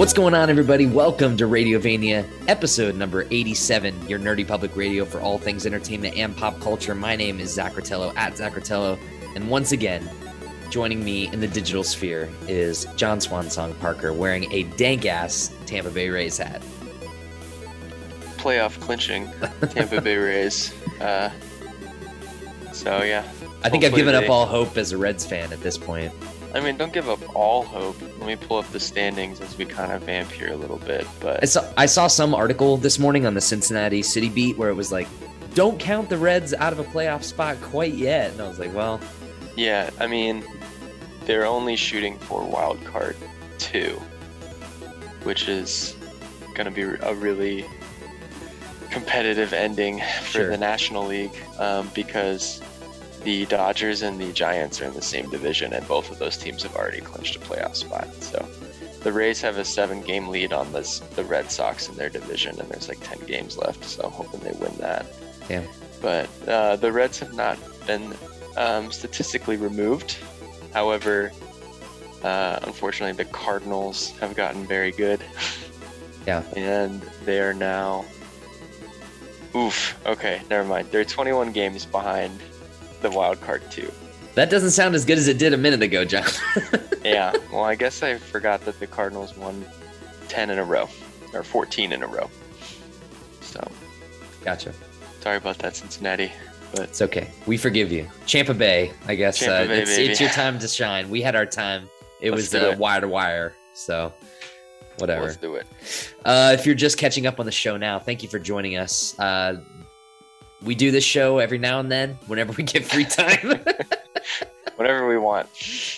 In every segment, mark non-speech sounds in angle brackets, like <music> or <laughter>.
What's going on, everybody? Welcome to Radiovania, episode number 87, your nerdy public radio for all things entertainment and pop culture. My name is Zach Rotello at Zach Rotello, and once again, joining me in the digital sphere is John Swansong Parker wearing a dank ass Tampa Bay Rays hat. Playoff clinching Tampa Bay <laughs> Rays. Uh, so, yeah. I think I've Hopefully given up all hope as a Reds fan at this point. I mean, don't give up all hope. Let me pull up the standings as we kind of vamp here a little bit. I But saw, I saw some article this morning on the Cincinnati City Beat where it was like, don't count the Reds out of a playoff spot quite yet. And I was like, well, yeah, I mean, they're only shooting for wild card two, which is going to be a really competitive ending for Sure. the National League um, because the Dodgers and the Giants are in the same division, and both of those teams have already clinched a playoff spot. So the Rays have a seven-game lead on this, the Red Sox in their division, and there's like 10 games left. So I'm hoping they win that. Yeah. But uh, the Reds have not been um, statistically removed. However, uh, unfortunately, the Cardinals have gotten very good. <laughs> Yeah. And they are now. Oof. Okay, never mind. They're 21 games behind the wild card too. that doesn't sound as good as it did a minute ago, John. <laughs> Yeah. well, I guess I forgot that the Cardinals won 10 in a row, or 14 in a row. So gotcha. sorry about that, Cincinnati. But It's okay. We forgive you. Champa Bay, I guess. Champa uh, Bay, it's, it's your time to shine. We had our time. It Let's was uh, it. wire to wire. So, whatever. let's do it. Uh, if you're just catching up on the show now, thank you for joining us. Uh, we do this show every now and then, whenever we get free time. <laughs> <laughs> Whatever we want.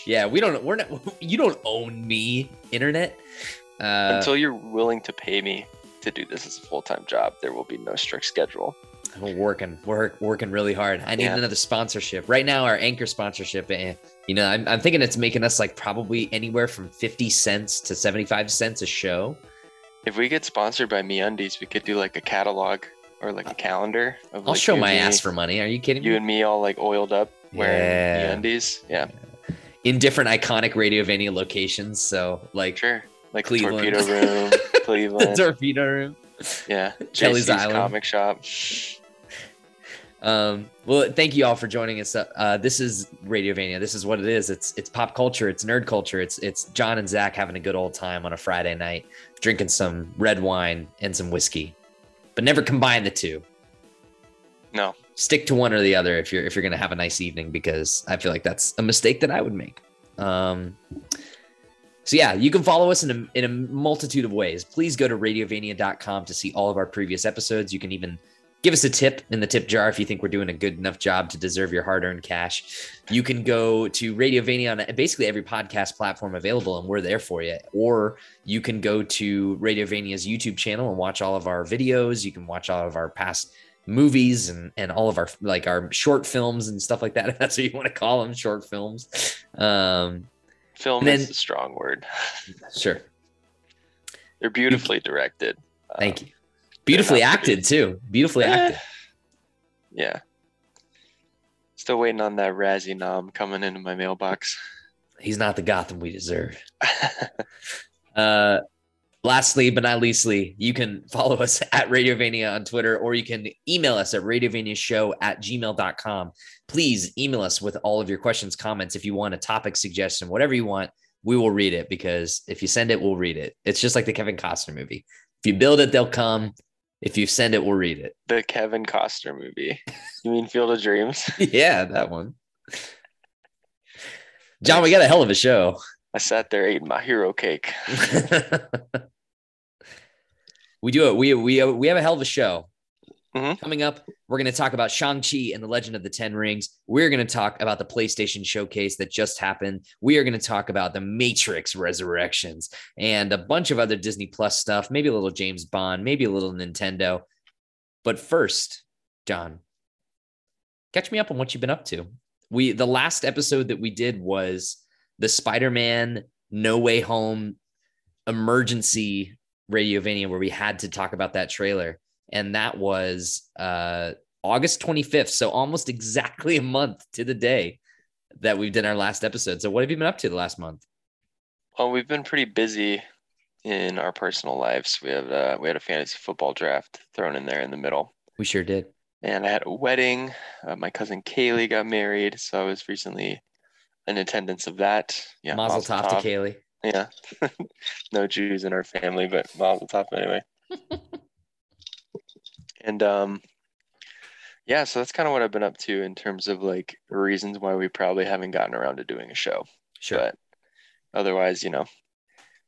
yeah, we don't. We're not. You don't own me, internet. Uh, Until you're willing to pay me to do this as a full time job, there will be no strict schedule. we're working. We're working really hard. I need Yeah. another sponsorship right now. Our anchor sponsorship. eh, You know, I'm, I'm thinking it's making us like probably anywhere from fifty cents to seventy-five cents a show. If we get sponsored by MeUndies, we could do like a catalog or like a calendar. Of I'll like show my and me- ass for money. Are you kidding you me? and me all like oiled up wearing Yeah. MeUndies. Yeah, In different iconic Radio Radiovania locations. So like sure. Like the Cleveland. torpedo room, <laughs> the Cleveland. torpedo room. yeah, Kelleys Island. comic shop. Um, well, thank you all for joining us. Uh, this is Radiovania. This is what it is. It's it's pop culture. It's nerd culture. It's it's John and Zach having a good old time on a Friday night, drinking some red wine and some whiskey, but never combine the two. No, Stick to one or the other if you're if you're gonna have a nice evening, because I feel like that's a mistake that I would make. Um, so yeah, you can follow us in a, in a multitude of ways. Please go to radiovania.com to see all of our previous episodes. You can even give us a tip in the tip jar if you think we're doing a good enough job to deserve your hard-earned cash. You can go to Radiovania on basically every podcast platform available, and we're there for you. Or you can go to Radiovania's YouTube channel and watch all of our videos. You can watch all of our past movies and and all of our like our short films and stuff like that. <laughs> If that's what you want to call them, short films. Um, film then- is a strong word. sure. They're beautifully directed. Thank Um, you. Beautifully have to be. acted too. Beautifully acted. Yeah. Still waiting on that Razzie nom coming into my mailbox. He's not the Gotham we deserve. <laughs> Uh, lastly, but not leastly, you can follow us <laughs> at Radiovania on Twitter, or you can email us at radiovaniashow at gmail.com. Please email us with all of your questions, comments. If you want a topic suggestion, whatever you want, we will read it because if you send it, we'll read it. It's just like the Kevin Costner movie. If you build it, they'll come. If you send it, we'll read it. the Kevin Costner movie. You mean Field of Dreams? <laughs> yeah, that one. John, we got a hell of a show. I sat there eating my hero cake. <laughs> we do it. We we we have a hell of a show. Mhm. Coming up, we're going to talk about Shang-Chi and the Legend of the Ten Rings. We're going to talk about the PlayStation showcase that just happened. We are going to talk about the Matrix Resurrections and a bunch of other Disney Plus stuff, maybe a little James Bond, maybe a little Nintendo. But first, John, catch me up on what you've been up to. We the last episode that we did was the Spider-Man No Way Home emergency Radiovania where we had to talk about that trailer. And that was uh, August 25th. So almost exactly a month to the day that we've done our last episode. So what have you been up to the last month? Well, we've been pretty busy in our personal lives. We have uh, we had a fantasy football draft thrown in there in the middle, We sure did. and I had a wedding. Uh, my cousin Kaylee got married, so I was recently in attendance of that. Yeah, Mazel tov to Kaylee. Yeah, <laughs> no Jews in our family, but Mazel tov anyway. <laughs> and um, yeah, so that's kind of what I've been up to in terms of like reasons why we probably haven't gotten around to doing a show. Sure. But otherwise, you know,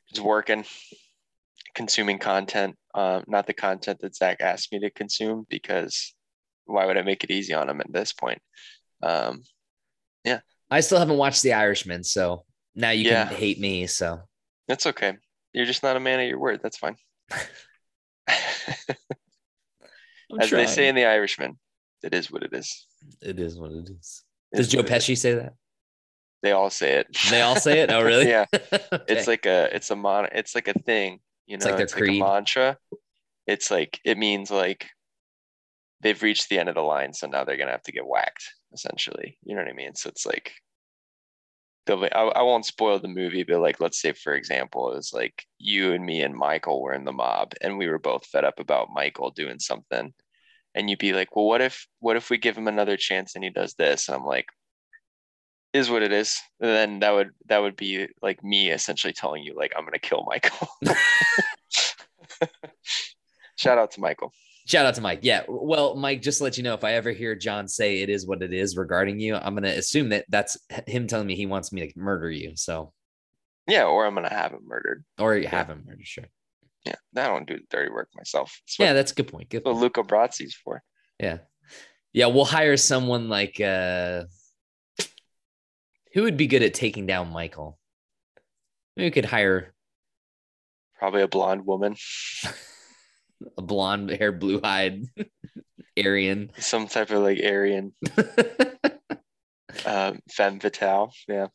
just working, consuming content. Um, not the content that Zach asked me to consume because why would I make it easy on him at this point? Um, yeah. I still haven't watched The Irishman, so now you Yeah. can hate me. So that's okay. You're just not a man of your word. That's fine. <laughs> <laughs> I'm As they say in The Irishman, it is what it is. it is what it is. It Does is Joe what it is. Pesci say that? They all say it. They all say it. Oh, <laughs> really? yeah. <laughs> Okay. It's like a it's a mon it's like a thing, you know, It's like their creed. a mantra. It's like it means like they've reached the end of the line, so now they're gonna have to get whacked, essentially. You know what I mean? So it's like they'll be, I, I won't spoil the movie, but like let's say for example, it was like you and me and Michael were in the mob and we were both fed up about Michael doing something. And you'd be like, Well, what if what if we give him another chance and he does this? And I'm like, is what it is. And then that would that would be like me essentially telling you like I'm gonna kill Michael. <laughs> Shout out to Michael. Shout out to Mike. Yeah. Well, Mike, just to let you know, if I ever hear John say it is what it is regarding you, I'm going to assume that that's him telling me he wants me to murder you. So, Yeah, or I'm gonna have him murdered. or have him murdered. Sure. Yeah, I don't do the dirty work myself. That's Yeah, that's a good point. Good what. Luca Brasi's for. Yeah. Yeah. We'll hire someone like, uh, who would be good at taking down Michael? Maybe we could hire Probably a blonde woman, <laughs> a blonde hair, blue eyed <laughs> Aryan. some type of like Aryan <laughs> uh, femme fatale. Yeah,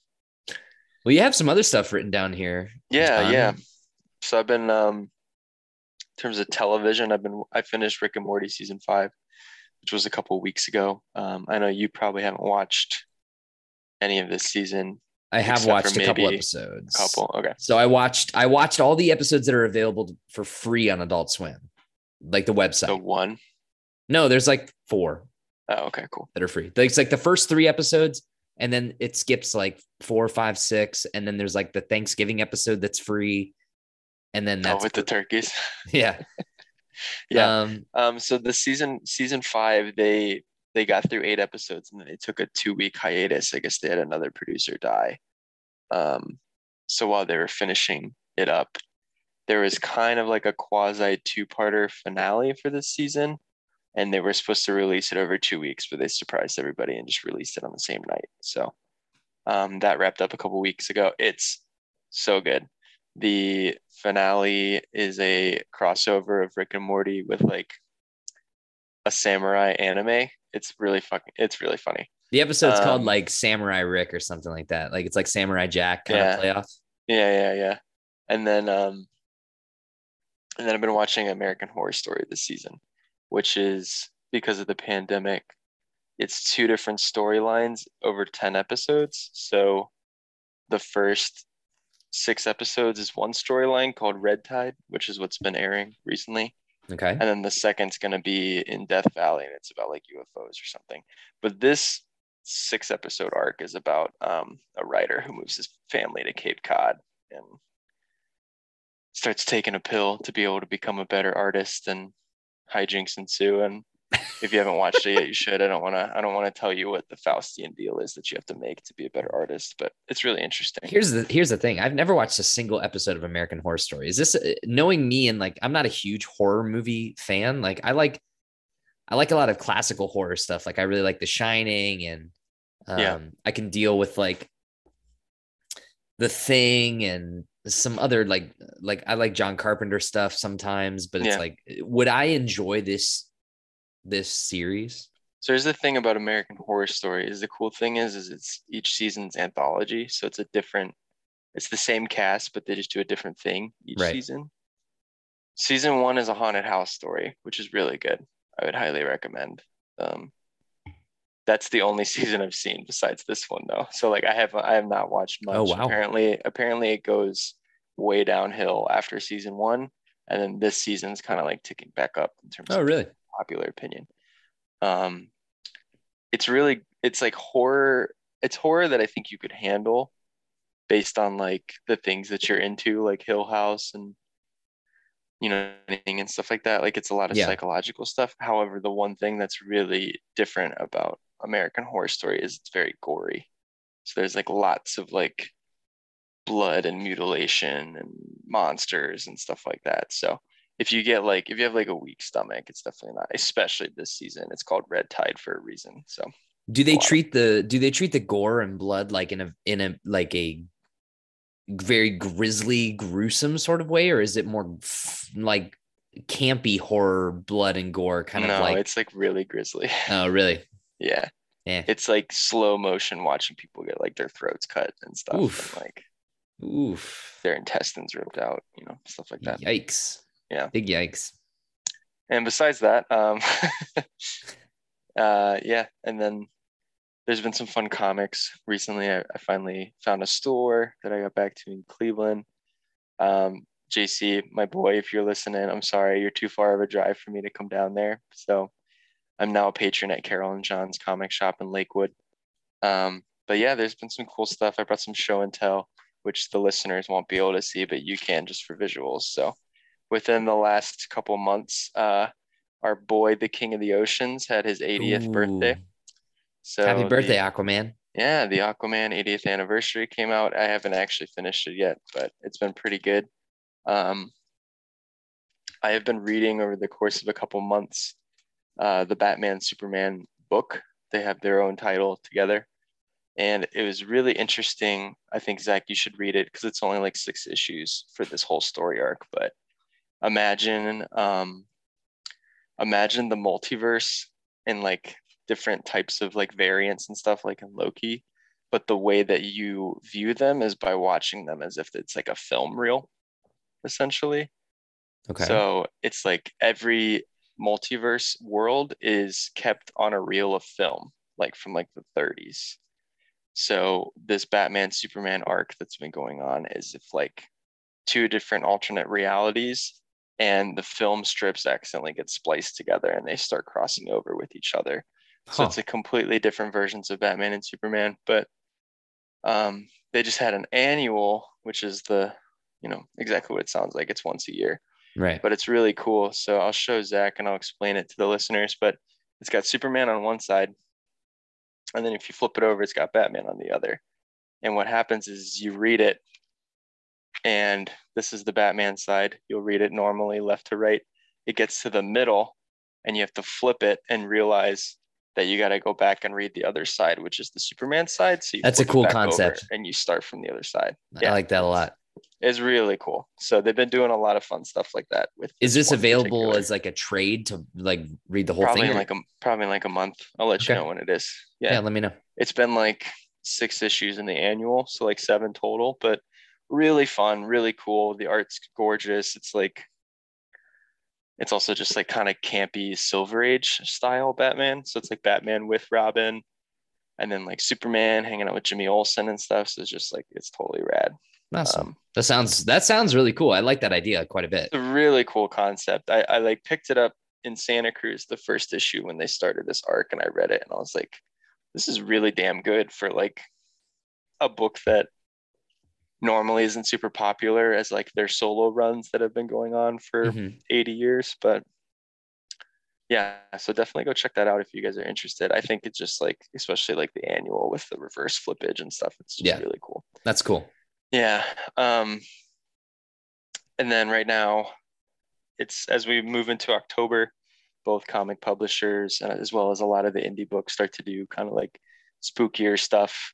well, you have some other stuff written down here. yeah, yeah. So I've been um, terms of television. I've been I finished Rick and Morty season five, which was a couple of weeks ago. Um, I know you probably haven't watched any of this season. I have watched a couple episodes. Couple, okay. So I watched I watched all the episodes that are available for free on Adult Swim, like the website. The one. no, there's like four Oh, okay, cool. that are free. It's like the first three episodes, and then it skips like four, five, six, and then there's like the Thanksgiving episode that's free, and then Oh, with the turkeys. <laughs> yeah, <laughs> Yeah. Um, Um, so the season season five, they they got through eight episodes and then they took a two week hiatus. I guess they had another producer die. Um, so while they were finishing it up, there was kind of like a quasi two parter finale for this season, and they were supposed to release it over two weeks, but they surprised everybody and just released it on the same night. So um, that wrapped up a couple weeks ago. It's so good. The finale is a crossover of Rick and Morty with like a samurai anime. It's really fucking. It's really funny. the episode's called Um, like Samurai Rick or something like that. Like it's like Samurai Jack kind Yeah. of playoff. Yeah, yeah, yeah. And then um, and then I've been watching American Horror Story this season, which is because of the pandemic. It's two different storylines over ten episodes. So, the first six episodes is one storyline called Red Tide, which is what's been airing recently. Okay. and then the second's going to be in Death Valley, and it's about like UFOs or something. But this six episode arc is about um, a writer who moves his family to Cape Cod and starts taking a pill to be able to become a better artist, and hijinks ensue. And if you haven't watched it yet, you should. I don't want to. I don't want to tell you what the Faustian deal is that you have to make to be a better artist, but it's really interesting. Here's the here's the thing. I've never watched a single episode of American Horror Story. Is this uh, knowing me and like I'm not a huge horror movie fan. Like I like I like a lot of classical horror stuff. Like I really like The Shining and um Yeah. I can deal with like The Thing and some other like like I like John Carpenter stuff sometimes, but it's Yeah. like would I enjoy this this series? So here's the thing about American Horror Story is the cool thing is is it's each season's anthology, so it's a different it's the same cast but they just do a different thing each Right. season. Season 1 is a haunted house story, which is really good. I would highly recommend. Um that's the only <laughs> season I've seen besides this one though. So like I have I have not watched much. Oh, wow. Apparently apparently it goes way downhill after season one, and then this season's kind of like ticking back up in terms of Oh, really? Popular opinion. Um, it's really it's like horror. It's horror that I think you could handle based on like the things that you're into, like Hill House and you know anything and stuff like that. Like it's a lot of Yeah. psychological stuff. However, the one thing that's really different about American Horror Story is it's very gory. So there's like lots of like blood and mutilation and monsters and stuff like that. So if you get like if you have like a weak stomach, it's definitely not, especially this season. It's called Red Tide for a reason. So Do they treat the do they treat the gore and blood like in a in a like a very grisly, gruesome sort of way, or is it more f- like campy horror, blood and gore kind no, of like? it's like really grisly. <laughs> Oh, really? yeah. Yeah. It's like slow motion watching people get like their throats cut and stuff Oof. and like Oof. their intestines ripped out, you know, stuff like that. Yikes. Yeah. Big yikes. and besides that um <laughs> uh yeah and then there's been some fun comics recently. I, I finally found a store that i got back to in cleveland. Um jc my boy if you're listening i'm sorry you're too far of a drive for me to come down there. So i'm now a patron at carol and john's comic shop in lakewood. Um but yeah there's been some cool stuff. I brought some show and tell which the listeners won't be able to see but you can just for visuals. So within the last couple months. Uh, our boy, the King of the Oceans, had his 80th birthday. So Happy birthday, the- Aquaman. yeah, the Aquaman 80th anniversary came out. I haven't actually finished it yet, but it's been pretty good. Um, I have been reading over the course of a couple months uh, the Batman Superman book. They have their own title together. And it was really interesting. I think, Zach, you should read it because it's only like six issues for this whole story arc. But imagine, um, imagine the multiverse and like different types of like variants and stuff like in Loki. But the way that you view them is by watching them as if it's like a film reel, essentially. Okay. So it's like every multiverse world is kept on a reel of film, like from like the 30s. So this Batman Superman arc that's been going on is if like two different alternate realities and the film strips accidentally get spliced together and they start crossing over with each other. So Huh. it's a completely different versions of Batman and Superman, but um, they just had an annual, which is the, you know, exactly what it sounds like. It's once a year right. but it's really cool. So I'll show Zach and I'll explain it to the listeners. But it's got Superman on one side, and then if you flip it over, it's got Batman on the other. And what happens is you read it, and this is the Batman side. You'll read it normally left to right. It gets to the middle, and you have to flip it and realize that you got to go back and read the other side, which is the Superman side. So you That's a cool concept. and you start from the other side. I like that a lot. It's really cool. So they've been doing a lot of fun stuff like that. With Is this available particular- as like a trade to like read the whole probably thing? in like a probably in like a month. I'll let you know when it is. yeah. Yeah. let me know. it's been like six issues in the annual, so like seven total, but really fun, really cool. The art's gorgeous. It's like it's also just like kind of campy Silver Age style Batman. So it's like Batman with Robin, and then like Superman hanging out with Jimmy Olsen and stuff. So it's just like it's totally rad. Awesome. Um, that sounds that sounds really cool. I like that idea quite a bit. it's a really cool concept. I, I like picked it up in Santa Cruz the first issue when they started this arc, and I read it, and I was like, this is really damn good for like a book that normally isn't super popular as like their solo runs that have been going on for Mhm. 80 years. But yeah, so definitely go check that out if you guys are interested. I think it's just like, especially like the annual with the reverse flippage and stuff. It's just Yeah. really cool. That's cool. Yeah. Um, and then right now, it's as we move into October, both comic publishers uh, as well as a lot of the indie books start to do kind of like spookier stuff.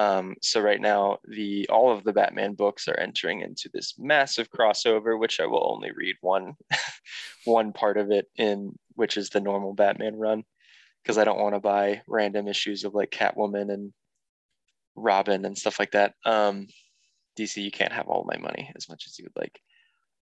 Um, so right now, the all of the Batman books are entering into this massive crossover, which I will only read one <laughs> one part of it in, which is the normal Batman run, because I don't want to buy random issues of like Catwoman and Robin and stuff like that. Um, DC, you can't have all my money as much as you would like.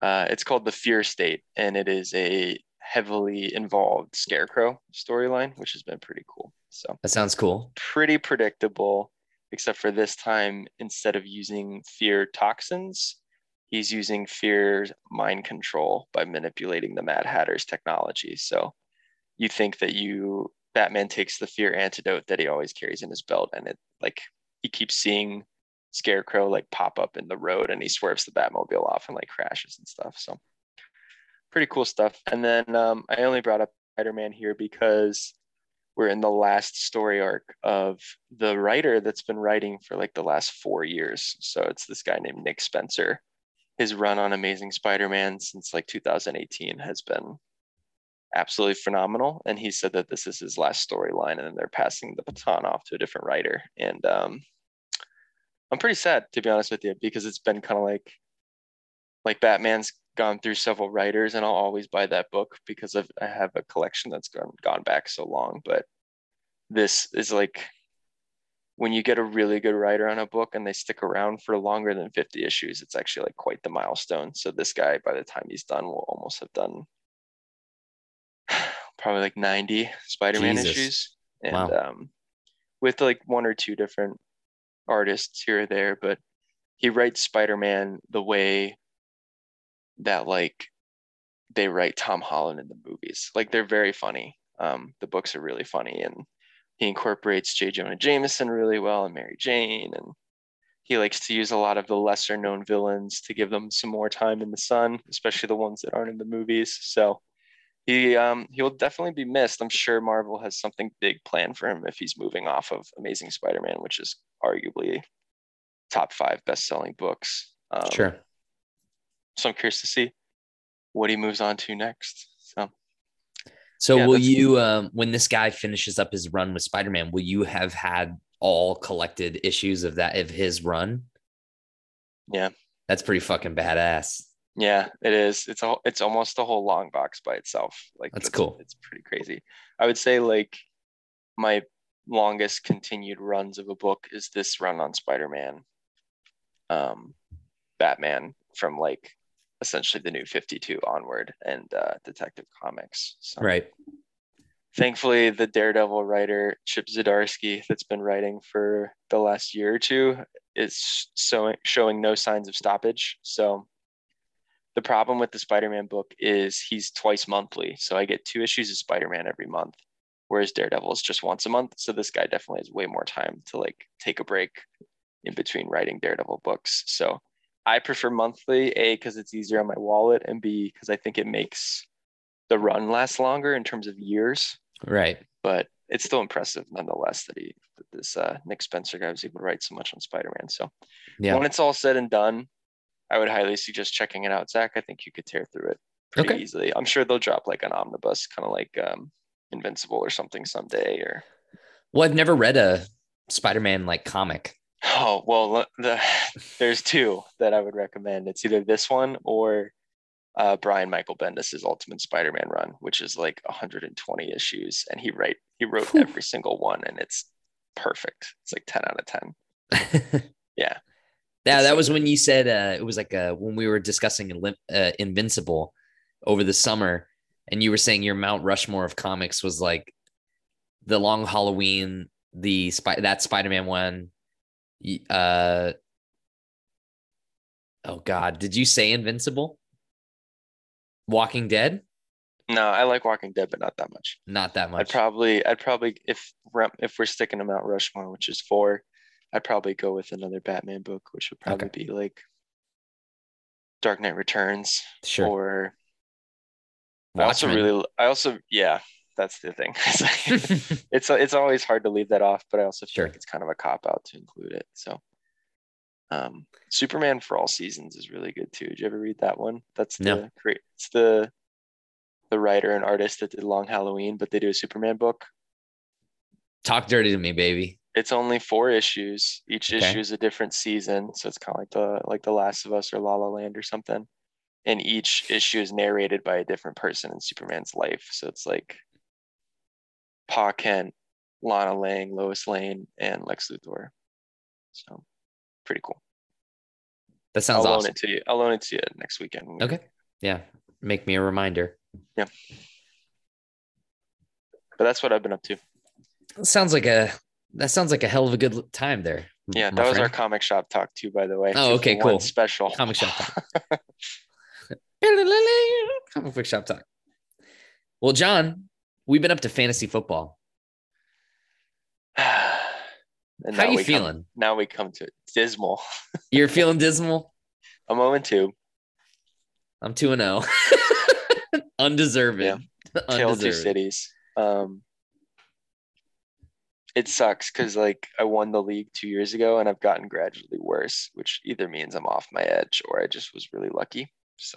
Uh, it's called The Fear State, and it is a heavily involved Scarecrow storyline, which has been pretty cool. So That sounds cool. pretty predictable, except for this time, instead of using fear toxins, he's using fear mind control by manipulating the Mad Hatter's technology. So you think that you Batman takes the fear antidote that he always carries in his belt, and it like he keeps seeing Scarecrow like pop up in the road, and he swerves the Batmobile off and like crashes and stuff. So pretty cool stuff. And then um, I only brought up Spider-Man here because we're in the last story arc of the writer that's been writing for like the last four years. So it's this guy named Nick Spencer. His run on Amazing Spider-Man since like 2018 has been absolutely phenomenal. And he said that this is his last storyline, and then they're passing the baton off to a different writer. And um, I'm pretty sad to be honest with you because it's been kind of like like Batman's gone through several writers, and I'll always buy that book because of, I have a collection that's gone gone back so long. But this is like when you get a really good writer on a book and they stick around for longer than 50 issues, it's actually like quite the milestone. So this guy, by the time he's done, will almost have done <sighs> probably like 90 Spider-Man Jesus. issues. And Wow. um, with like one or two different artists here or there, but he writes Spider-Man the way that like they write Tom Holland in the movies. Like they're very funny. Um, the books are really funny and he incorporates J. Jonah Jameson really well and Mary Jane and he likes to use a lot of the lesser known villains to give them some more time in the sun, especially the ones that aren't in the movies. So he um he'll definitely be missed. I'm sure Marvel has something big planned for him if he's moving off of Amazing Spider-Man, which is arguably top five best-selling books. Um, Sure. So I'm curious to see what he moves on to next. So So Yeah, will you, um, when this guy finishes up his run with Spider Man, will you have had all collected issues of that of his run? Yeah. that's pretty fucking badass. yeah, it is. It's a it's almost a whole long box by itself. Like That's cool. It's pretty crazy. I would say like my longest continued runs of a book is this run on Spider-Man, um, Batman from like essentially the new 52 onward and uh, Detective Comics. So Right. thankfully the daredevil writer chip zdarsky that's been writing for the last year or two is showing, showing no signs of stoppage so the problem with the spider-man book is he's twice monthly so i get two issues of spider-man every month whereas daredevil is just once a month so this guy definitely has way more time to like take a break in between writing daredevil books so i prefer monthly a because it's easier on my wallet and b because i think it makes the run last longer in terms of years Right. but it's still impressive nonetheless that he that this uh, Nick Spencer guy was able to write so much on Spider-Man. So Yeah. when it's all said and done, I would highly suggest checking it out, Zach. I think you could tear through it pretty Okay. easily. I'm sure they'll drop like an omnibus, kind of like um, Invincible or something someday. Or Well, I've never read a Spider Man like comic. Oh well, the, <laughs> there's two that I would recommend. It's either this one or uh, Brian Michael Bendis' Ultimate Spider-Man run, which is like 120 issues, and he write he wrote every single one, and it's perfect. It's like 10 out of 10. <laughs> Yeah. Yeah, that was when you said uh, it was like uh, when we were discussing uh, Invincible over the summer, and you were saying your Mount Rushmore of comics was like the Long Halloween, the spy that Spider Man one. Uh, oh God, did you say Invincible? Walking Dead? No, I like Walking Dead, but not that much. Not that much. I'd probably, I'd probably, if we're, if we're sticking to Mount Rushmore, which is four, I'd probably go with another Batman book, which would probably be like Dark Knight Returns, sure. or I also really, I also, yeah, that's the thing. <laughs> It's like- <laughs> it's it's always hard to leave that off, but I also feel Sure. like it's kind of a cop out to include it. So, um, Superman for all seasons is really good too. Did you ever read that one? That's the No. It's the the writer and artist that did Long Halloween, but they do a Superman book. Talk dirty to me, baby. It's only four issues. Each Okay. issue is a different season, so it's kind of like the like the Last of Us or La La Land or something. And each issue is narrated by a different person in Superman's life. So it's like Pa Kent, Lana Lang, Lois Lane, and Lex Luthor. So pretty cool. That sounds I'll loan awesome. it to you. I'll loan it to you next weekend. Okay. Yeah. Make me a reminder. Yeah. But that's what I've been up to. Sounds like a that sounds like a hell of a good time there. Yeah, that was our comic shop talk too, by the way. Oh, okay, cool. Special Comic shop talk. <laughs> <laughs> comic book shop talk. Well, John, we've been up to fantasy football. <sighs> And How now you we come- feeling? now we come to dismal. <laughs> You're feeling dismal. A moment two. I'm two and zero. <laughs> Undeserved. Yeah. Two cities. Um, it sucks because like I won the league two years ago and I've gotten gradually worse, which either means I'm off my edge or I just was really lucky. So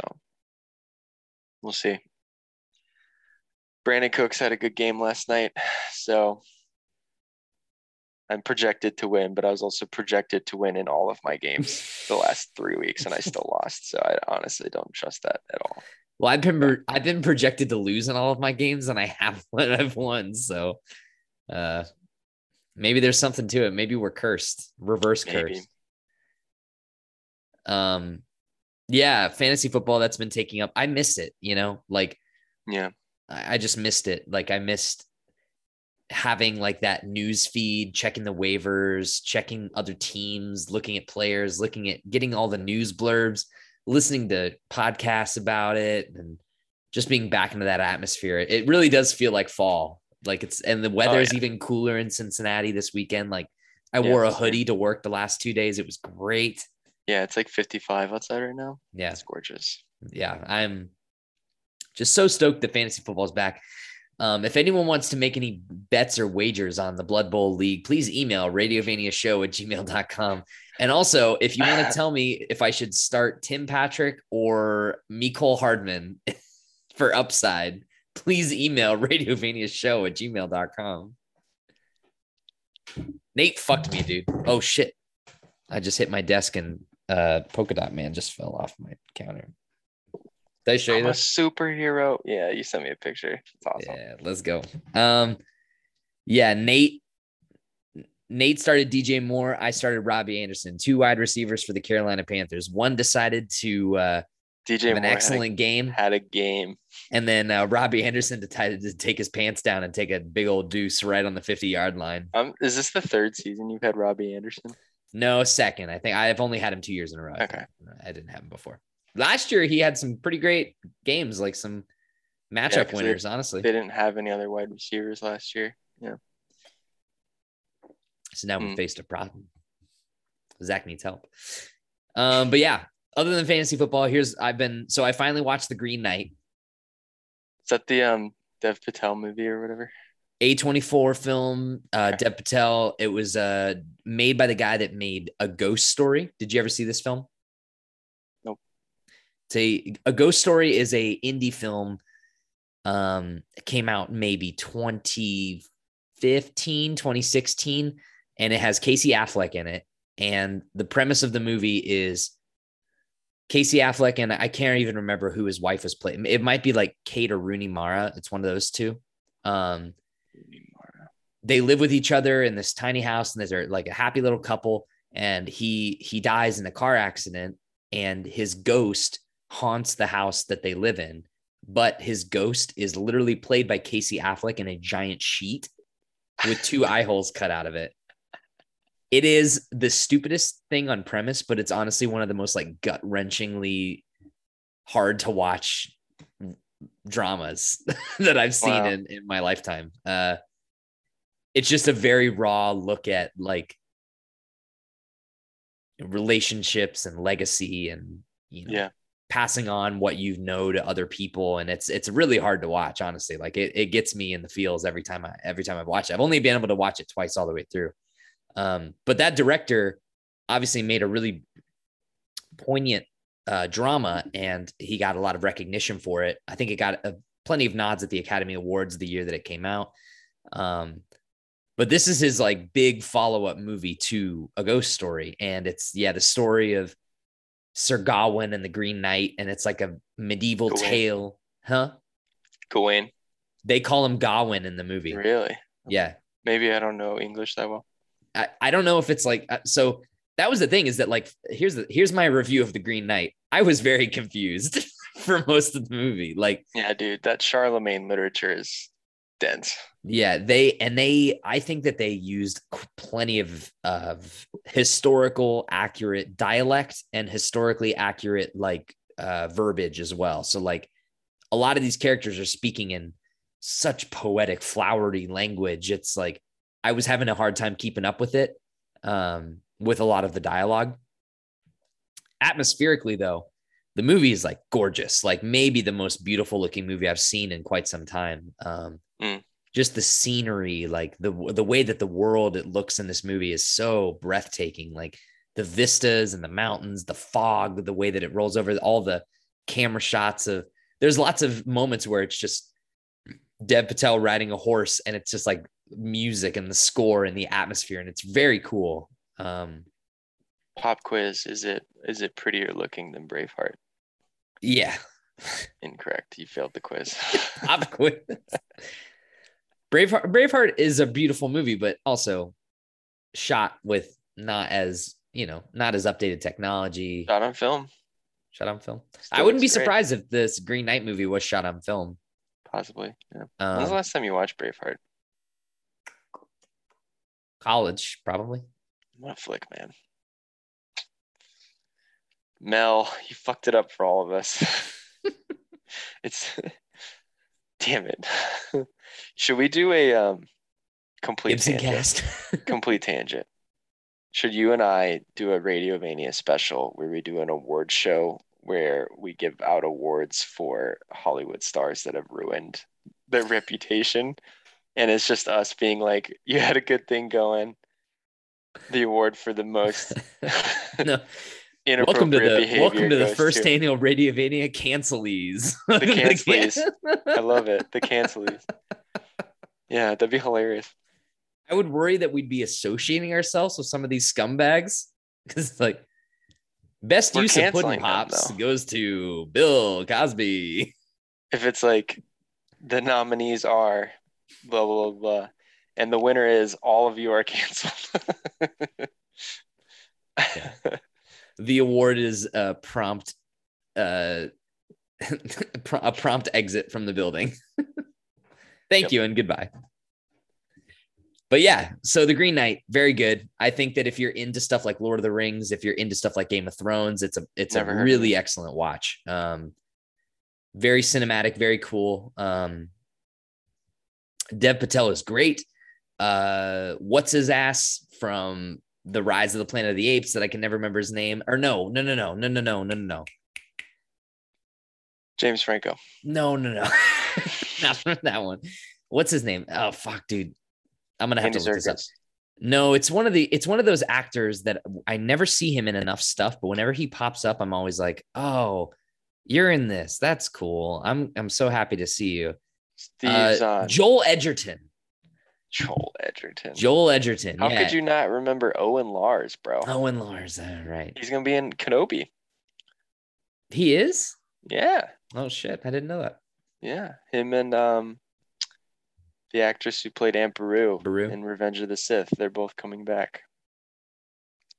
we'll see. Brandin Cooks had a good game last night, <sighs> so I'm projected to win, but I was also projected to win in all of my games the <laughs> last three weeks, and I still lost. So I honestly don't trust that at all. Well, I've been I've been projected to lose in all of my games, and I have <laughs> one. I've won. So, uh, maybe there's something to it. Maybe we're cursed, reverse Maybe. cursed. Um, yeah, fantasy football that's been taking up. I miss it. You know, like Yeah, I, just missed it. Like I missed having like that news feed, checking the waivers, checking other teams, looking at players, looking at getting all the news blurbs, listening to podcasts about it, and just being back into that atmosphere. It really does feel like fall. Like it's and the weather oh, is Oh, yeah. even cooler in Cincinnati this weekend. Like I Yeah, wore a hoodie to work the last two days. It was great. yeah, it's like 55 outside right now. Yeah. It's gorgeous. yeah, I'm just so stoked that fantasy football is back. Um, if anyone wants to make any bets or wagers on the Blood Bowl League, please email radiovaniashow at gmail.com. And also, if you want to <laughs> tell me if I should start Tim Patrick or Mecole Hardman <laughs> for upside, please email radiovaniashow at gmail.com. Nate fucked me, dude. Oh shit. I just hit my desk and uh polka dot man just fell off my counter. Did I show I'm a this? superhero. Yeah, you sent me a picture. It's awesome. Yeah, let's go. Um, yeah, Nate. Nate started DJ Moore. I started Robby Anderson, two wide receivers for the Carolina Panthers. One decided to uh, DJ have an Moore excellent game, had, a, had a game. and then uh, Robby Anderson decided to take his pants down and take a big old deuce right on the 50 yard line. Um, is this the third season you've had Robby Anderson? No, second. I think I've only had him two years in a row. Okay. I didn't have him before. Last year, he had some pretty great games, like some matchup they- winners, honestly. They didn't have any other wide receivers last year. Yeah. So now we Mm. faced a problem. Zach needs help. Um, but yeah, other than fantasy football, here's I've been so I finally watched The Green Knight, Is that the um Dev Patel movie or whatever? A24 film, uh Okay. Dev Patel. It was uh made by the guy that made A Ghost Story. Did you ever see this film? It's a, a Ghost Story is a indie film. Um, came out maybe 2015, 2016, and it has Casey Affleck in it. And the premise of the movie is Casey Affleck and I can't even remember who his wife was playing. It might be like Kate or Rooney Mara. It's one of those two. Um, they live with each other in this tiny house and they're like a happy little couple and he he dies in a car accident and his ghost haunts the house that they live in but his ghost is literally played by Casey Affleck in a giant sheet with two <laughs> eye holes cut out of it it is the stupidest thing on premise but it's honestly one of the most like gut-wrenchingly hard to watch dramas <laughs> that I've seen Wow. in, in my lifetime. Uh, it's just a very raw look at like relationships and legacy and you know Yeah. Passing on what you know to other people and it's it's really hard to watch honestly like it, it gets me in the feels every time I every time I've watched it. I've only been able to watch it twice all the way through. Um, but that director obviously made a really poignant uh, drama and he got a lot of recognition for it. I think it got a, plenty of nods at the Academy Awards the year that it came out. Um, but this is his like big follow up movie to A Ghost Story. And it's, yeah, the story of Sir Gawain and the Green Knight. And it's like a medieval Gawain. tale. Huh? Gawain. They call him Gawain in the movie. Really? Yeah. Maybe I don't know English that well. I, I don't know if it's like uh, so that was the thing is that like here's the here's my review of the Green Knight. I was very <laughs> confused <laughs> for most of the movie. Like Yeah, dude, that Charlemagne literature is dense. Yeah, they and they I think that they used plenty of of historical accurate dialect and historically accurate like uh verbiage as well. So like a lot of these characters are speaking in such poetic flowery language. It's like I was having a hard time keeping up with it um with a lot of the dialogue. Atmospherically though, the movie is like gorgeous, like maybe the most beautiful looking movie I've seen in quite some time. Um, Mm. Just the scenery, like the the way that the world it looks in this movie is so breathtaking. Like the vistas and the mountains, the fog, the way that it rolls over, all the camera shots of. There's lots of moments where it's just Dev Patel riding a horse, and it's just like music and the score and the atmosphere, and it's very cool. Um, Pop quiz: Is it is it prettier looking than Braveheart? yeah, <laughs> Incorrect. You failed the quiz. <laughs> Pop <laughs> quiz. Braveheart, Braveheart is a beautiful movie, but also shot with not as you know, not as updated technology. Shot on film. Shot on film. Still I wouldn't be great. surprised if this Green Knight movie was shot on film. Possibly. Yeah. When was the Um, last time you watched Braveheart? college, probably. What a flick, man. Mel, you fucked it up for all of us. It's <laughs> damn it. <laughs> Should we do a um complete Gibson tangent? <laughs> complete tangent. Should you and I do a Radiovania special where we do an award show where we give out awards for Hollywood stars that have ruined their reputation? And it's just us being like, you had a good thing going. The award for the most no. Welcome to the welcome to the first to- annual Radiovania cancelies. <laughs> The cancelies. I love it. The cancelies. <laughs> Yeah, that'd be hilarious. I would worry that we'd be associating ourselves with some of these scumbags because, like, best We're use of pudding pops though. goes to Bill Cosby. <laughs> if it's like the nominees are blah blah blah, blah and the winner is all of you are canceled. The award is a prompt, uh, <laughs> a prompt exit from the building. <laughs> Thank Yep. you and goodbye. But yeah, so the Green Knight, very good. I think that if you're into stuff like Lord of the Rings, if you're into stuff like Game of Thrones, it's a it's Never a really excellent watch. Um, very cinematic, very cool. Um, Dev Patel is great. Uh, what's his ass from the Rise of the Planet of the Apes that I can never remember his name? Or no, no, no, no, no, no, no, no, no, no, James Franco. no, no, no, <laughs> not from that one. What's his name? Oh fuck, dude. I'm gonna have Andy to look this up. No, it's one of the it's one of those actors that I never see him in enough stuff, but whenever he pops up, I'm always like, "Oh, you're in this. That's cool. I'm I'm so happy to see you." Uh. Joel Edgerton. Joel Edgerton. Joel Edgerton. How yeah. could you not remember Owen Lars, bro? Owen Lars. All right. He's gonna be in Kenobi. He is? Yeah, Oh shit, I didn't know that. yeah. Him and um, the actress who played Aunt Beru, Beru. in Revenge of the Sith. They're both coming back,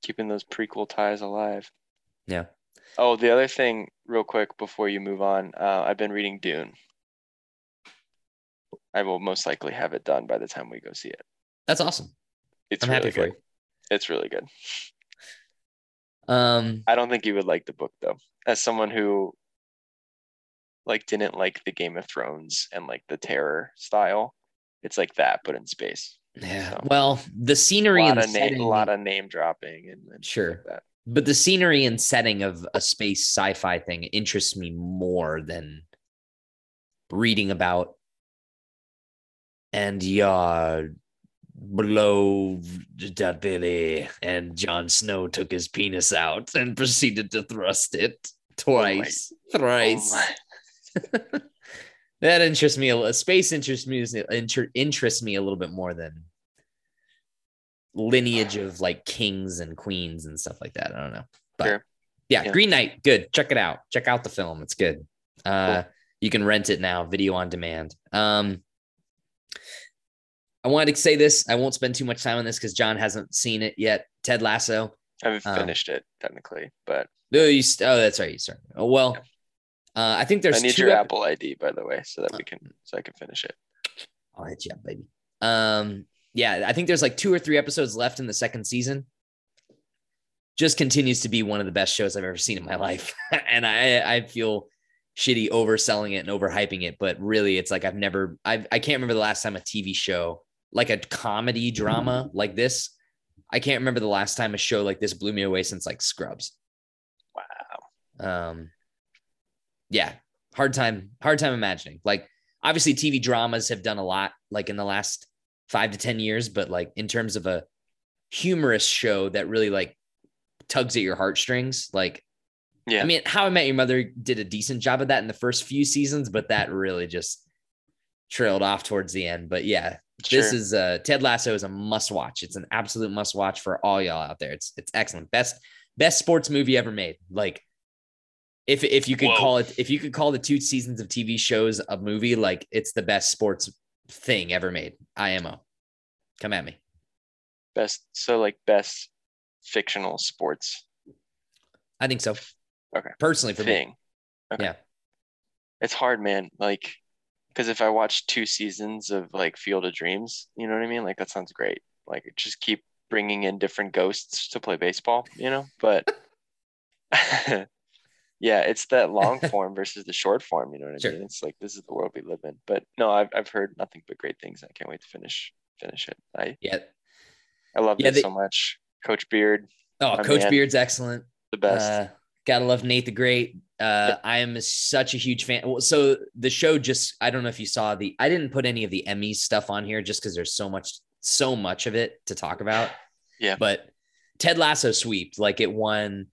keeping those prequel ties alive. Yeah. Oh, the other thing, real quick, before you move on, uh, I've been reading Dune. I will most likely have it done by the time we go see it. That's awesome. It's I'm really happy for good. It's really good. Um I don't think you would like the book though. As someone who like didn't like the Game of Thrones and like the terror style, it's like that but in space. yeah. So- Well, the scenery and the name, setting, a lot of name dropping and, and like Sure. that. but the scenery and setting of a space sci-fi thing interests me more than reading about and yeah below that Billy and Jon Snow took his penis out and proceeded to thrust it twice, thrice. Oh <laughs> that interests me a little. Space interests me inter, interests me a little bit more than lineage of like kings and queens and stuff like that. I don't know, but Sure. yeah, Yeah. Green Knight, good. Check it out. Check out the film. It's good. Uh, you can rent it now, video on demand. Um, I wanted to say this. I won't spend too much time on this because John hasn't seen it yet. Ted Lasso. I haven't Um, finished it technically, but Oh, you, st- oh that's right. You started. Oh well. Yeah. Uh, I think there's I need two your ep- Apple ID by the way, so that we can so I can finish it. I'll hit you up, baby. Um, yeah, I think there's like two or three episodes left in the second season. Just continues to be one of the best shows I've ever seen in my <laughs> life, and I I feel shitty overselling it and overhyping it, but really, it's like I've never I've I can't remember the last time a TV show like a comedy drama like this. I can't remember the last time a show like this blew me away since like Scrubs. Wow. Um, yeah, hard time, hard time imagining. Like, obviously, TV dramas have done a lot, like in the last five to ten years, but like in terms of a humorous show that really like tugs at your heartstrings, like. Yeah. I mean, How I Met Your Mother did a decent job of that in the first few seasons, but that really just trailed off towards the end. But yeah, this is uh Ted Lasso is a must watch. It's an absolute must watch for all y'all out there. It's it's excellent. Best best sports movie ever made. Like if if you could Whoa. call it if you could call the two seasons of TV shows a movie, like it's the best sports thing ever made. IMO. Come at me. best. So like best fictional sports I think so. Okay. Personally for me. thing. Okay. Yeah. It's hard, man. Like, because if I watch two seasons of like Field of Dreams, you know what I mean? Like that sounds great. Like just keep bringing in different ghosts to play baseball, you know. But <laughs> yeah, it's that long <laughs> form versus the short form. You know what I Sure. mean? It's like this is the world we live in. But no, I've I've heard nothing but great things. I can't wait to finish finish it. I Yeah. I love Yeah, it they- so much. Coach Beard, Oh, Coach man. Beard's excellent. the best. Uh, gotta love Nate the Great. Uh, I am such a huge fan. So the show just, I don't know if you saw the, I didn't put any of the Emmys stuff on here just because there's so much, so much of it to talk about. Yeah. But Ted Lasso sweeped, like it won.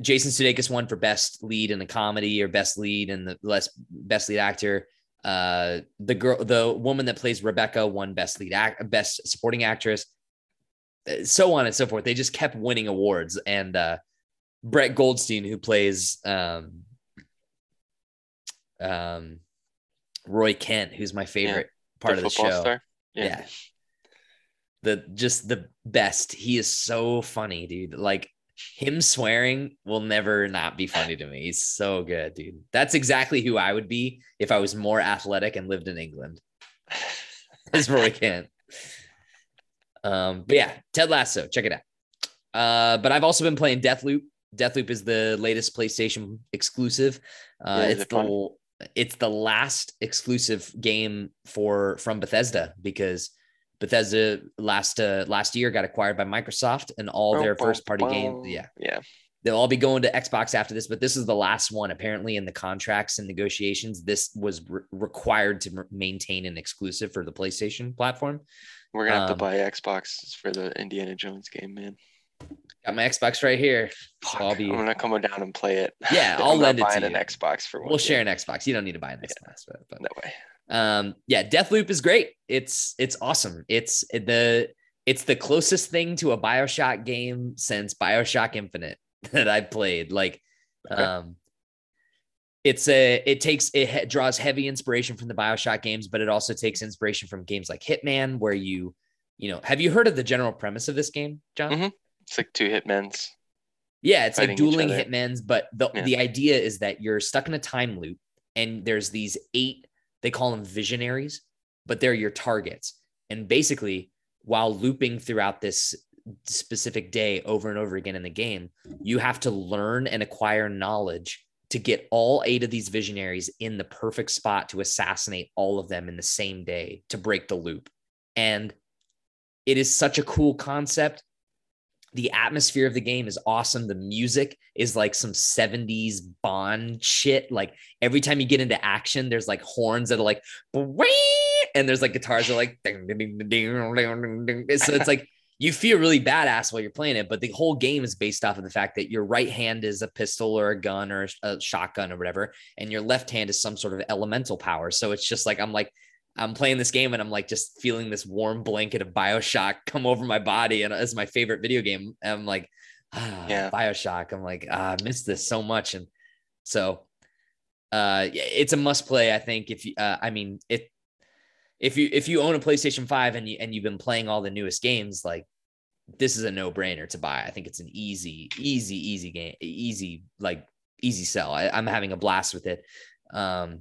Jason Sudeikis won for best lead in a comedy or best lead and the less best lead actor. Uh, the girl, the woman that plays Rebecca won best lead act, best supporting actress. Uh, So on and so forth. They just kept winning awards and. uh Brett Goldstein, who plays um, um, Roy Kent, who's my favorite part of the show. star. Yeah. The just the best. He is so funny, dude. Like him swearing will never not be funny to me. He's so good, dude. That's exactly who I would be if I was more athletic and lived in England. <laughs> Is Roy Kent. Um, but yeah, Ted Lasso, check it out. Uh, but I've also been playing Deathloop. Deathloop is the latest PlayStation exclusive. Uh, Yeah, it's the fun? it's the last exclusive game for from Bethesda because Bethesda last uh, last year got acquired by Microsoft and all their first party games. Yeah, Yeah. they'll all be going to Xbox after this, but this is the last one. Apparently, in the contracts and negotiations, this was re- required to maintain an exclusive for the PlayStation platform. We're gonna have Um, to buy Xbox for the Indiana Jones game, man. Got my Xbox right here. So I'll Fuck, be- I'm gonna come down and play it. Yeah, <laughs> I'll lend it to you. an Xbox for one. We'll share an Xbox. You don't need to buy an Yeah. Xbox, but, but No way. um yeah deathloop is great it's it's awesome it's the it's the closest thing to a bioshock game since bioshock infinite <laughs> that i've played like Okay. um it's a it takes it draws heavy inspiration from the bioshock games but it also takes inspiration from games like hitman where you you know have you heard of the general premise of this game john Mhm. It's like two hitmen's. yeah, it's like dueling hitmen's, but the Yeah. the idea is that you're stuck in a time loop and there's these eight, they call them visionaries, but they're your targets. And basically, while looping throughout this specific day over and over again in the game, you have to learn and acquire knowledge to get all eight of these visionaries in the perfect spot to assassinate all of them in the same day to break the loop. And it is such a cool concept the atmosphere of the game is awesome. The music is like some 70s Bond shit. Like every time you get into action, there's like horns that are like, and there's like guitars that are like, ding, ding, ding, ding, ding, ding. so it's like you feel really badass while you're playing it. But the whole game is based off of the fact that your right hand is a pistol or a gun or a shotgun or whatever, and your left hand is some sort of elemental power. So it's just like, I'm like, I'm playing this game and I'm like just feeling this warm blanket of Bioshock come over my body, and it's my favorite video game. And I'm like, ah, <sighs> Yeah. Bioshock. I'm like, ah, I missed this so much, and so uh, it's a must play. I think if you, uh, I mean, it if you if you own a PlayStation Five and you and you've been playing all the newest games, like this is a no brainer to buy. I think it's an easy, easy, easy game, easy like easy sell. I, I'm having a blast with it. Um,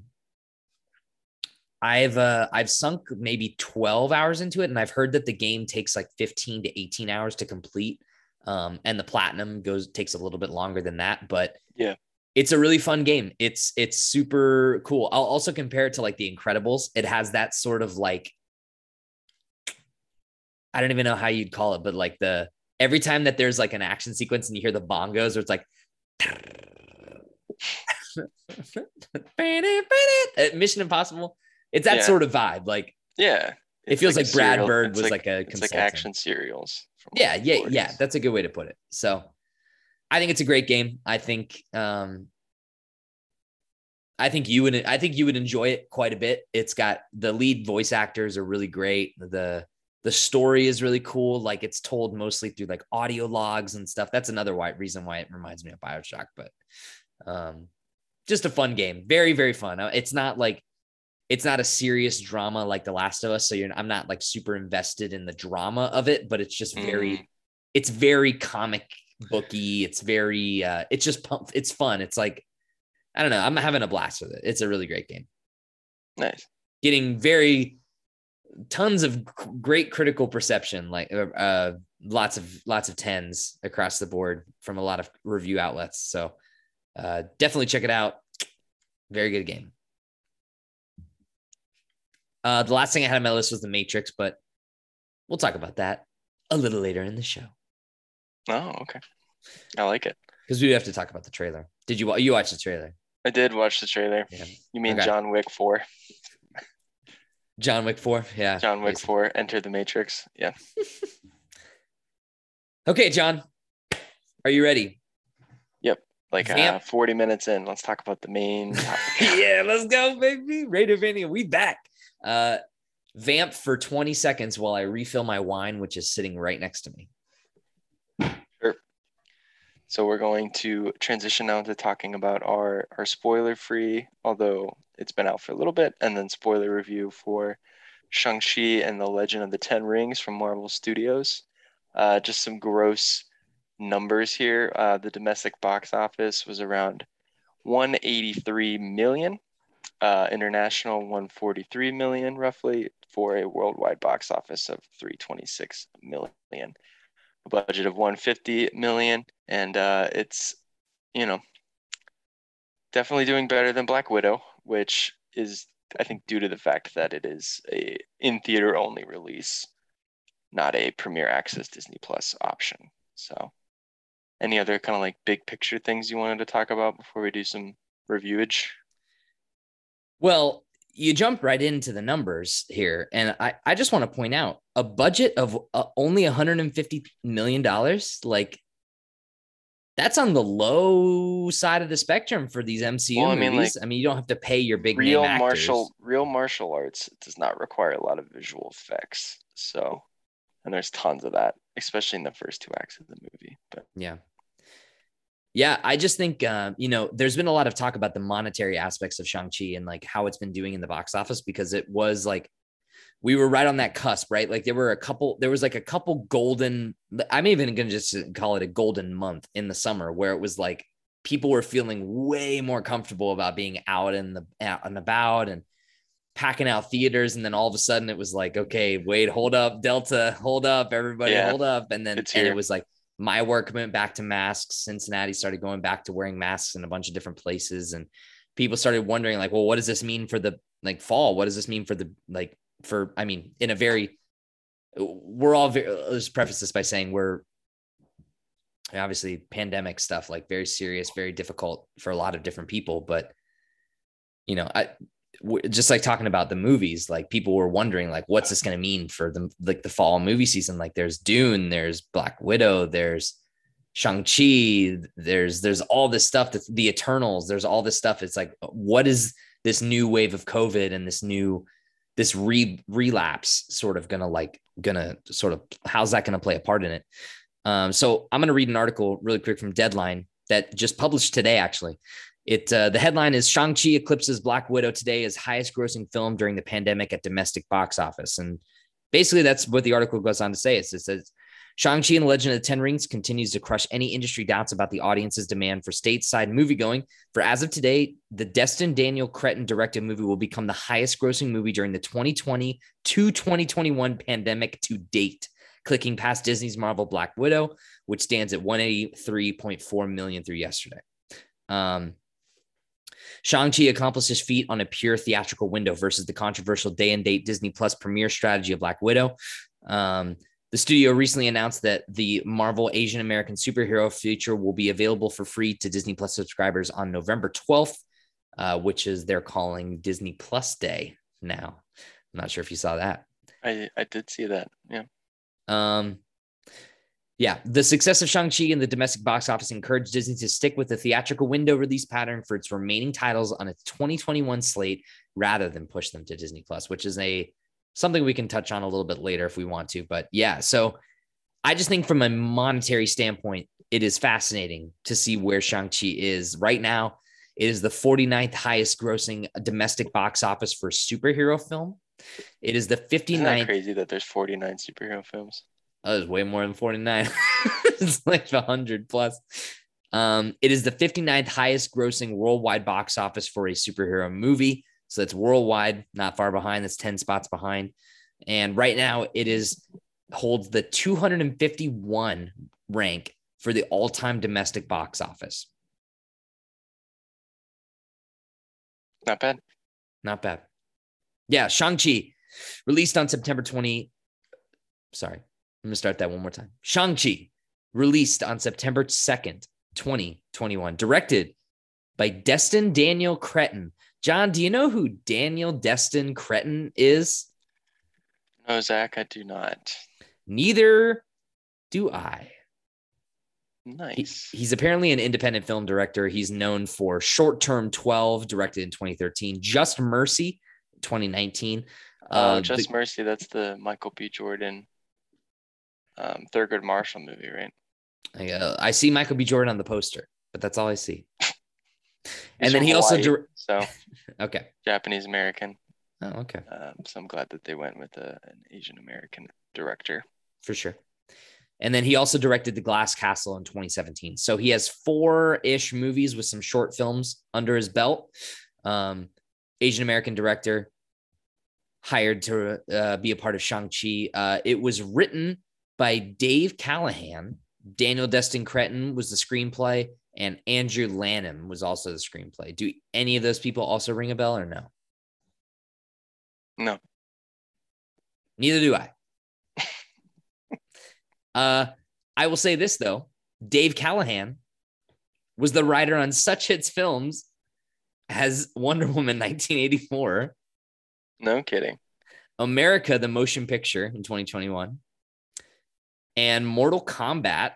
I've uh I've sunk maybe 12 hours into it and I've heard that the game takes like 15 to 18 hours to complete. Um and the platinum goes takes a little bit longer than that, but Yeah. It's a really fun game. It's it's super cool. I'll also compare it to like The Incredibles. It has that sort of like I don't even know how you'd call it, but like the every time that there's like an action sequence and you hear the bongos or it's like <laughs> Mission Impossible. It's that Yeah. sort of vibe. Like Yeah. it feels a like, Brad serial- Bird it's was like, a it's like action serials. Yeah, yeah, 40s. yeah. That's a good way to put it. So I think it's a great game. I think um I think you would I think you would enjoy it quite a bit. It's got the lead voice actors are really great. The the story is really cool. Like it's told mostly through like audio logs and stuff. That's another why, reason why it reminds me of Bioshock, but um just a fun game. Very, very fun. Uh, It's not like it's not a serious drama like The Last of Us. So you're I'm not like super invested in the drama of it, but it's just very Mm. it's very comic booky. It's very uh it's just pump it's fun. It's like I don't know. I'm having a blast with it. It's a really great game. Nice. Getting very tons of great critical perception, like uh, uh lots of lots of tens across the board from a lot of review outlets. So uh definitely check it out. Very good game. Uh the last thing I had on my list was the Matrix, but we'll talk about that a little later in the show. Oh, okay. I like it. because we have to talk about the trailer. Did you you watch the trailer? I did watch the trailer. Yeah. You mean Okay. John Wick 4? John Wick Four. Yeah. John Wick basically. 4, Enter the Matrix. Yeah. <laughs> Okay, John. Are you ready? Yep. Like uh, 40 minutes in, let's talk about the main topic. <laughs> yeah, let's go, baby. Raider Radiovania, we back. Uh, vamp for 20 seconds while I refill my wine, which is sitting right next to me. Sure. So we're going to transition now to talking about our our spoiler free, although it's been out for a little bit, and then spoiler review for Shang-Chi and the Legend of the Ten Rings from Marvel Studios. Uh, just some gross numbers here. Uh, the domestic box office was around 183 million, uh, international 143 million roughly, for a worldwide box office of 326 million. A budget of 150 million and uh, it's you know definitely doing better than Black Widow, which is I think due to the fact that it is a in theater only release, not a premiere access Disney Plus option. So, any other kind of like big picture things you wanted to talk about before we do some reviewage? Well, you jump right into the numbers here. And I, I just want to point out a budget of uh, only $150 million. Like, that's on the low side of the spectrum for these MCU Well, I mean, movies. I mean, you don't have to pay your big real name actors. martial real martial arts does not require a lot of visual effects. So, and there's tons of that, especially in the first two acts of the movie. But Yeah. Yeah, I just think uh, you know, there's been a lot of talk about the monetary aspects of Shang-Chi and like how it's been doing in the box office because it was like we were right on that cusp, right? Like there were a couple, there was like a couple golden, I'm even gonna just call it a golden month in the summer where it was like people were feeling way more comfortable about being out in the out and about and packing out theaters. And then all of a sudden it was like okay wait hold up delta hold up everybody Yeah, hold up. And then and it was like my work went back to masks. Cincinnati started going back to wearing masks in a bunch of different places. And people started wondering like well what does this mean for the like fall? What does this mean for the like for i mean in a very we're all very let's preface this by saying we're obviously pandemic stuff like very serious very difficult for a lot of different people. But you know i just like talking about the movies like people were wondering like what's this going to mean for the like the fall movie season? Like there's dune there's black widow there's shang-chi there's there's all this stuff that's the eternals there's all this stuff. It's like what is this new wave of covid and this new this re relapse sort of gonna like gonna sort of how's that gonna play a part in it? Um, so I'm to read an article really quick from Deadline that just published today. Actually, it uh, the headline is Shang Chi eclipses Black Widow today as highest grossing film during the pandemic at domestic box office, and basically that's what the article goes on to say. It says Shang-Chi and the Legend of the Ten Rings continues to crush any industry doubts about the audience's demand for stateside moviegoing. For as of today, the Destin Daniel Cretton directed movie will become the highest grossing movie during the 2020 to 2021 pandemic to date, clicking past Disney's Marvel Black Widow, which stands at 183.4 million through yesterday. Um, Shang-Chi accomplishes his feat on a pure theatrical window versus the controversial day and date Disney Plus premiere strategy of Black Widow. Um, the studio recently announced that the Marvel Asian American superhero feature will be available for free to Disney Plus subscribers on November 12th, uh, which is they're calling Disney Plus Day now. I'm not sure if you saw that. I, I did see that. Yeah. Um, yeah, the success of Shang-Chi in the domestic box office encouraged Disney to stick with the theatrical window release pattern for its remaining titles on its 2021 slate rather than push them to Disney Plus, which is a something we can touch on a little bit later if we want to. But yeah, so I just think from a monetary standpoint, it is fascinating to see where Shang-Chi is right now. It is the 49th highest grossing domestic box office for superhero film. It is the 59th. Isn't that crazy that there's 49 superhero films? Oh, it's way more than 49. <laughs> it's like 100 plus. Um, it is the 59th highest grossing worldwide box office for a superhero movie. So that's worldwide, not far behind. That's 10 spots behind. And right now it is holds the 251 rank for the all-time domestic box office. Not bad. Not bad. Yeah, Shang-Chi released on September 20. Sorry, I'm going to start that one more time. Shang-Chi, released on September 2nd, 2021, directed by Destin Daniel Cretton. John, do you know who Daniel Destin Cretton is? No, Zach, I do not. Neither do I. Nice. He, he's apparently an independent film director. He's known for Short Term 12, directed in 2013, Just Mercy, 2019. Oh, uh, Just the, Mercy. That's the Michael B. Jordan um, Thurgood Marshall movie, right? I, uh, I see Michael B. Jordan on the poster, but that's all I see. <laughs> and then he Hawaii, also dir- so <laughs> okay Japanese American. Oh, okay. Um, so I'm glad that they went with a, an Asian American director for sure. And then he also directed The Glass Castle in 2017. So he has four ish movies with some short films under his belt. Um, Asian American director, hired to uh, be a part of Shang-Chi. Uh, it was written by Dave Callahan. Daniel Destin Cretton was the screenplay, and Andrew Lanham was also the screenplay. Do any of those people also ring a bell or no? No. Neither do I. <laughs> uh, I will say this though: Dave Callahan was the writer on such hits films as Wonder Woman 1984. No kidding. America, the motion picture in 2021 and Mortal Kombat,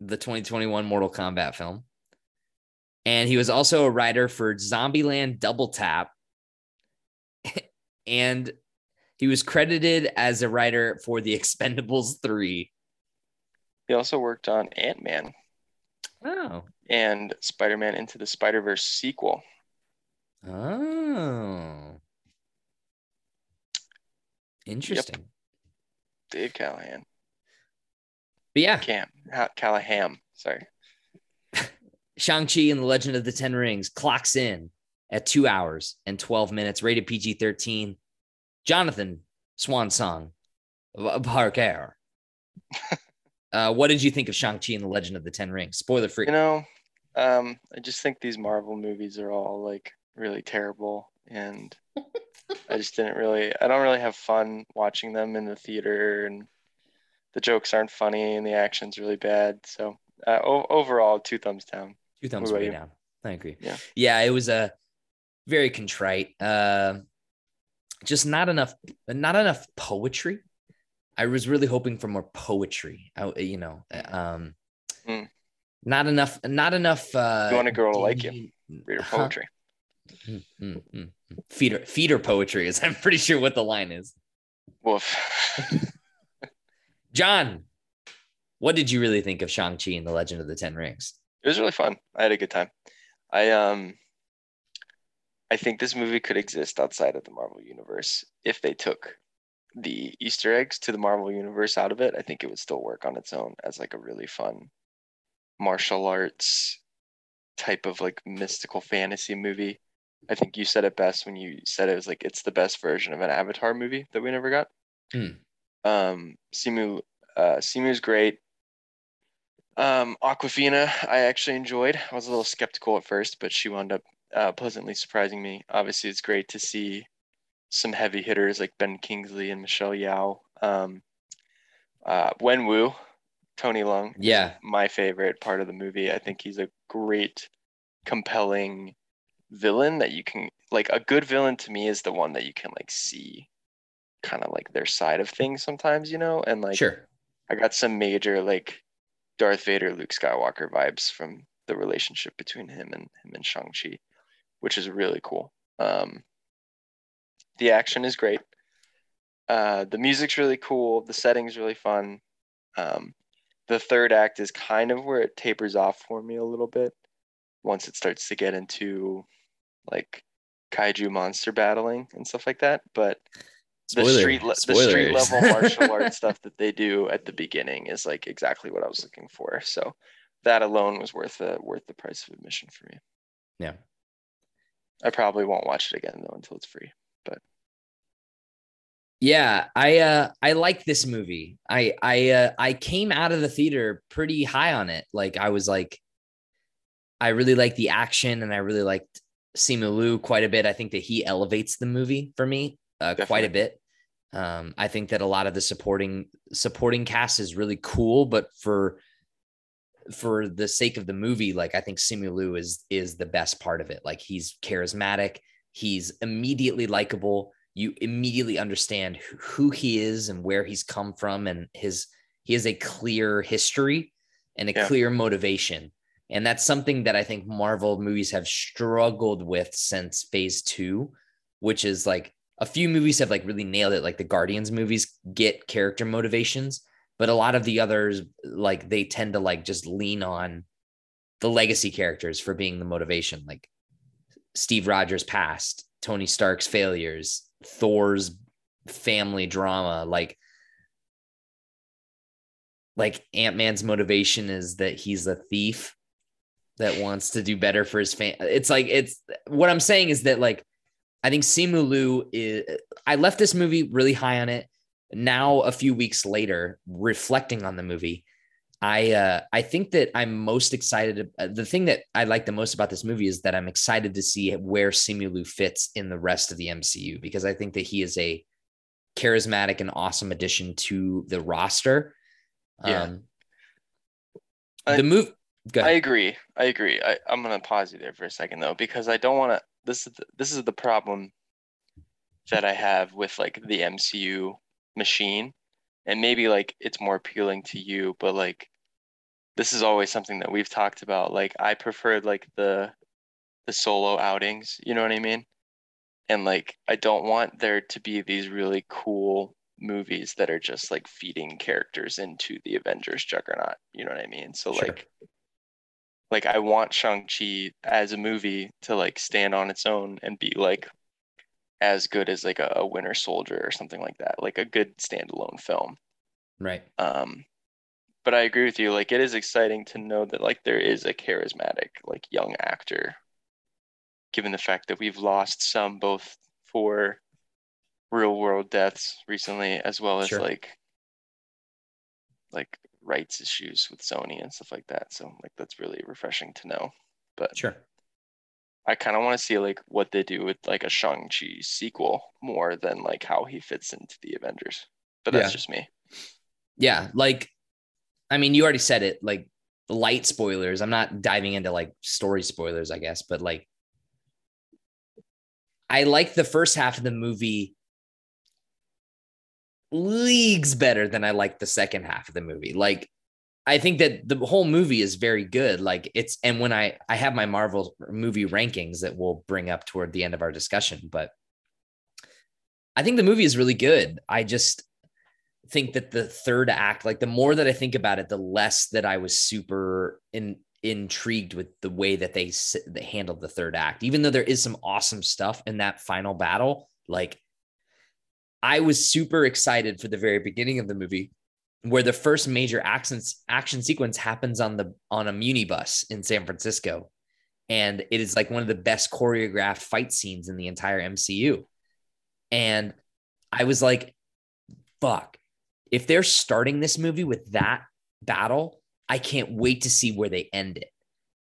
the 2021 Mortal Kombat film. And he was also a writer for Zombieland Double Tap. <laughs> and he was credited as a writer for The Expendables 3. He also worked on Ant Man. Oh. And Spider Man Into the Spider Verse sequel. Oh. Interesting. Yep. Dave Callahan. But yeah, Cam Callaham. Sorry. <laughs> Shang-Chi and the Legend of the Ten Rings clocks in at two hours and 12 minutes, rated PG 13. Jonathan Swan Song Parker. <laughs> uh, what did you think of Shang-Chi and the Legend of the Ten Rings? Spoiler free. You know, um, I just think these Marvel movies are all like really terrible. And <laughs> I just didn't really, I don't really have fun watching them in the theater. And the jokes aren't funny and the action's really bad. So uh, o- overall, two thumbs down. Two thumbs way you? down. I agree. Yeah, yeah, it was a very contrite. Uh, just not enough, not enough poetry. I was really hoping for more poetry. I, you know, um, mm. not enough, not enough. Uh, you want a girl to like you? Read her poetry. Huh? Mm, mm, mm, feeder, feeder poetry is. <laughs> I'm pretty sure what the line is. Woof. <laughs> John, what did you really think of Shang-Chi and the Legend of the Ten Rings? It was really fun. I had a good time. I um I think this movie could exist outside of the Marvel universe if they took the Easter eggs to the Marvel universe out of it, I think it would still work on its own as like a really fun martial arts type of like mystical fantasy movie. I think you said it best when you said it was like it's the best version of an Avatar movie that we never got. Hmm. Um, Simu, uh, Simu's great. Um, Awkwafina, I actually enjoyed. I was a little skeptical at first, but she wound up uh, pleasantly surprising me. Obviously, it's great to see some heavy hitters like Ben Kingsley and Michelle Yeoh. Um, uh, Wen Wu, Tony Leung, Yeah. my favorite part of the movie. I think he's a great, compelling villain that you can like. A good villain to me is the one that you can like see, kind of like their side of things sometimes, you know. And like, sure. I got some major like Darth Vader, Luke Skywalker vibes from the relationship between him and him and Shang Chi, which is really cool. Um, the action is great. Uh, the music's really cool. The setting's really fun. Um, the third act is kind of where it tapers off for me a little bit once it starts to get into like kaiju monster battling and stuff like that. But the Spoiler- street le- the street level <laughs> martial arts stuff that they do at the beginning is like exactly what I was looking for. So that alone was worth the worth the price of admission for me. Yeah. I probably won't watch it again though until it's free. But yeah, I uh I like this movie. I I uh I came out of the theater pretty high on it. Like I was like I really like the action and I really liked Simu Liu quite a bit. I think that he elevates the movie for me uh, quite a bit. Um I think that a lot of the supporting supporting cast is really cool, but for for the sake of the movie, like I think Simu Liu is is the best part of it. Like he's charismatic, he's immediately likable you immediately understand who- he is and where he's come from and his he has a clear history and a Yeah. clear motivation and that's something that i think marvel movies have struggled with since phase two which is like a few movies have like really nailed it like the guardians movies get character motivations but a lot of the others like they tend to like just lean on the legacy characters for being the motivation like steve rogers past tony stark's failures Thor's family drama. Like, like Ant Man's motivation is that he's a thief that wants to do better for his fan. It's like it's what I'm saying is that like I think Simu Liu is. I left this movie really high on it. Now a few weeks later, reflecting on the movie, I uh, I think that I'm most excited. uh, The thing that I like the most about this movie is that I'm excited to see where Simu Liu fits in the rest of the MCU because I think that he is a charismatic and awesome addition to the roster. Yeah. Um, I- the move. I agree. I agree. I, I'm gonna pause you there for a second though, because I don't want to. This is the, this is the problem that I have with like the MCU machine, and maybe like it's more appealing to you, but like this is always something that we've talked about. Like I preferred like the the solo outings. You know what I mean? And like I don't want there to be these really cool movies that are just like feeding characters into the Avengers juggernaut. You know what I mean? So Sure. like like I want Shang-Chi as a movie to like stand on its own and be like as good as like a, a Winter Soldier or something like that, like a good standalone film. Right. Um, but I agree with you. Like it is exciting to know that like there is a charismatic like young actor, given the fact that we've lost some both for real world deaths recently, as well as Sure. like like rights issues with Sony and stuff like that. So like that's really refreshing to know. But Sure. I kind of want to see like what they do with like a Shang-Chi sequel more than like how he fits into the Avengers. But that's Yeah. just me. Yeah, like I mean, you already said it, like light spoilers. I'm not diving into like story spoilers, I guess, but like I like the first half of the movie leagues better than I like the second half of the movie. Like I think that the whole movie is very good. Like it's and when I I have my Marvel movie rankings that we'll bring up toward the end of our discussion, but I think the movie is really good. I just think that the third act, like the more that I think about it, the less that I was super in, intrigued with the way that they, they handled the third act. Even though there is some awesome stuff in that final battle, like I was super excited for the very beginning of the movie where the first major action action sequence happens on the on a muni bus in San Francisco and it is like one of the best choreographed fight scenes in the entire MCU. And I was like fuck. If they're starting this movie with that battle, I can't wait to see where they end it.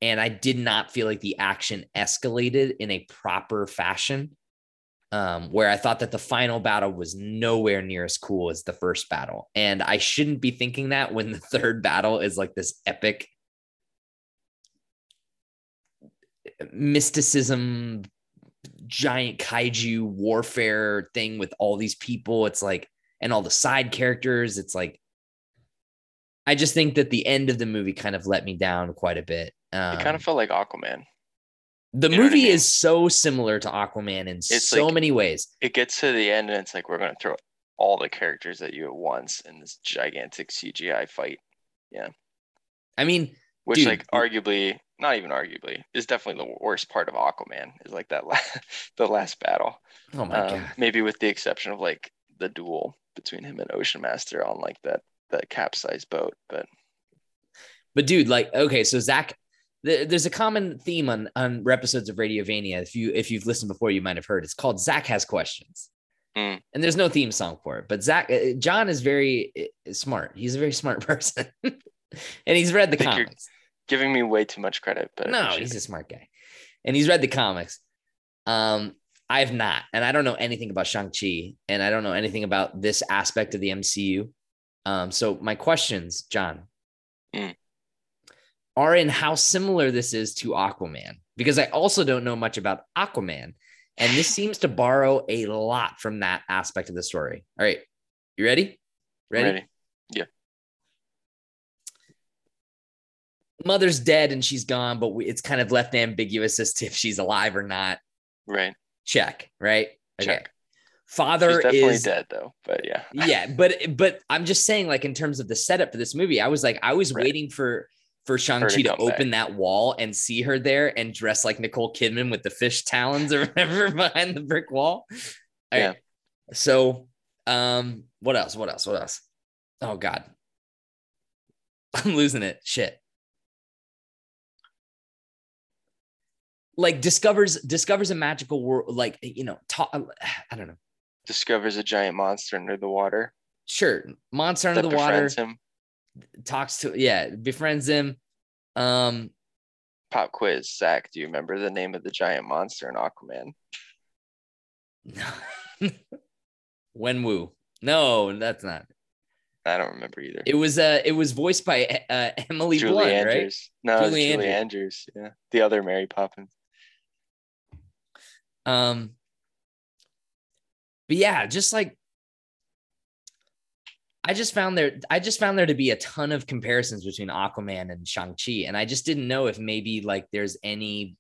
And I did not feel like the action escalated in a proper fashion um, where I thought that the final battle was nowhere near as cool as the first battle. And I shouldn't be thinking that when the <laughs> third battle is like this epic mysticism, giant kaiju warfare thing with all these people. It's like, and all the side characters. It's like, I just think that the end of the movie kind of let me down quite a bit. Um, it kind of felt like Aquaman. The you movie I mean? is so similar to Aquaman in it's so like, many ways. It gets to the end and it's like we're going to throw all the characters at you at once in this gigantic CGI fight. Yeah. I mean, which dude, like arguably, not even arguably, is definitely the worst part of Aquaman is like that <laughs> last, the last battle. Oh my um, god. Maybe with the exception of like the duel between him and Ocean Master on like that that capsized boat, but but dude, like okay, so Zach there's a common theme on on episodes of Radiovania. If you if you've listened before, you might have heard. It's called Zach has questions, mm. and there's no theme song for it. But Zach uh, John is very uh, smart. He's a very smart <laughs> person, and he's read the comics. giving me way too much credit, but no, he's a smart guy, and he's read the comics. Um, I have not, and I don't know anything about Shang Chi, and I don't know anything about this aspect of the MCU. Um, so my questions, John. Mm are in how similar this is to Aquaman because I also don't know much about Aquaman. And this <sighs> seems to borrow a lot from that aspect of the story. All right. You ready? Ready? ready. Yeah. Mother's dead and she's gone, but we, it's kind of left ambiguous as to if she's alive or not. Right. Check. Right. Okay. Check. Father she's definitely is dead though, but yeah. yeah, but but I'm just saying, like in terms of the setup for this movie, I was like, I was right. waiting for for Shang-Chi to, to open back. that wall and see her there and dress like Nicole Kidman with the fish talons or <laughs> whatever <laughs> behind the brick wall. All yeah. Right. So, um, what else? What else? What else? Oh God. <laughs> I'm losing it. Shit. Like discovers discovers a magical world, like you know, ta- I don't know. Discovers a giant monster under the water. Sure, monster under the water. Him talks to yeah, befriends him. Um pop quiz, Zach. Do you remember the name of the giant monster in Aquaman? <laughs> No. Wenwu. No, that's not. I don't remember either. It was uh it was voiced by uh, Emily Julie Blunt, Andrews. right? No, Julie, Julie Andrews. Andrews. Yeah, the other Mary Poppins. Um, but yeah, just like I just found there I just found there to be a ton of comparisons between Aquaman and Shang-Chi. And I just didn't know if maybe like there's any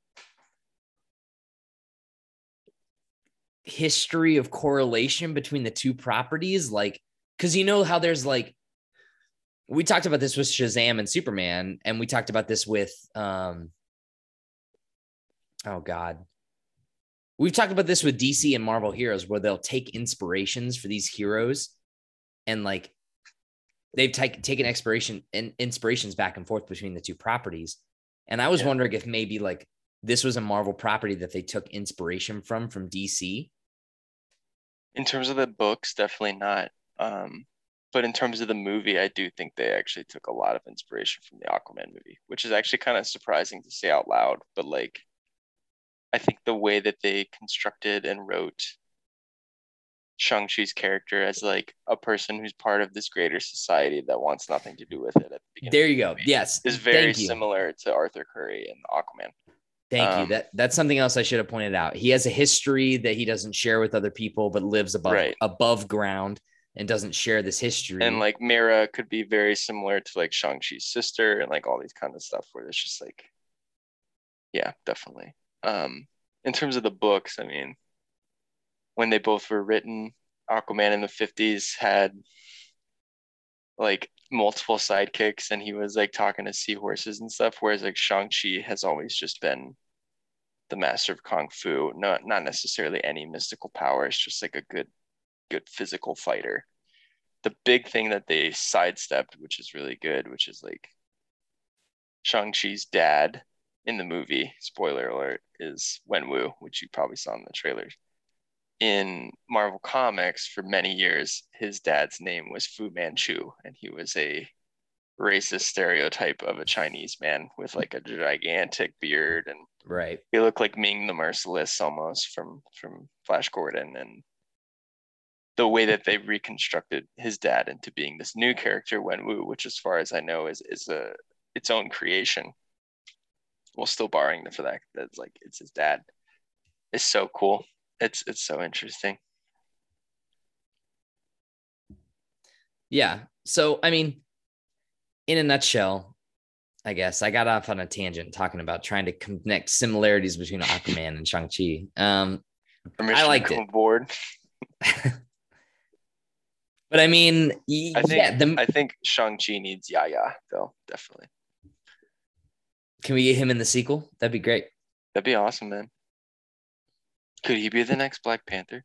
history of correlation between the two properties. Like, because you know how there's like we talked about this with Shazam and Superman, and we talked about this with um oh god. We've talked about this with DC and Marvel heroes where they'll take inspirations for these heroes and like they've t- taken expiration and inspirations back and forth between the two properties. And I was yeah. wondering if maybe like this was a Marvel property that they took inspiration from from DC. In terms of the books, definitely not. Um, but in terms of the movie, I do think they actually took a lot of inspiration from the Aquaman movie, which is actually kind of surprising to say out loud. But like, I think the way that they constructed and wrote Shang-Chi's character as like a person who's part of this greater society that wants nothing to do with it at the beginning. There you go. Yes. Is very similar to Arthur Curry and Aquaman. Thank um, you. That that's something else I should have pointed out. He has a history that he doesn't share with other people, but lives above right. above ground and doesn't share this history. And like Mera could be very similar to like Shang-Chi's sister and like all these kind of stuff where it's just like yeah, definitely. Um in terms of the books, I mean, when they both were written. Aquaman in the 50s had like multiple sidekicks and he was like talking to seahorses and stuff, whereas like Shang-Chi has always just been the master of kung fu, not not necessarily any mystical powers, just like a good good physical fighter. The big thing that they sidestepped, which is really good, which is like Shang-Chi's dad in the movie, spoiler alert, is Wenwu, which you probably saw in the trailers. In Marvel Comics, for many years, his dad's name was Fu Manchu, and he was a racist stereotype of a Chinese man with like a gigantic beard and Right. he looked like Ming the Merciless almost from from Flash Gordon and the way that they reconstructed his dad into being this new character Wenwu, which as far as I know is is a its own creation. Well, still borrowing the for that that's like it's his dad. It's so cool. It's it's so interesting. Yeah. So, I mean, in a nutshell, I guess I got off on a tangent talking about trying to connect similarities between Aquaman and Shang-Chi. Um, Permission to liked it. aboard. <laughs> but I mean, I think yeah, the, I think Shang-Chi needs Yaya though, definitely. can we get him in the sequel? That'd be great. That'd be awesome, man. Could he be the next Black Panther?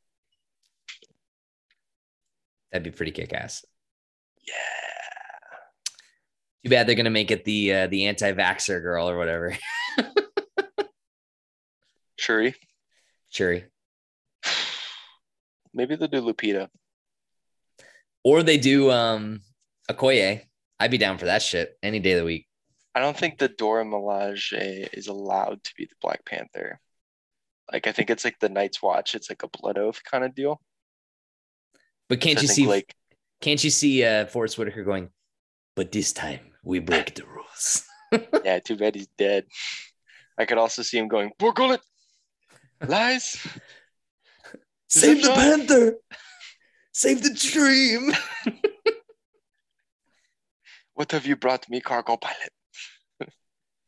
That'd be pretty kick-ass. Yeah. Too bad they're gonna make it the uh, the anti-vaxxer girl or whatever. <laughs> Shuri. Shuri. <sighs> Maybe they'll do Lupita. Or they do um Okoye. I'd be down for that shit any day of the week. I don't think the Dora Milaje is allowed to be the Black Panther. Like I think it's like the Night's Watch. It's like a blood oath kind of deal. But can't you see like can't you see uh Forest Whitaker going, but this time we break the rules. <laughs> yeah, too bad he's dead. I could also see him going, Bor Gullet! Lies! <laughs> Save the Zip-zop. panther. Save the dream. <laughs> What have you brought me, cargo pilot?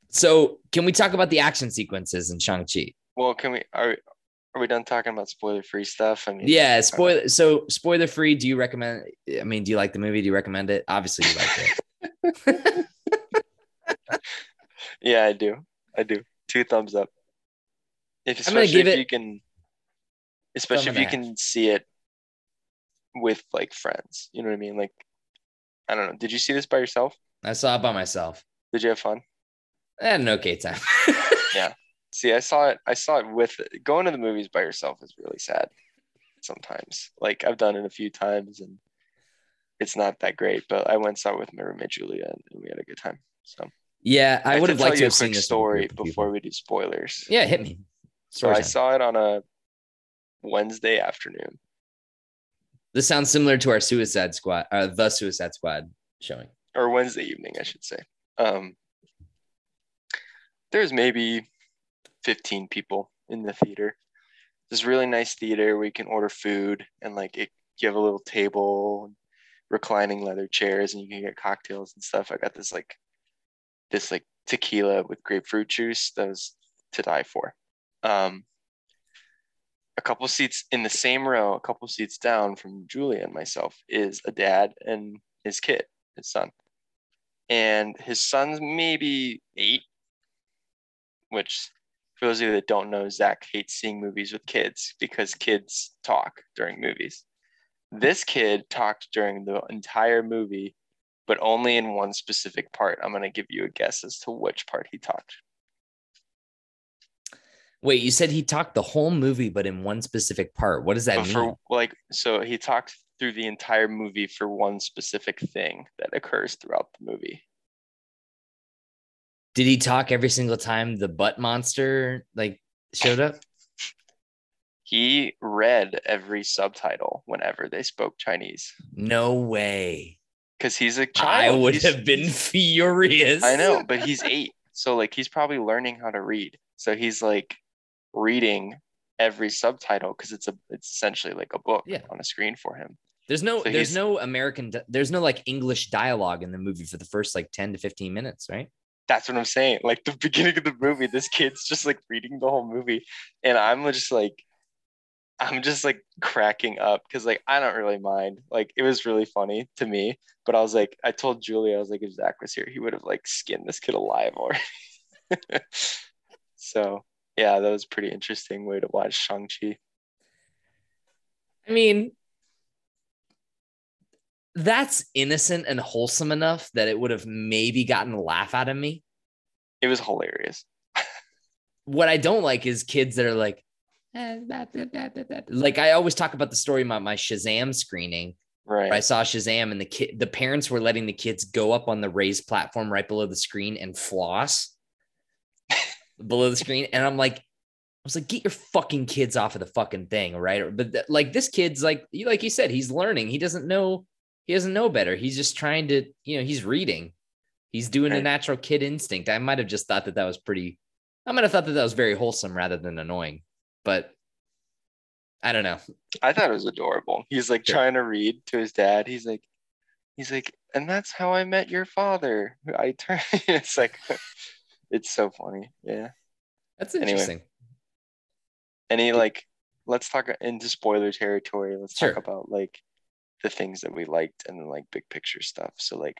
So can we talk about the action sequences in Shang-Chi? Well, can we are are we done talking about spoiler free stuff? I mean Yeah, spoiler so spoiler free. Do you recommend I mean, do you like the movie? Do you recommend it? Obviously you like it. <laughs> <laughs> Yeah, I do. I do. Two thumbs up. If especially give if it you can especially if you can see it with like friends. You know what I mean? Like I don't know. Did you see this by yourself? I saw it by myself. Did you have fun? I had an okay time. <laughs> See, I saw it. I saw it with going to the movies by yourself is really sad. Sometimes, like I've done it a few times, and it's not that great. But I went saw it with my roommate Julia, and we had a good time. So yeah, I have would have liked to have seen quick this story group of people. before we do spoilers. Yeah, hit me. So I saw it on a Wednesday afternoon. This sounds similar to our Suicide Squad, uh, the Suicide Squad showing. or Wednesday evening, I should say. Um, there's maybe 15 people in the theater. This really nice theater where you can order food and like it, you have a little table, reclining leather chairs, and you can get cocktails and stuff. I got this like this like tequila with grapefruit juice that was to die for. Um, a couple seats in the same row, a couple seats down from Julia and myself is a dad and his kid, his son. And his son's maybe eight, which for those of you that don't know, Zach hates seeing movies with kids because kids talk during movies. This kid talked during the entire movie, but only in one specific part. I'm going to give you a guess as to which part he talked. Wait, you said he talked the whole movie, but in one specific part. What does that But mean? like, so he talked through the entire movie for one specific thing that occurs throughout the movie. Did he talk every single time the butt monster like showed up? He read every subtitle whenever they spoke Chinese No way. because he's a child. I would He's- have been furious. I know, <laughs> but he's eight. So like he's probably learning how to read. So he's like reading every subtitle because it's a it's essentially like a book Yeah. on a screen for him. There's no So there's no American there's no like English dialogue in the movie for the first like 10 to 15 minutes, right? That's what I'm saying. Like the <laughs> beginning of the movie, this kid's just like reading the whole movie. And I'm just like I'm just like cracking up because like I don't really mind. Like it was really funny to me, but I was like, I told Julia, I was like, if Zach was here, he would have like skinned this kid alive already. <laughs> so yeah, that was a pretty interesting way to watch Shang-Chi. I mean, that's innocent and wholesome enough that it would have maybe gotten a laugh out of me. It was hilarious. What I don't like is kids that are like, eh, like I always talk about the story about my Shazam screening. Right. I saw Shazam and the kid, the parents were letting the kids go up on the raised platform right below the screen and floss <laughs> below the screen. And I'm like, I was like, get your fucking kids off of the fucking thing, right? But th- like this kid's like, you like you said, he's learning. He doesn't know, he doesn't know better. He's just trying to, you know, he's reading. He's doing a natural kid instinct. I might have just thought that that was pretty. I might have thought that that was very wholesome rather than annoying, but I don't know. I thought it was adorable. He's like Sure. trying to read to his dad. He's like, he's like, and that's how I met your father. I turn. <laughs> it's like, <laughs> it's so funny. Yeah. That's Anyway. interesting. Any like, let's talk into spoiler territory. Let's Sure. talk about like the things that we liked and then like big picture stuff. So like,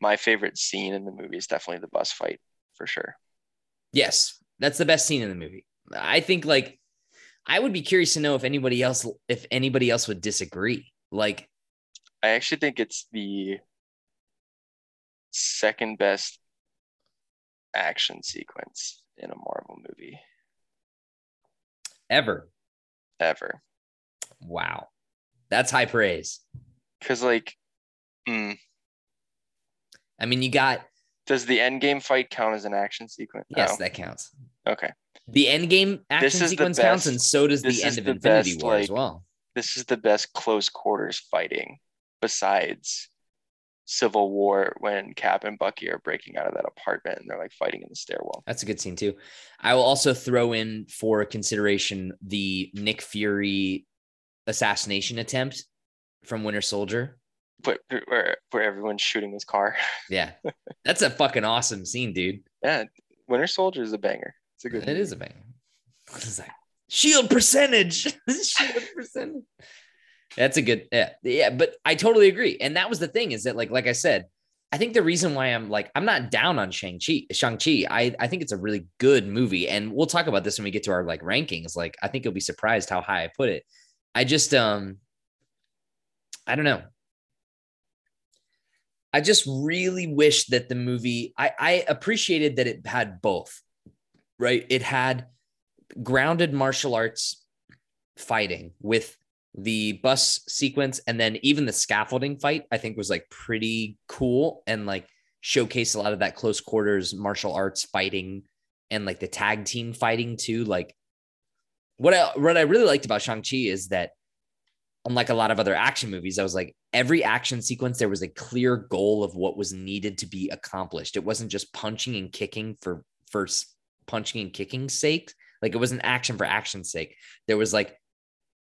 my favorite scene in the movie is definitely the bus fight for sure. Yes, that's the best scene in the movie. I think like I would be curious to know if anybody else if anybody else would disagree. Like I actually think it's the second best action sequence in a Marvel movie ever. ever. Wow. That's high praise. Because like, mm, I mean, you got does the end game fight count as an action sequence? yes, No? that counts. Okay. The end game action sequence counts, and so does this the end of the Infinity best, War as well. This is the best close quarters fighting besides Civil War when Cap and Bucky are breaking out of that apartment and they're like fighting in the stairwell. That's a good scene too. I will also throw in for consideration the Nick Fury assassination attempt from Winter Soldier. But where where everyone's shooting his car. <laughs> Yeah, that's a fucking awesome scene, dude. Yeah, Winter Soldier is a banger. It's a good. It movie. is a bang. <laughs> It's like shield percentage. <laughs> shield percentage. That's a good yeah. Yeah, but I totally agree. And that was the thing is that like like I said, I think the reason why I'm like I'm not down on Shang-Chi, Shang-Chi. I I think it's a really good movie and we'll talk about this when we get to our like rankings. Like I think you'll be surprised how high I put it. I just um I don't know. I just really wish that the movie I I appreciated that it had both. Right? It had grounded martial arts fighting with the bus sequence and then even the scaffolding fight i think was like pretty cool and like showcased a lot of that close quarters martial arts fighting and like the tag team fighting too like what I what I really liked about Shang-Chi is that unlike a lot of other action movies I was like every action sequence there was a clear goal of what was needed to be accomplished. It wasn't just punching and kicking for for punching and kicking sake. Like it wasn't action for action's sake. There was like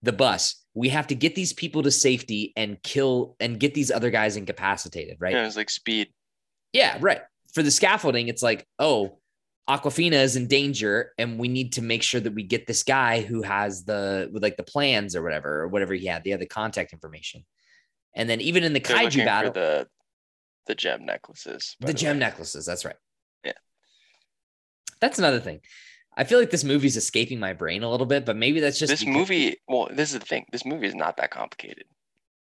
the bus. We have to get these people to safety and kill and get these other guys incapacitated right? Yeah, it was like speed. yeah, right. For the scaffolding, it's like, oh, Awkwafina is in danger, and we need to make sure that we get this guy who has the with like the plans or whatever, or whatever he had, the other contact information. And then even in the They're kaiju battle, the the gem necklaces. by the gem way. necklaces. That's right. Yeah. That's another thing. I feel like this movie's escaping my brain a little bit, but maybe that's just This because movie, well, this is the thing. This movie is not that complicated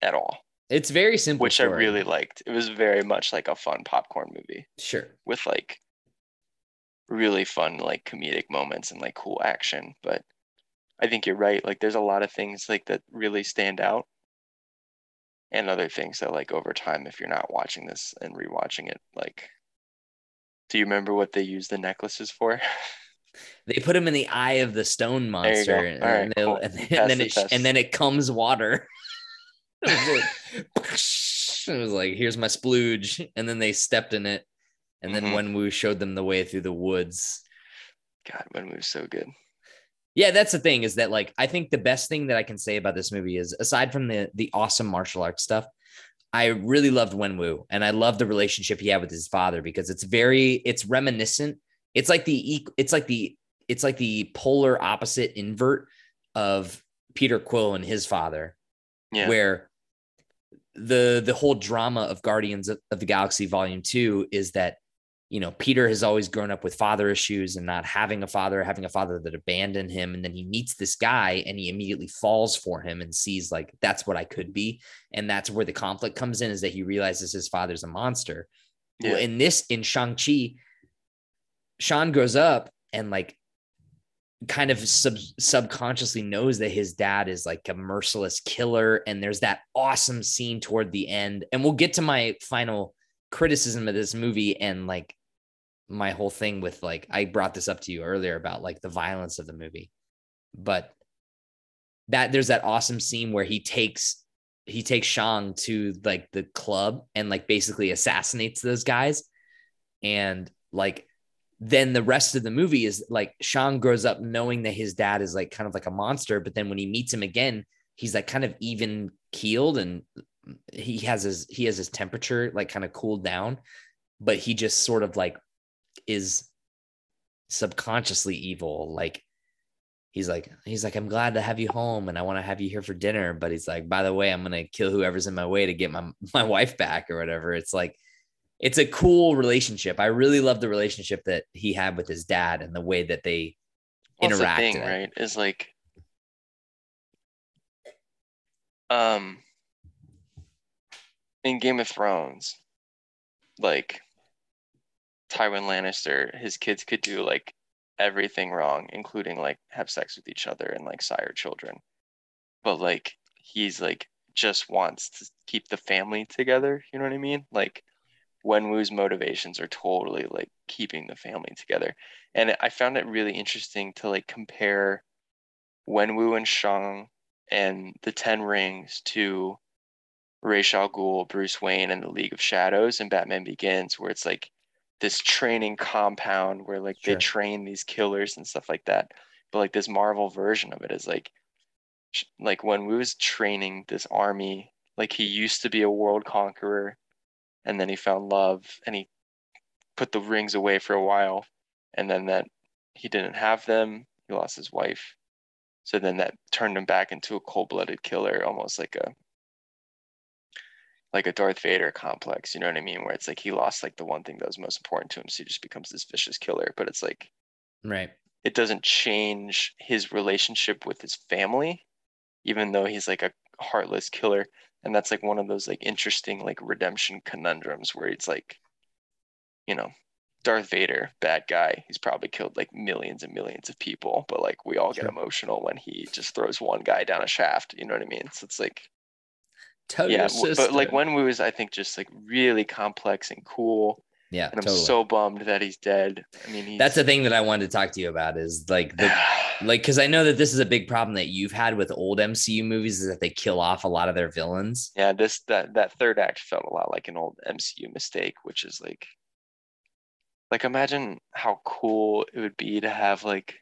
at all, It's very simple. which I really liked. It was very much like a fun popcorn movie sure. with like really fun like comedic moments and like cool action. But I think you're right. Like there's a lot of things like that really stand out. And other things that like over time, if you're not watching this and rewatching it, like do you remember what they use the necklaces for? <laughs> They put him in the eye of the stone monster, and, right, cool. and then, and then it test. and then it comes water. <laughs> it, was like, <laughs> it was like, here's my splooge, and then they stepped in it, and then Mhm. Wenwu showed them the way through the woods. God, when was so good. Yeah, that's the thing is that like I think the best thing that I can say about this movie is aside from the the awesome martial arts stuff, I really loved Wen Wu and I love the relationship he had with his father because it's very it's reminiscent. It's like the it's like the it's like the polar opposite invert of Peter Quill and his father, Yeah. where the the whole drama of Guardians of, of the Galaxy Volume Two is that you know, Peter has always grown up with father issues and not having a father, having a father that abandoned him. And then he meets this guy and he immediately falls for him and sees, like, that's what I could be. And that's where the conflict comes in is that he realizes his father's a monster. Yeah. Well, in this, in Shang-Chi, Sean grows up and, like, kind of sub- subconsciously knows that his dad is like a merciless killer. And there's that awesome scene toward the end. And we'll get to my final criticism of this movie and like my whole thing with like I brought this up to you earlier about like the violence of the movie. But that there's that awesome scene where he takes he takes Sean to like the club and like basically assassinates those guys. And like then the rest of the movie is like Sean grows up knowing that his dad is like kind of like a monster, but then when he meets him again, he's like kind of even keeled and he has his he has his temperature like kind of cooled down, but he just sort of like is subconsciously evil. Like he's like, he's like, I'm glad to have you home and I want to have you here for dinner. But he's like, by the way, I'm gonna kill whoever's in my way to get my <laughs> my wife back or whatever. It's like it's a cool relationship. I really love the relationship that he had with his dad and the way that they well, interact. The thing, right? Is like um in Game of Thrones, like Tywin Lannister, his kids could do like everything wrong, including like have sex with each other and like sire children. But like he's like just wants to keep the family together. You know what I mean? Like Wenwu's motivations are totally like keeping the family together. And I found it really interesting to like compare Wenwu and Shang and the Ten Rings to Ra's al Ghul, Bruce Wayne, and the League of Shadows and Batman Begins, where it's like this training compound where like sure. they train these killers and stuff like that. But like this Marvel version of it is like like when we was training this army, like he used to be a world conqueror and then he found love and he put the rings away for a while and then that he didn't have them, he lost his wife. So then that turned him back into a cold-blooded killer, almost like a like a Darth Vader complex, you know what I mean? Where it's like he lost like the one thing that was most important to him, so he just becomes this vicious killer. But it's like, right? It doesn't change his relationship with his family, even though he's like a heartless killer. And that's like one of those like interesting like redemption conundrums where it's like, you know, Darth Vader, bad guy. He's probably killed like millions and millions of people, but like we all get sure. emotional when he just throws one guy down a shaft. You know what I mean? So it's like Tell yeah, but like When Wenwu is, I think, just like really complex and cool. Yeah, and I'm totally. so bummed that he's dead. I mean, that's the thing that I wanted to talk to you about is like the <sighs> like because I know that this is a big problem that you've had with old MCU movies is that they kill off a lot of their villains. Yeah, this that that third act felt a lot like an old MCU mistake, which is like, like imagine how cool it would be to have like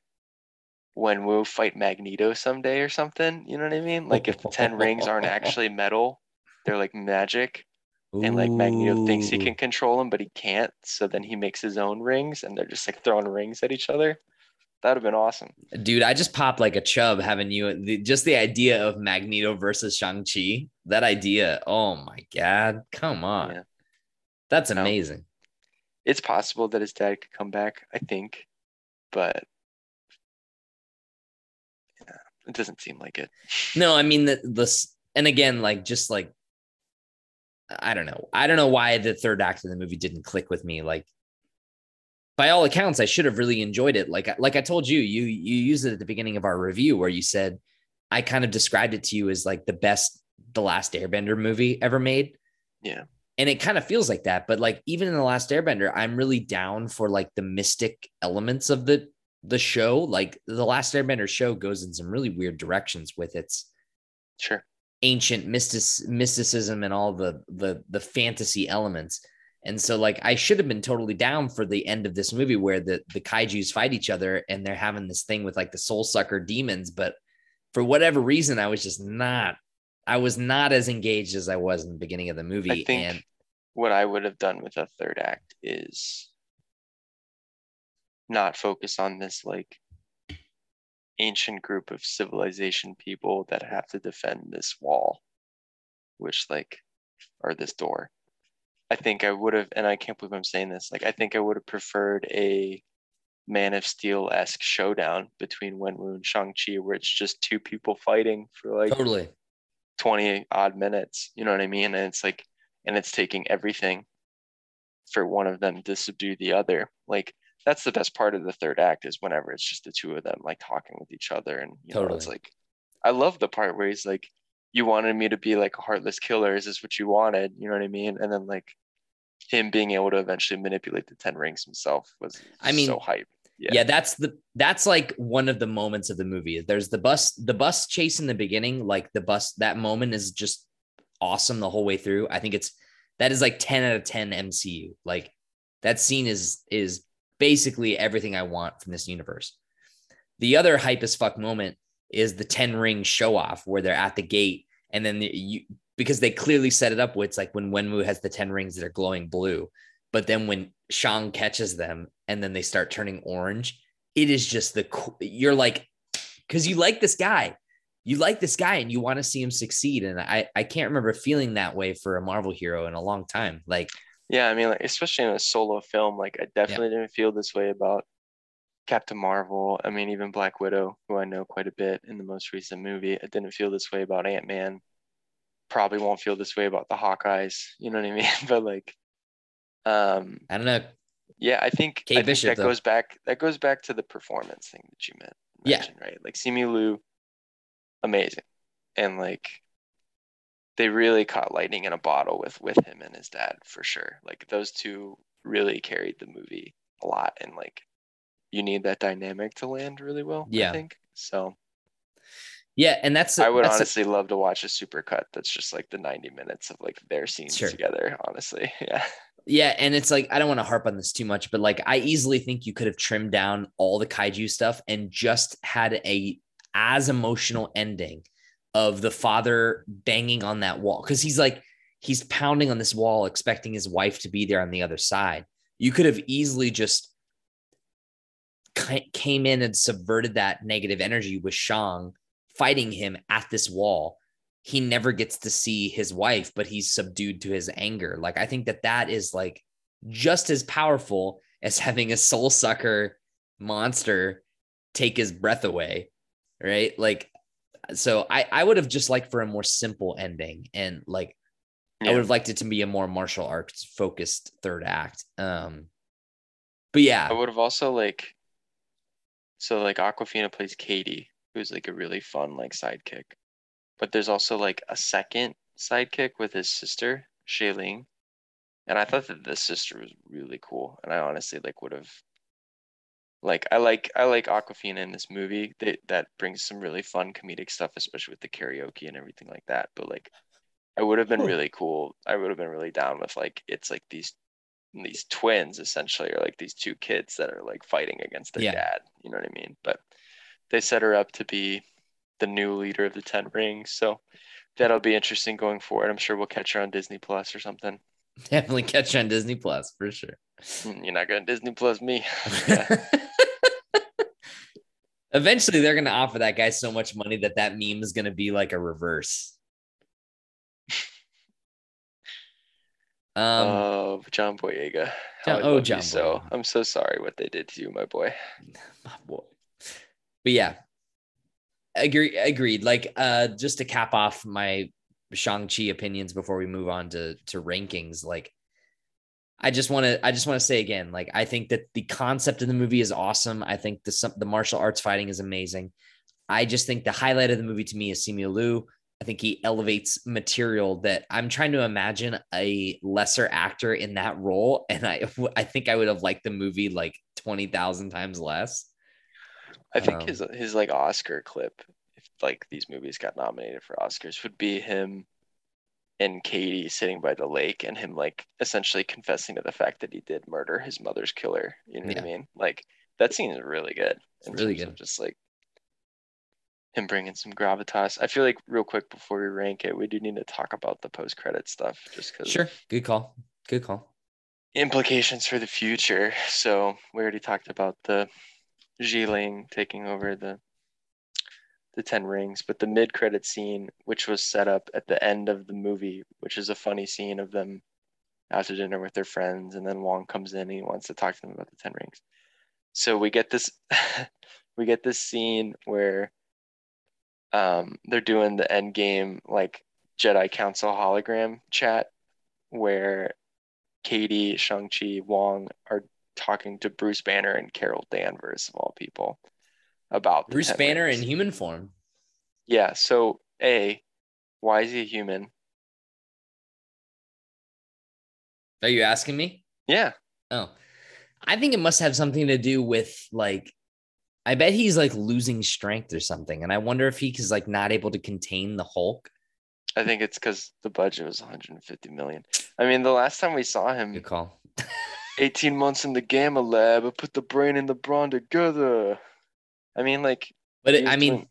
Wenwu fight Magneto someday or something. You know what I mean? Like if the ten rings aren't <laughs> actually metal, they're like magic. And like Magneto thinks he can control them, but he can't. So then he makes his own rings and they're just like throwing rings at each other. That'd have been awesome. Dude, I just popped like a chub having you the, just the idea of Magneto versus Shang-Chi. That idea. Oh my God. Come on. Yeah. That's amazing. it's possible that his dad could come back, I think. But it doesn't seem like it. <laughs> No, I mean the this and again, like just like I don't know. I don't know why the third act of the movie didn't click with me. Like by all accounts, I should have really enjoyed it. Like like I told you, you you used it at the beginning of our review where you said I kind of described it to you as like the best the last airbender movie ever made. Yeah. And it kind of feels like that, but like even in the last airbender, I'm really down for like the mystic elements of the the show, like the Last Airbender show, goes in some really weird directions with its sure ancient mystic mysticism and all the the the fantasy elements. And so, like, I should have been totally down for the end of this movie where the the kaiju's fight each other and they're having this thing with like the soul sucker demons. But for whatever reason, I was just not. I was not as engaged as I was in the beginning of the movie. I think and what I would have done with a third act is not focus on this like ancient group of civilization people that have to defend this wall which like or this door I think I would have, and I can't believe I'm saying this. Like, I think I would have preferred a Man of Steel esque showdown between Wenwu and Shang Chi, where it's just two people fighting for like Totally. 20 odd minutes. You know what I mean? And it's like, and it's taking everything for one of them to subdue the other. Like, that's the best part of the third act is whenever it's just the two of them like talking with each other. And, you know, it's like, I love the part where he's like, you wanted me to be like a heartless killer. Is this what you wanted? You know what I mean? And then like him being able to eventually manipulate the 10 rings himself was I mean, so hype. Yeah. Yeah. that's the that's like one of the moments of the movie. There's the bus the bus chase in the beginning, like the bus that moment is just awesome the whole way through. I think it's that is like 10 out of 10 MCU. Like that scene is is basically everything I want from this universe. The other hype as fuck moment is the 10 ring show off where they're at the gate and then the, you because they clearly set it up where it's like when Wenwu has the 10 rings that are glowing blue, but then when Shang catches them and then they start turning orange, it is just the you're like because you like this guy. You like this guy and you want to see him succeed. And I, I can't remember feeling that way for a Marvel hero in a long time. Like, Yeah, I mean, like especially in a solo film, like I definitely didn't feel this way about Captain Marvel. I mean, even Black Widow, who I know quite a bit in the most recent movie. I didn't feel this way about Ant Man. Probably won't feel this way about the Hawkeyes. You know what I mean? <laughs> but like, um, I don't know. yeah, I think, Kate I think Bishop, that though. goes back. That goes back to the performance thing that you meant. Yeah. mentioned, right. Like Simu Liu, amazing, and like they really caught lightning in a bottle with with him and his dad for sure. Like those two really carried the movie a lot, and like you need that dynamic to land really well. Yeah. I think so. Yeah. And that's, I would that's honestly love to watch a supercut that's just like the 90 minutes of like their scenes Sure. together. Honestly, <laughs> yeah. Yeah, and it's like I don't want to harp on this too much, but like I easily think you could have trimmed down all the kaiju stuff and just had a as emotional ending of the father banging on that wall because he's like he's pounding on this wall expecting his wife to be there on the other side. You could have easily just came in and subverted that negative energy with Shang fighting him at this wall he never gets to see his wife, but he's subdued to his anger. Like, I think that that is like just as powerful as having a soul sucker monster take his breath away. Right. Like, so I, I would have just liked for a more simple ending and like, I would have liked it to be a more martial arts focused third act. Um, but yeah, I would have also like so like Awkwafina plays Katie, who's like a really fun like sidekick. But there's also like a second sidekick with his sister, Shailene. And I thought that this sister was really cool. And I honestly like would have like I like I like Awkwafina in this movie. That that brings some really fun comedic stuff, especially with the karaoke and everything like that. But like I would have been really cool. I would have been really down with like it's like these these twins essentially are like these two kids that are like fighting against their Yeah. dad. You know what I mean? But they set her up to be the new leader of the Ten Rings. So that'll be interesting going forward. I'm sure we'll catch her on Disney Plus or something. <laughs> definitely catch you on Disney Plus for sure. Mm, You're not gonna Disney Plus me. <laughs> <laughs> Eventually, they're going to offer that guy so much money that that meme is going to be like a reverse. Um, oh, John Boyega. John- oh, John so Boyega. I'm so sorry what they did to you, my boy. my boy. But yeah, agree, agreed. Like, uh, just to cap off my Shang Chi opinions before we move on to to rankings, like, I just want to, I just want to say again, like, I think that the concept of the movie is awesome. I think the some- the martial arts fighting is amazing. I just think the highlight of the movie to me is Simu Liu. I think he elevates material that I'm trying to imagine a lesser actor in that role, <laughs> and I I think I would have liked the movie like twenty thousand times less. I think Um, his his like Oscar clip, if like these movies got nominated for Oscars, would be him and Katie sitting by the lake and him like essentially confessing to the fact that he did murder his mother's killer. You know what I mean? Like that scene is really good. It's really good. Just like him bringing some gravitas. I feel like real quick before we rank it, we do need to talk about the post credit stuff, just because Sure. Good call. Good call. implications for the future. So we already talked about the Xialing taking over the the Ten Rings, but the mid credit scene, which was set up at the end of the movie, which is a funny scene of them to dinner with their friends, and then Wong comes in and he wants to talk to them about the Ten Rings. So we get this, <laughs> we get this scene where um, they're doing the end game like Jedi Council hologram chat, where Katie, Shang Chi, Wong are talking to Bruce Banner and Carol Danvers of all people about Bruce Banner Rings. in human form. Yeah. So a, why is he a human? Are you asking me? Yeah. Oh, I think it must have something to do with like, I bet he's like losing strength or something. And I wonder if he is like not able to contain the Hulk. I think it's because the budget was 150 million. I mean, the last time we saw him, Good call. <laughs> 18 months in the Gamma Lab, I put the brain and the brawn together. I mean, like, But it, I mean, doing-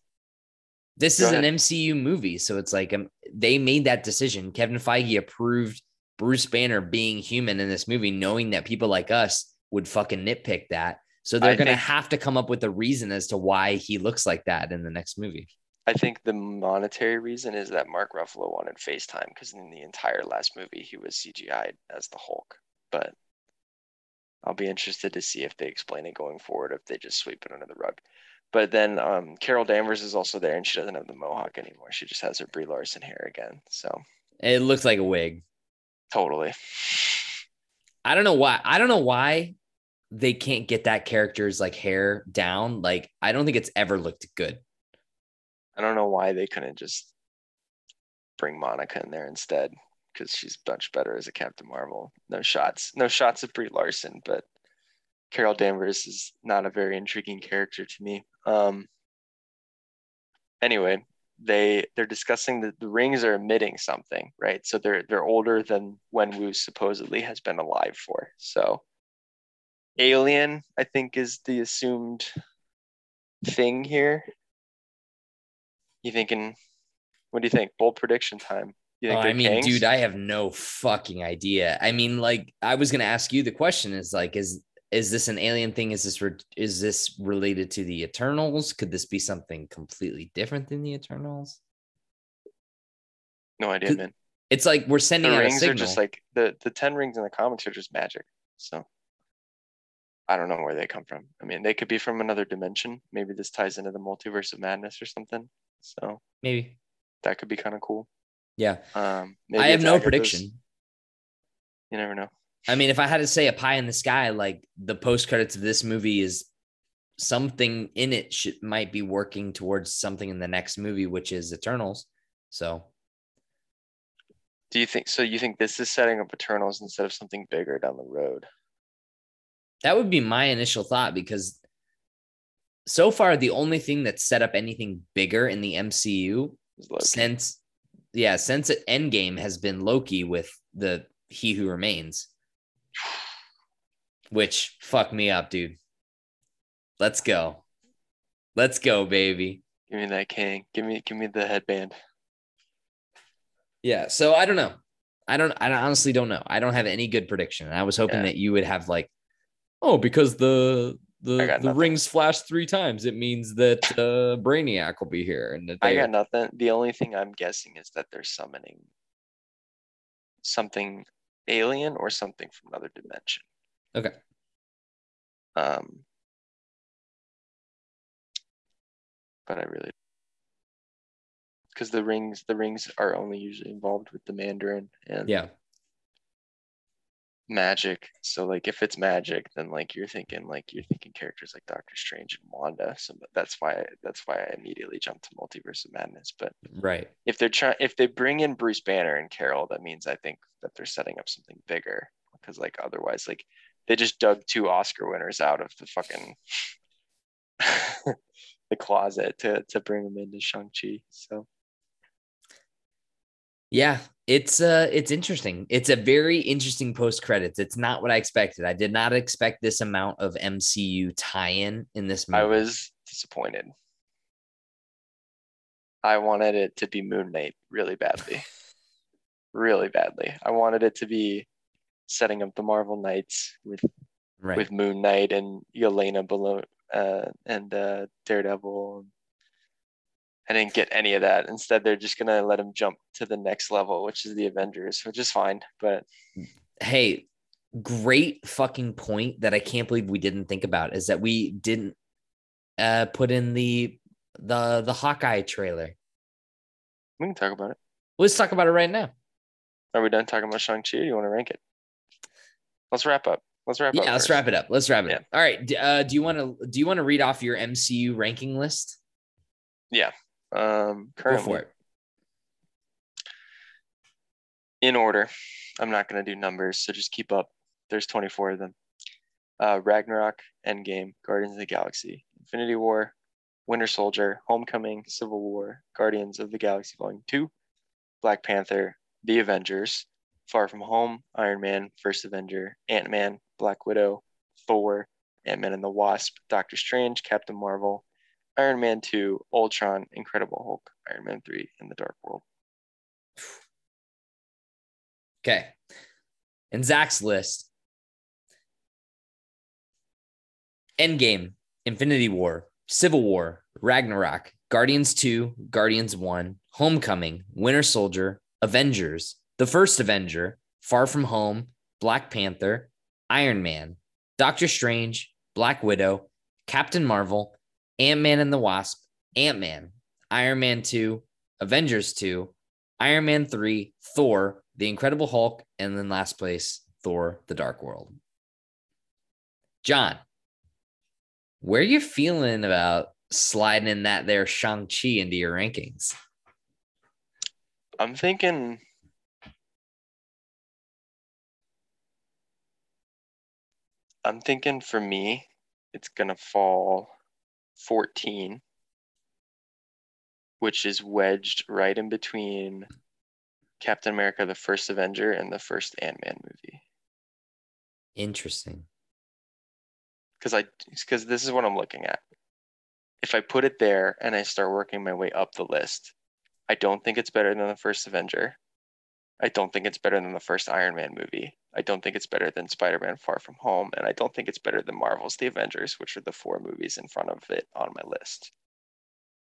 this Go is an. MCU movie. So it's like um, they made that decision. Kevin Feige approved Bruce Banner being human in this movie, knowing that people like us would fucking nitpick that. So they're going to think- have to come up with a reason as to why he looks like that in the next movie. I think the monetary reason is that Mark Ruffalo wanted FaceTime because in the entire last movie he was CGI'd as the Hulk. But I'll be interested to see if they explain it going forward, if they just sweep it under the rug. But then um, Carol Danvers is also there, and she doesn't have the mohawk anymore. She just has her Brie Larson hair again. So It looks like a wig. totally. I don't know why. I don't know why they can't get that character's like hair down. Like I don't think it's ever looked good. I don't know why they couldn't just bring Monica in there instead, because she's much better as a Captain Marvel. No shots, no shots of Brie Larson, but Carol Danvers is not a very intriguing character to me. Um. Anyway, they they're discussing that the rings are emitting something, right? So they're they're older than Wen Wu supposedly has been alive for. So alien, I think, is the assumed thing here. You thinking? What do you think? Bold prediction time. You think Oh, I mean, Kangs? dude, I have no fucking idea. I mean, like, I was gonna ask you the question: is like, is is this an alien thing? Is this re- is this related to the Eternals? Could this be something completely different than the Eternals? no idea, man. It's like we're The sending out a rings signal. are just like the the ten rings in the comics are just magic. So I don't know where they come from. I mean, they could be from another dimension. Maybe this ties into the multiverse of madness or something. So maybe. that could be kind of cool. Yeah, Um, maybe I have no prediction. You never know. I mean, if I had to say a pie in the sky, like the post credits of this movie is something in it should might be working towards something in the next movie, which is Eternals. So Do you think so? You think this is setting up Eternals instead of something bigger down the road? that would be my initial thought because so far the only thing that's set up anything bigger in the MCU since yeah, since Endgame has been Loki with the He Who Remains. Which fuck me up, dude. Let's go. Let's go, baby. Give me that king. Give me give me the headband. Yeah. So I don't know. I don't. I honestly don't know. I don't have any good prediction. I was hoping Yeah. that you would have like, oh, because the the the rings flash three times, it means that uh, Brainiac will be here, and that I got nothing. The only thing I'm guessing is that they're summoning something alien or something from another dimension. okay. Um, but I really because the rings the rings are only usually involved with the Mandarin and Yeah. Magic. So like if it's magic, then like you're thinking like you're thinking characters like Doctor Strange and Wanda. So that's why that's why I immediately jumped to Multiverse of Madness. But Right. if they're trying if they bring in Bruce Banner and Carol, that means I think that they're setting up something bigger. Because like otherwise, like they just dug two Oscar winners out of the fucking <laughs> the closet to to bring them into Shang-Chi. So Yeah. It's uh it's interesting. It's a very interesting post credits. It's not what I expected. I did not expect this amount of MCU tie-in in this movie. I was disappointed. I wanted it to be Moon Knight really badly. <laughs> really badly. I wanted it to be setting up the Marvel Knights with right. with Moon Knight and Yelena below uh, and uh, Daredevil. I didn't get any of that. Instead, they're just gonna let him jump to the next level, which is the Avengers, which is fine. But Hey, great fucking point that I can't believe we didn't think about is that we didn't uh put in the the the Hawkeye trailer. We can talk about it. Let's talk about it right now. Are we done talking about Shang-Chi? Do you want to rank it? Let's wrap up. Let's wrap Yeah, up. let's first. wrap it up. Let's wrap it Yeah. up. All right. Uh, do you want to do you want to read off your MCU ranking list? Um, currently, in order. I'm not going to do numbers, so just keep up. There's 24 of them. Uh, Ragnarok, Endgame, Guardians of the Galaxy, Infinity War, Winter Soldier, Homecoming, Civil War, Guardians of the Galaxy Volume 2, Black Panther, The Avengers, Far From Home, Iron Man, First Avenger, Ant Man, Black Widow, Thor, Ant Man and the Wasp, Doctor Strange, Captain Marvel, Iron Man 2, Ultron, Incredible Hulk, Iron Man 3, and The Dark World. Okay. In Zach's list, Endgame, Infinity War, Civil War, Ragnarok, Guardians 2, Guardians 1, Homecoming, Winter Soldier, Avengers, The First Avenger, Far From Home, Black Panther, Iron Man, Doctor Strange, Black Widow, Captain Marvel, Ant Man and the Wasp, Ant Man, Iron Man 2, Avengers 2, Iron Man 3, Thor, The Incredible Hulk, and then last place, Thor, The Dark World. John, where are you feeling about sliding in that there Shang-Chi into your rankings? I'm thinking I'm thinking for me, it's gonna fall 14, which is wedged right in between Captain America, the first Avenger, and the first Ant-Man movie. Interesting. Because I because this is what I'm looking at. If I put it there and I start working my way up the list, I don't think it's better than the first Avenger. I don't think it's better than the first Iron Man movie. I don't think it's better than Spider Man Far From Home. And I don't think it's better than Marvel's The Avengers, which are the four movies in front of it on my list.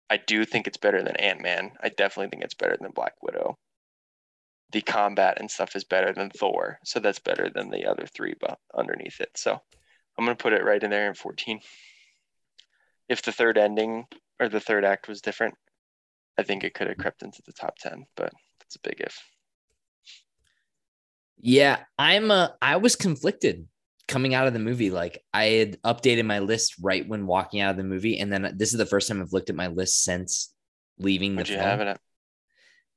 I do think it's better than Ant Man. I definitely think it's better than Black Widow. The combat and stuff is better than Thor. So that's better than the other three but underneath it. So I'm going to put it right in there in 14. If the third ending or the third act was different, I think it could have crept into the top 10, but that's a big if. Yeah, I'm uh I was conflicted coming out of the movie. Like I had updated my list right when walking out of the movie, and then this is the first time I've looked at my list since leaving the Would you film. at?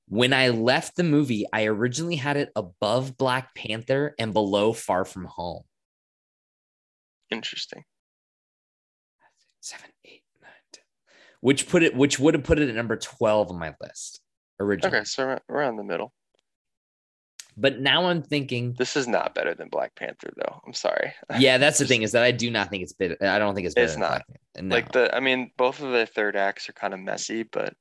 When I left the movie, I originally had it above Black Panther and below Far From Home. Interesting. Seven, eight, nine, ten. Which put it, which would have put it at number 12 on my list originally. Okay, so around the middle. But now I'm thinking, This is not better than Black Panther, though. I'm sorry. <laughs> yeah, that's the thing is that I do not think it's better. I don't think it's better. It's than not. No. Like the, I mean, both of the third acts are kind of messy, but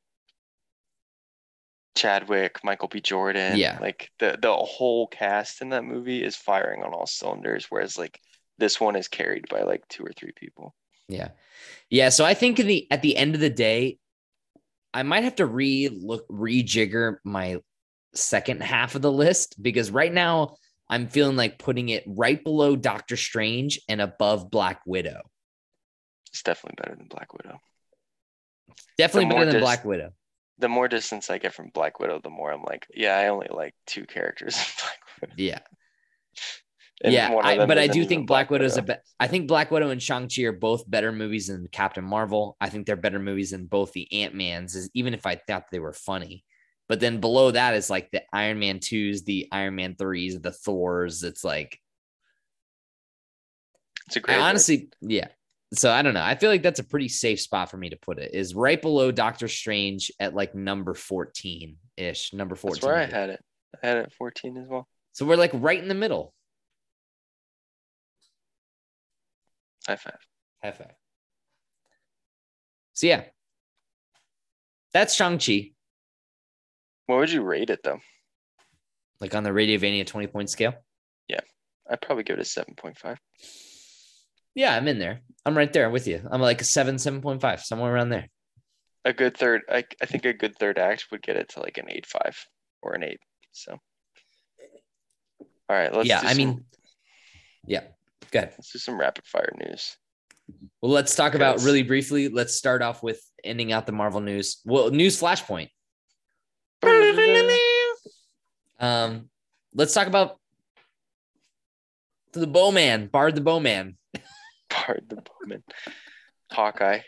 Chadwick, Michael B. Jordan, Yeah. like the the whole cast in that movie is firing on all cylinders, whereas like this one is carried by like two or three people. Yeah. Yeah. So I think in the at the end of the day, I might have to re look rejigger my second half of the list because right now I'm feeling like putting it right below Doctor Strange and above Black Widow. It's definitely better than Black Widow. Definitely better more than dis- Black Widow. The more distance I get from Black Widow, the more I'm like, yeah, I only like two characters <laughs> in Black Widow. Yeah. And yeah. I, but I do think Black, Widow's a Widow. be- I think Black Widow and Shang-Chi are both better movies than Captain Marvel. I think they're better movies than both the Ant-Mans, even if I thought they were funny. But then below that is like the Iron Man 2s, the Iron Man 3s, the Thors. It's like It's a great honestly, yeah. So I don't know. I feel like that's a pretty safe spot for me to put it. Is right below Doctor Strange at like number 14 ish, number 14. That's where I had it. I had it 14 as well. So we're like right in the middle. High five. High five. So yeah, that's Shang-Chi. What would you rate it though? Like on the Radiovania 20 point scale. Yeah. I'd probably give it a 7.5. Yeah, I'm in there. I'm right there with you. I'm like a seven, 7.5, somewhere around there. A good third, I, I think a good third act would get it to like an 8.5 or an 8. So All right, let's yeah, I some- mean, yeah. Go ahead. let's do some rapid fire news. Well, let's talk about really briefly. Let's start off with ending out the Marvel news. Well, news flashpoint. Um, let's talk about the Bowman, Bard the Bowman. <laughs> Bard the Bowman. Hawkeye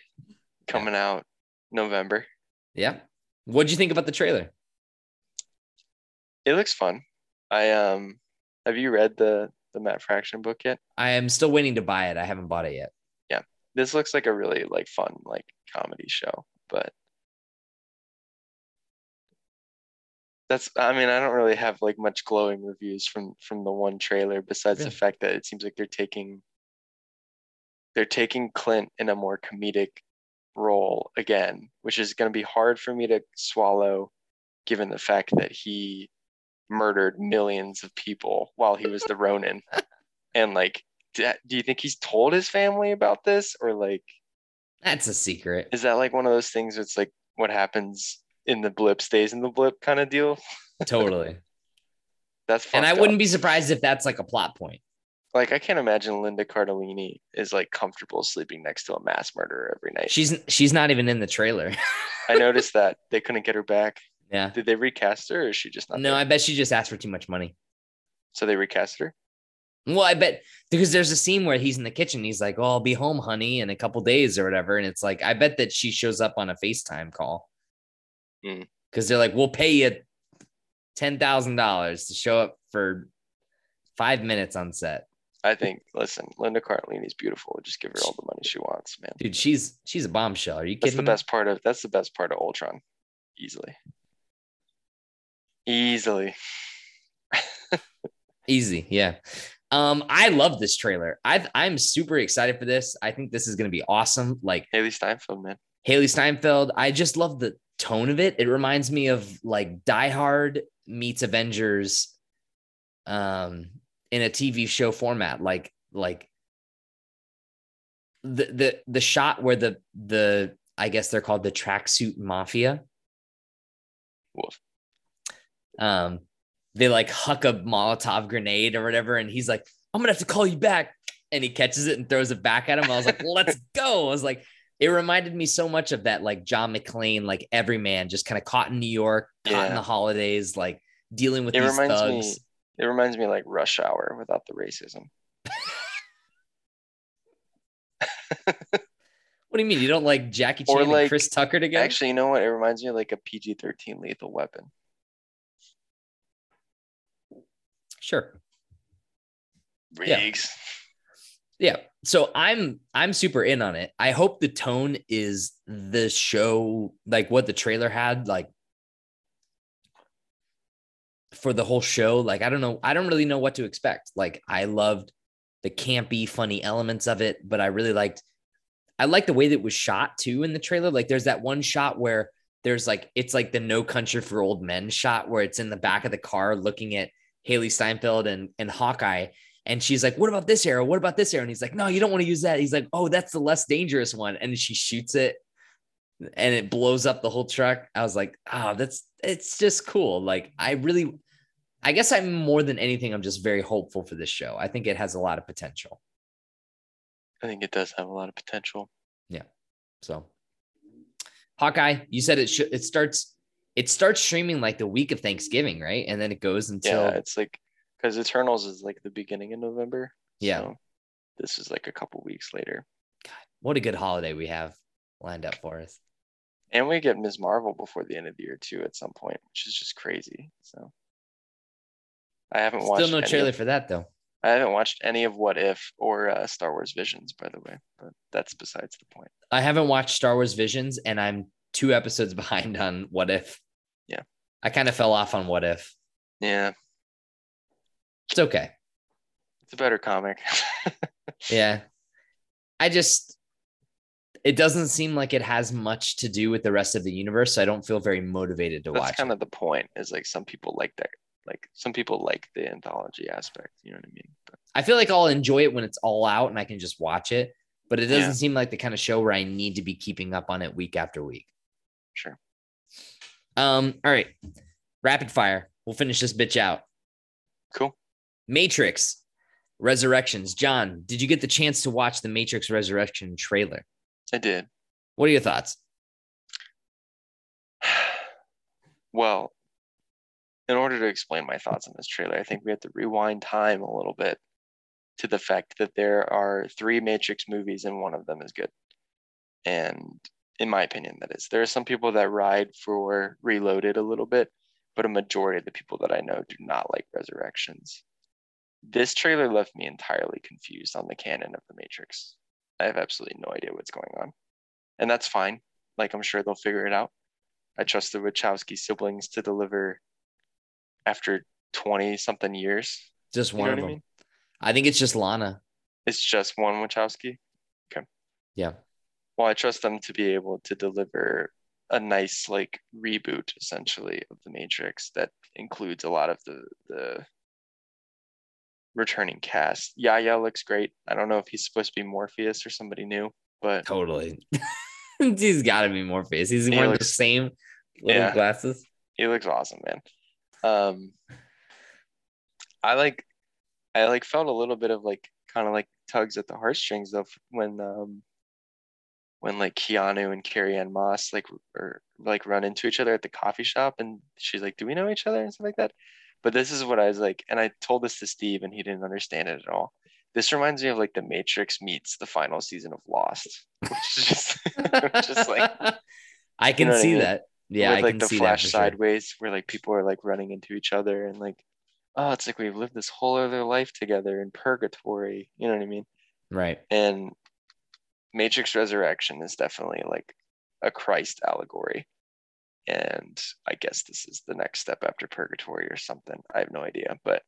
coming out November. Yeah. What'd you think about the trailer? It looks fun. I um have you read the the Matt Fraction book yet? I am still waiting to buy it. I haven't bought it yet. Yeah. This looks like a really like fun like comedy show, but that's I mean, I don't really have like much glowing reviews from from the one trailer besides Really? the fact that it seems like they're taking they're taking Clint in a more comedic role again, which is going to be hard for me to swallow given the fact that he murdered millions of people while he was the Ronin. <laughs> and like do do you think he's told his family about this or like That's a secret. is that like one of those things it's like what happens in the blip stays in the blip kind of deal Totally. <laughs> that's and I fucked wouldn't be surprised if that's like a plot point. like i can't imagine linda cardellini is like comfortable sleeping next to a mass murderer every night She's she's not even in the trailer. i <laughs> noticed that they couldn't get her back yeah. did they recast her or is she just not No, there? I bet she just asked for too much money. so they recast her Well, I bet because there's a scene where he's in the kitchen. He's like, "Oh, I'll be home, honey, in a couple days or whatever." And it's like, I bet that she shows up on a FaceTime call Hmm. because they're like, "We'll pay you ten thousand dollars to show up for five minutes on set." i think listen linda cardellini's beautiful just give her all the money she wants man Dude, she's she's a bombshell. Are you kidding? that's the me? best part of that's the best part of ultron easily easily <laughs> Easy, yeah. Um, I love this trailer. I I'm super excited for this. I think this is gonna be awesome. Like Hailee Steinfeld man Hailee Steinfeld. I just love the tone of it. It reminds me of like Die Hard meets Avengers um in a TV show format like like the the the shot where the the I guess they're called the tracksuit mafia. Wolf. Um they like huck a Molotov grenade or whatever and he's like I'm going to have to call you back and he catches it and throws it back at him. I was like, "Let's <laughs> go." I was like it reminded me so much of that like John McClane, like everyman, just kind of caught in New York, caught in the holidays, like dealing with It these reminds thugs. me- It reminds me of like Rush Hour without the racism. <laughs> What do you mean? You don't like Jackie Chan Or and like- Chris Tucker together? Actually, you know what? It reminds me of like a PG 13 lethal weapon. sure. Riggs. Yeah. So I'm I'm super in on it. I hope the tone is the show, like what the trailer had, like for the whole show. Like, I don't know, I don't really know what to expect. Like, I loved the campy, funny elements of it, but I really liked I like the way that it was shot too in the trailer. Like, there's that one shot where there's like it's like the no country for old men shot where it's in the back of the car looking at Hailee Steinfeld and, and Hawkeye. And she's like, What about this arrow? What about this arrow? And he's like, No, you don't want to use that. He's like, Oh, that's the less dangerous one. And she shoots it and it blows up the whole truck. I was like, Oh, that's it's just cool. Like, I really, I guess I'm more than anything, I'm just very hopeful for this show. I think it has a lot of potential. I think it does have a lot of potential. Yeah. So, Hawkeye, you said it should, it starts, it starts streaming like the week of Thanksgiving, right? And then it goes until, yeah, it's like because Eternals is like the beginning of November. Yeah. so this is like a couple weeks later. God, what a good holiday we have lined up for us. And we get Ms. Marvel before the end of the year too at some point, which is just crazy. So I haven't watched Still no trailer of- for that though. I haven't watched any of What If or uh, Star Wars Visions, by the way, but that's besides the point. I haven't watched Star Wars Visions and I'm two episodes <laughs> behind on What If. Yeah. I kind of fell off on What If. Yeah, It's okay. it's a better comic. <laughs> Yeah. I just, it doesn't seem like it has much to do with the rest of the universe. So I don't feel very motivated to that's watch That's kind it. of the point. Is like some people like that. Like some people like the anthology aspect. You know what I mean? But I feel like I'll enjoy it when it's all out and I can just watch it. But it doesn't Yeah. seem like the kind of show where I need to be keeping up on it week after week. sure. Um, all right. Rapid fire. We'll finish this bitch out. Cool. Matrix Resurrections. John, did you get the chance to watch the Matrix Resurrection trailer? I did. What are your thoughts? <sighs> Well, in order to explain my thoughts on this trailer, I think we have to rewind time a little bit to the fact that there are three Matrix movies and one of them is good. And in my opinion, that is. There are some people that ride for Reloaded a little bit, but a majority of the people that I know do not like Resurrections. This trailer left me entirely confused on the canon of the Matrix. I have absolutely no idea what's going on. And that's fine. Like, I'm sure they'll figure it out. I trust the Wachowski siblings to deliver after 20 something years. Just You one know of what I them. mean? I think it's just Lana. It's just one Wachowski. Okay. Yeah. Well, I trust them to be able to deliver a nice like reboot essentially of the Matrix that includes a lot of the the returning cast. Yahya looks great. I don't know if he's supposed to be Morpheus or somebody new, but Totally. <laughs> He's got to be Morpheus. He's He wearing the same little Yeah. glasses. he looks awesome, man. Um I like I like felt a little bit of like kind of like tugs at the heartstrings though f- when um when like Keanu and Carrie Ann Moss like or like run into each other at the coffee shop and she's like, Do we know each other and stuff like that? But this is what I was like, and I told this to Steve and he didn't understand it at all. This reminds me of like the Matrix meets the final season of Lost. <laughs> Which is just, just like <laughs> I can know what I see mean? that. Yeah, with I like can the see flash that for sure. sideways where like people are like running into each other and like oh it's like we've lived this whole other life together in purgatory you know what i mean Right. and matrix resurrection is definitely like a christ allegory and i guess this is the next step after purgatory or something. I have no idea but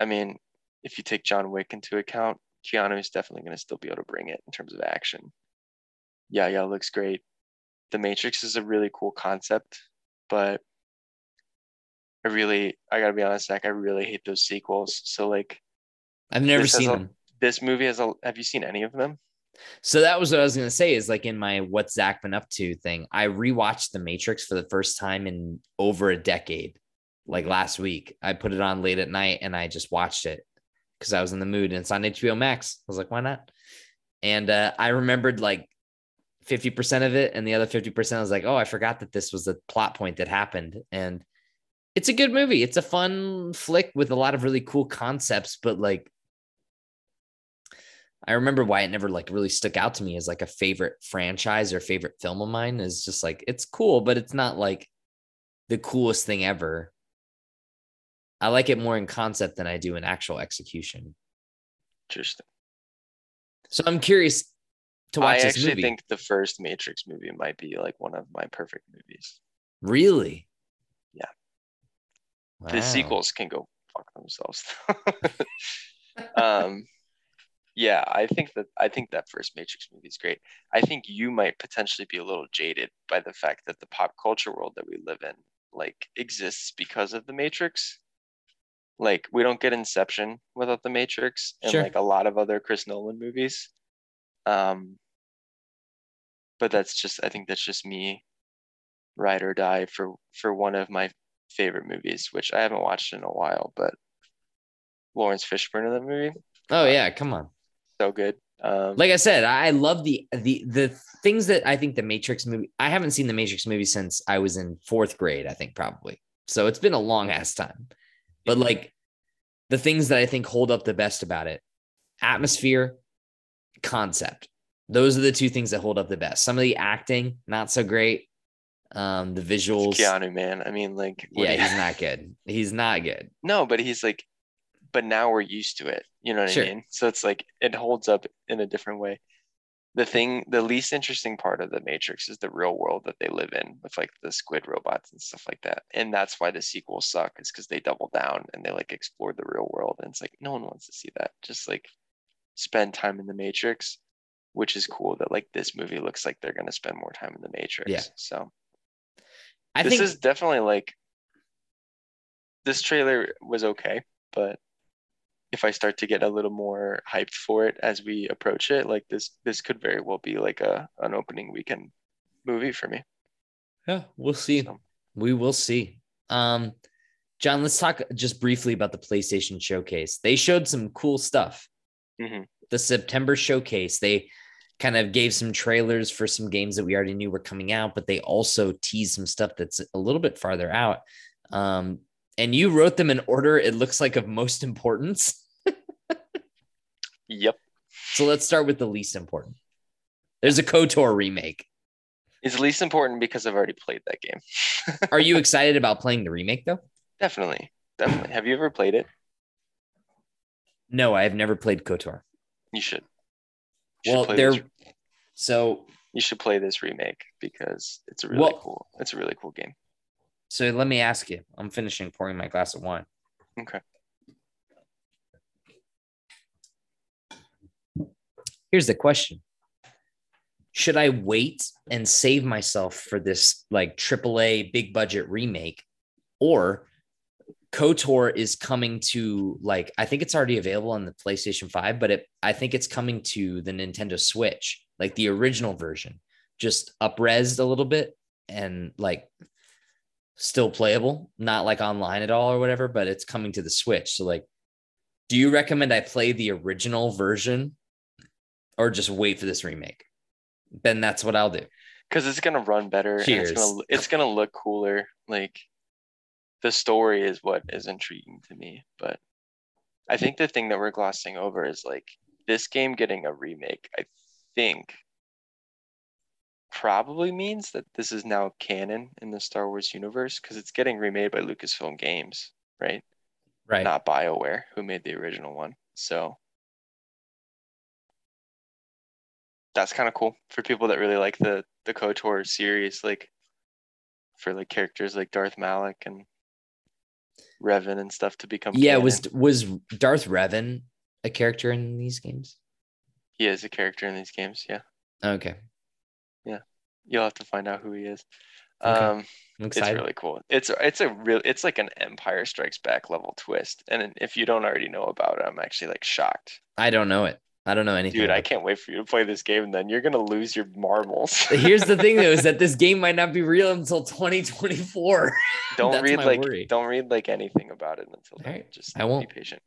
i mean if you take john wick into account keanu is definitely going to still be able to bring it in terms of action. Yeah yeah looks great. The matrix is a really cool concept but i really i gotta be honest zach i really hate those sequels. So like I've never seen a- them. this movie has a have you seen any of them So that was what I was gonna say. Is like in my "What's Zach been up to" thing. I rewatched The Matrix for the first time in over a decade. Like last week, I put it on late at night and I just watched it because I was in the mood. And it's on HBO Max. I was like, why not? And uh, I remembered like fifty percent of it, and the other fifty percent I was like, oh, I forgot that this was a plot point that happened. And it's a good movie. It's a fun flick with a lot of really cool concepts, but like I remember why it never like really stuck out to me as like a favorite franchise or favorite film of mine is just like it's cool, but it's not like the coolest thing ever. I like it more in concept than I do in actual execution. interesting So I'm curious to i watch this movie. I actually movie. think the first matrix movie might be like one of my perfect movies really? Yeah. Wow. the sequels can go fuck themselves <laughs> um yeah i think that i think that first matrix movie is great i think you might potentially be a little jaded by the fact that the pop culture world that we live in like exists because of the matrix like we don't get inception without the matrix and Sure. like a lot of other chris nolan movies um but that's just i think that's just me ride or die for for one of my favorite movies which i haven't watched in a while but lawrence fishburne in that movie Oh yeah, come on. So good um Like I said, I love the the the things that I think the Matrix movie. I haven't seen the Matrix movie since I was in fourth grade. I think probably. So it's been a long ass time. But like the things that I think hold up the best about it, atmosphere, concept. Those are the two things that hold up the best. Some of the acting, not so great. Um, the visuals. Keanu, man. I mean, like, Yeah, he's <laughs> not good. He's not good. no, but he's like, but now we're used to it. You know what Sure. I mean? So it's like it holds up in a different way. The thing, the least interesting part of the Matrix is the real world that they live in with like the squid robots and stuff like that. And that's why the sequels suck, is because they double down and they like explore the real world. And it's like no one wants to see that. Just like spend time in the Matrix, which is cool that like this movie looks like they're gonna spend more time in the Matrix. Yeah. So I this think is definitely like this trailer was okay, but if I start to get a little more hyped for it as we approach it, like this this could very well be like a an opening weekend movie for me. Yeah, we'll see. So, We will see. Um, John, let's talk just briefly about the PlayStation Showcase. They showed some cool stuff. hmm The September Showcase, they kind of gave some trailers for some games that we already knew were coming out, but they also teased some stuff that's a little bit farther out. Um, and you wrote them in order, it looks like, of most importance. <laughs> Yep. So let's start with the least important. There's a KOTOR remake. It's least important because I've already played that game. <laughs> Are you excited about playing the remake though? Definitely. Definitely. Have you ever played it? No, I have never played KOTOR. You should. You should Well, play they're this- so you should play this remake because it's a really Well- cool. It's a really cool game. So let me ask you. I'm finishing pouring my glass of wine. Okay. Here's the question. Should I wait and save myself for this like AAA big budget remake or KOTOR is coming to like I think it's already available on the PlayStation 5 but it I think it's coming to the Nintendo Switch like the original version just upresed a little bit and like still playable not like online at all or whatever but it's coming to the Switch so like do you recommend I play the original version or just wait for this remake? Then that's what I'll do. Because it's gonna run better. And Cheers. it's gonna it's gonna look cooler. Like the story is what is intriguing to me. But I think the thing that we're glossing over is like this game getting a remake, I think probably means that this is now canon in the Star Wars universe because it's getting remade by Lucasfilm Games, right? Right. Not BioWare, who made the original one. So that's kind of cool for people that really like the the KOTOR series, like for like characters like Darth Malak and Revan and stuff to become. yeah, canon. was was Darth Revan a character in these games? he is a character in these games? Yeah, Okay. You'll have to find out who he is. Okay. Um, it's really cool. It's it's a real it's like an Empire Strikes Back level twist, and if you don't already know about it, I'm actually like shocked, I don't know it. I don't know anything. dude. I can't wait for you to play this game. And then you're gonna lose your marbles. <laughs> Here's the thing though, is that this <laughs> game might not be real until 2024. <laughs> don't read like worry. don't read like anything about it until then. Alright, Just I won't. be patient.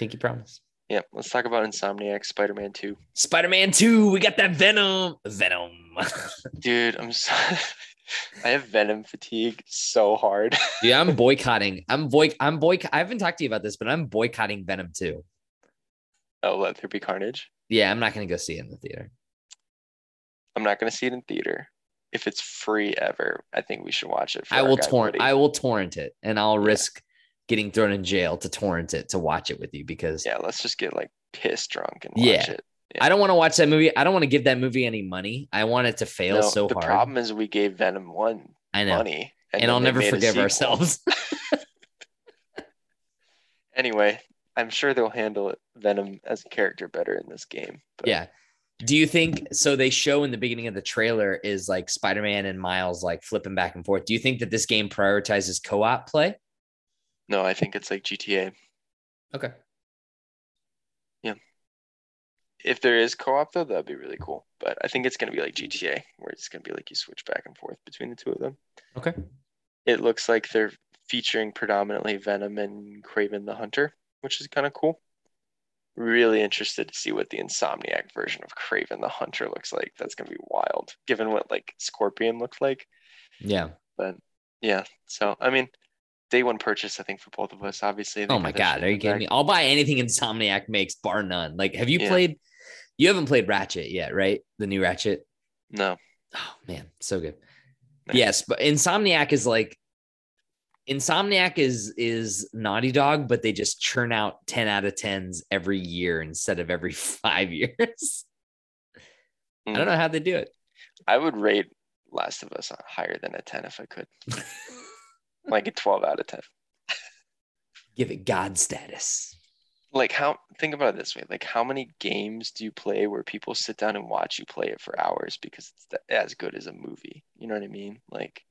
Thank you, promise. Yeah, let's talk about Insomniac Spider-Man 2. Spider-Man 2, we got that Venom. Venom. <laughs> Dude, I'm so <laughs> I have Venom fatigue so hard. <laughs> yeah, I'm boycotting. I'm boy. I'm boycott. I haven't talked to you about this, but I'm boycotting Venom 2. oh, let there be carnage. Yeah, I'm not gonna go see it in the theater. I'm not gonna see it in theater. If it's free ever, I think we should watch it. For I will torrent. I will torrent it, and I'll Yeah. risk getting thrown in jail to torrent it to watch it with you because Yeah, let's just get like pissed drunk and watch Yeah. it. I don't want to watch that movie. I don't want to give that movie any money. I want it to fail No, so the hard. The problem is we gave Venom one I know, money, and, then I'll never forgive ourselves. <laughs> <laughs> Anyway, I'm sure they'll handle it, Venom as a character better in this game. But yeah. Do you think so? They show in the beginning of the trailer is like Spider-Man and Miles like flipping back and forth. Do you think that this game prioritizes co-op play? No, I think it's like GTA. Okay. Yeah. If there is co-op though, that'd be really cool. But I think it's gonna be like GTA, where it's gonna be like you switch back and forth between the two of them. Okay. It looks like they're featuring predominantly Venom and Kraven the Hunter, which is kind of cool. Really interested to see what the Insomniac version of Kraven the Hunter looks like. That's gonna be wild, given what like Scorpion looked like. Yeah. But yeah. So I mean, day one purchase, I think for both of us. Obviously. Oh my god, are you kidding bag. me? I'll buy anything <laughs> Insomniac makes, bar none. Like, have you Yeah. played? You haven't played Ratchet yet, right? The new Ratchet. No. Oh man, so good. Nice. Yes, but Insomniac is like Insomniac is is Naughty Dog, but they just churn out 10 out of 10s every year instead of every <laughs> five years. I don't hmm. know how they do it. I would rate Last of Us higher than a 10 if I could. <laughs> like a 12 out of 10. Give it God status. Like how think about it this way. Like how many games do you play where people sit down and watch you play it for hours because it's as good as a movie? You know what I mean? Like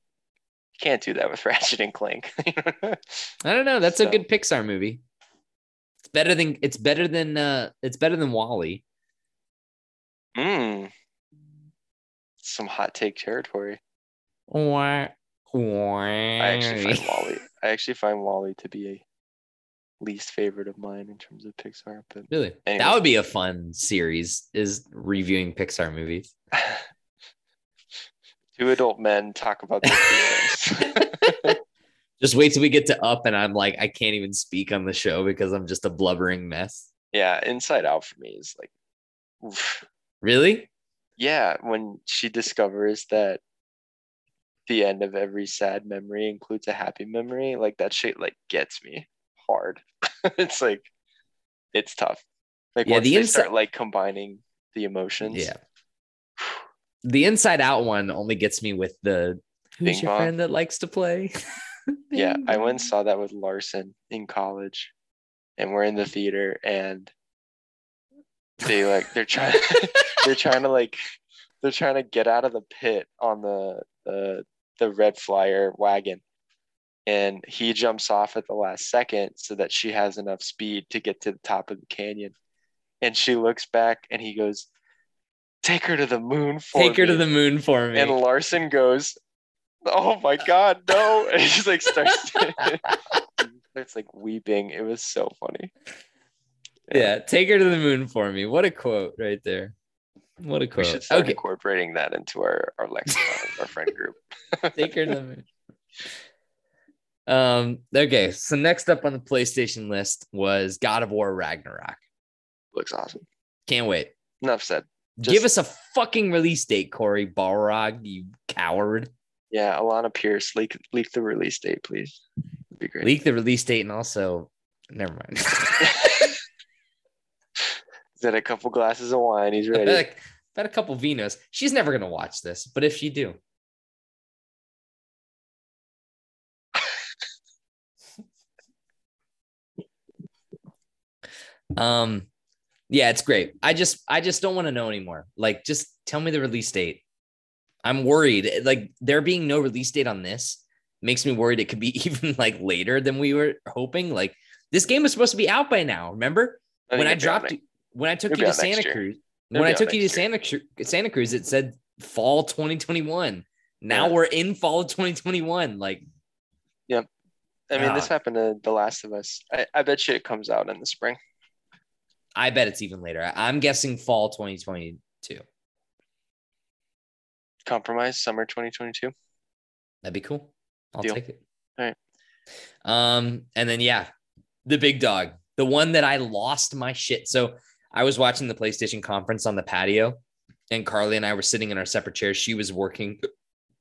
you can't do that with <laughs> Ratchet and Clank. <laughs> I don't know. That's So- a good Pixar movie. It's better than it's better than uh it's better than WALL-E. mm. Some hot take territory. Wah, I actually find WALL-E. I actually find WALL-E to be a least favorite of mine in terms of Pixar. But really, Anyways. that would be a fun series. Is reviewing Pixar movies. <laughs> two adult men talk about their feelings. <laughs> Just wait till we get to Up, and I'm like, I can't even speak on the show because I'm just a blubbering mess. yeah, Inside Out for me is like, oof. Really? yeah, when she discovers that the end of every sad memory includes a happy memory, like that shit like gets me hard. <laughs> it's like it's tough. Like Yeah, once the they insi- start like combining the emotions. Yeah. The Inside Out one only gets me with the who's Bing your bong. friend that likes to play? <laughs> Yeah, I once saw that with Larson in college, and we're in the theater, and they like they're <laughs> trying they're trying to like they're trying to get out of the pit on the the the red flyer wagon, and he jumps off at the last second so that she has enough speed to get to the top of the canyon, and she looks back and he goes, "Take her to the moon for Take her to me." the moon for me. And Larson goes, "Oh my god, no!" <laughs> And he like starts, <laughs> starts like weeping. It was so funny. yeah, take her to the moon for me. What a quote right there. What a we quote. should start Okay, incorporating that into our our lexicon, our friend group. <laughs> take her to the moon. Um, okay, so next up on the PlayStation list was God of War Ragnarok. Looks awesome. Can't wait. Enough said. Just- Give us a fucking release date, Cory Barlog, you coward. Yeah, Alanah Pearce, leak leak the release date, please. That'd be great. Leak the release date and also never mind. <laughs> Is that a couple glasses of wine? He's ready. <laughs> a, bet a couple Vinos. She's never gonna watch this, but if you do, um, yeah, it's great. I just, I just don't want to know anymore. Like, just tell me the release date. I'm worried. Like, there being no release date on this makes me worried. It could be <laughs> even like later than we were hoping. Like, this game was supposed to be out by now. Remember? when I it'd be on dropped you, when I took It'll you to Santa year. Cruz, It'll when I took you to Santa Santa Cruz, it said fall 2021. Now Yeah. we're in fall 2021. Like, yep. I mean, this happened to The Last of Us. I, I bet you it comes out in the spring. I bet it's even later. I'm guessing fall 2022. Compromise summer 2022. That'd be cool. I'll Deal. take it. All right. Um, and then yeah, the big dog, the one that I lost my shit. So I was watching the PlayStation conference on the patio, and Carly and I were sitting in our separate chairs. She was working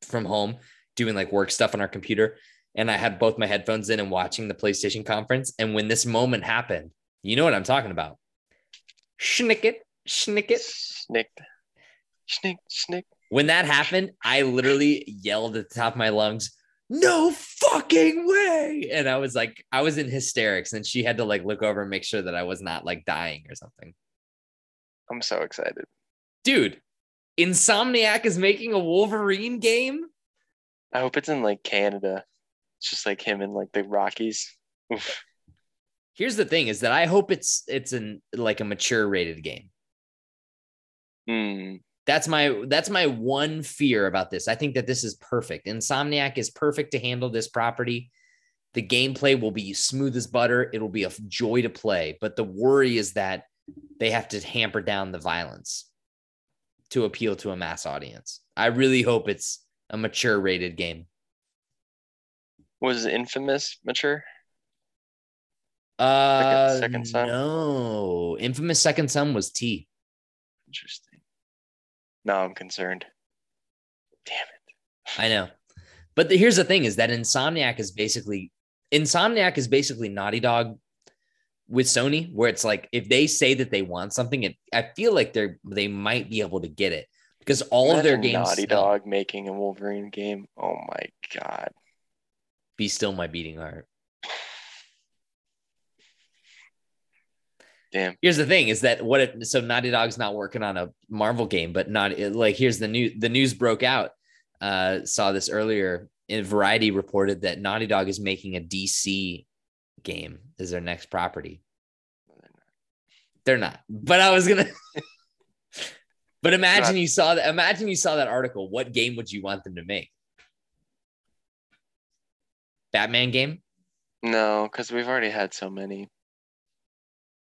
from home, doing like work stuff on our computer, and I had both my headphones in and watching the PlayStation conference. And when this moment happened, you know what I'm talking about. Schnick it, schnick it. Snick, snick, snick. When that happened, I literally yelled at the top of my lungs, no fucking way. And I was like, I was in hysterics. And she had to like look over and make sure that I was not like dying or something. I'm so excited. Dude, Insomniac is making a Wolverine game. I hope it's in like Canada. It's just like him in like the Rockies. Oof. Here's the thing is that I hope it's it's in like a mature rated game. Hmm. That's my that's my one fear about this. I think that this is perfect. Insomniac is perfect to handle this property. The gameplay will be smooth as butter. It'll be a joy to play. But the worry is that they have to hamper down the violence to appeal to a mass audience. I really hope it's a mature rated game. Was Infamous mature? Uh, Second Son? No, Infamous Second Son was T. Interesting. Now I'm concerned. Damn it. I know. But the, here's the thing is that Insomniac is basically Insomniac is basically Naughty Dog with Sony, where it's like if they say that they want something, it, I feel like they're they might be able to get it because all of their games Naughty sell. Dog making a Wolverine game. Oh my god. be still my beating heart. Damn. Here's the thing is that what it, so Naughty Dog's not working on a Marvel game, but not like here's the new the news broke out. Uh, saw this earlier in Variety reported that Naughty Dog is making a DC game is their next property. They're not, but I was gonna. <laughs> but imagine you saw that. Imagine you saw that article. What game would you want them to make? Batman game. No, because we've already had so many.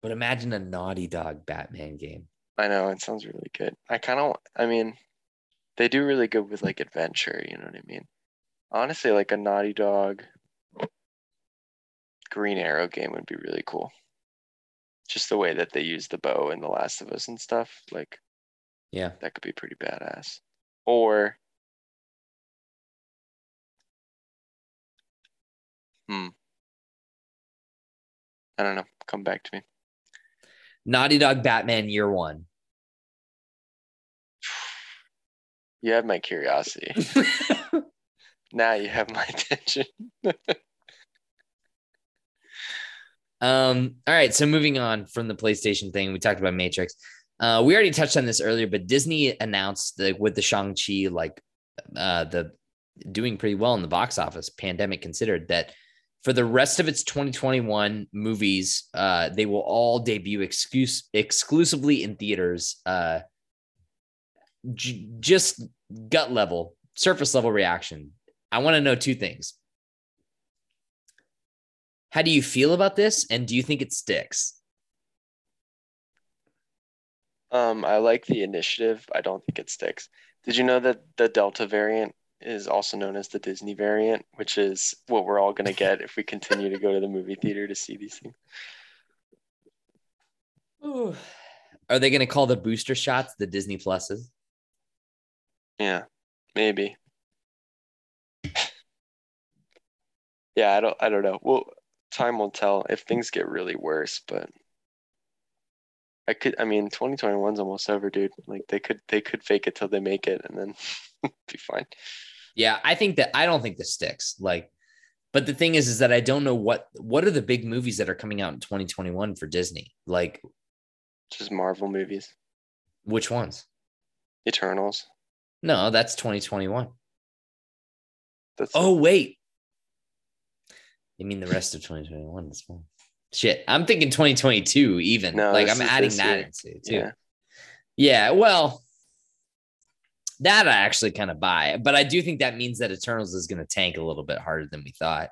But imagine a Naughty Dog Batman game. I know it sounds really good. I kind of, I mean, they do really good with like adventure. You know what I mean? Honestly, like a Naughty Dog Green Arrow game would be really cool. Just the way that they use the bow in The Last of Us and stuff, like Yeah. that could be pretty badass. Or, hmm, I don't know. Come back to me. Naughty Dog Batman Year One. <sighs> You have my curiosity. <laughs> now you have my attention. <laughs> Um, all right, so moving on from the PlayStation thing, we talked about Matrix. Uh, we already touched on this earlier, but Disney announced that with the Shang-Chi, like uh the doing pretty well in the box office, pandemic considered, that for the rest of its 2021 movies, uh, they will all debut excuse exclusively in theaters. Uh j- just gut level, surface level reaction. I want to know two things. How do you feel about this? And do you think it sticks? Um, I like the initiative. I don't think it sticks. Did you know that the Delta variant is also known as the Disney variant, which is what we're all going to get if we continue to go to the movie theater to see these things? Ooh. Are they going to call the booster shots the Disney Pluses? Yeah, maybe. Yeah, I don't I don't know. Well, time will tell if things get really worse, but I could I mean 2021's almost over, dude. Like they could they could fake it till they make it and then <laughs> be fine. Yeah, I think that I don't think this sticks. Like, but the thing is, is that I don't know what what are the big movies that are coming out in 2021 for Disney? Like, Just Marvel movies. which ones? Eternals. No, that's 2021. That's Oh, wait. You mean the rest of 2021 as well? Shit, I'm thinking 2022 even. No, like I'm adding that into it too. yeah. Yeah, well, that I actually kind of buy, but I do think that means that Eternals is going to tank a little bit harder than we thought.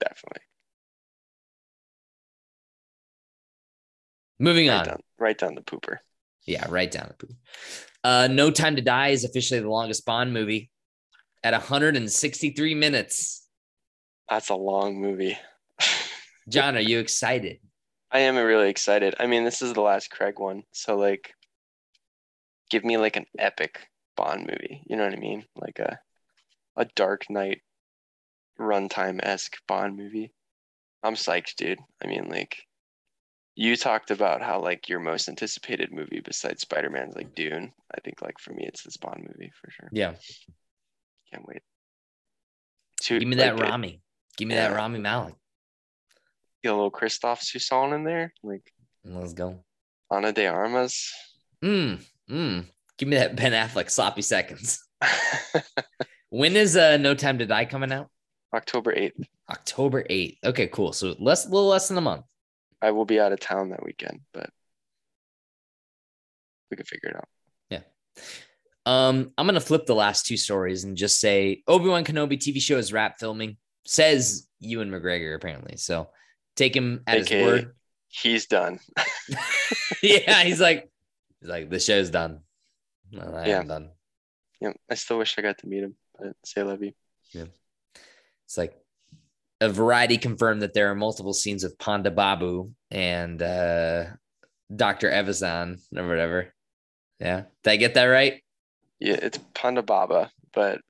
Definitely. Moving Right on, down right down the pooper. yeah, right down the pooper. Uh, no Time to Die is officially the longest Bond movie at 163 minutes. That's a long movie. <laughs> John, are you excited? I am really excited. I mean, this is the last Craig one, so like, give me like an epic Bond movie. You know what I mean? Like a a Dark Knight runtime esque Bond movie. I'm psyched, dude. I mean, like, you talked about how like your most anticipated movie besides Spider Man's like Dune. I think like for me, it's this Bond movie for sure. Yeah, Can't wait. Two, give me that like, Rami. Give me that yeah. Rami Malek. Get a little Christoph Susan in there, like Let's go. Ana de Armas. Mm, mm. Give me that <laughs> Ben Affleck sloppy seconds. <laughs> When is uh No Time to Die coming out? October 8th. October 8th. Okay, cool. So less a little less than a month. I will be out of town that weekend, but we can figure it out. Yeah. Um, I'm gonna flip the last two stories and just say Obi-Wan Kenobi TV show is wrap filming, says Ewan McGregor, apparently. So take him at his word. He's done. <laughs> <laughs> yeah, he's like, he's like, the show's done. Well, I Yeah. am done. Yeah, I still wish I got to meet him, but say love you. Yeah, it's like a variety confirmed that there are multiple scenes with Panda Babu and uh Dr. Evazan or whatever. Yeah. Did I get that right? Yeah, it's Ponda Baba, but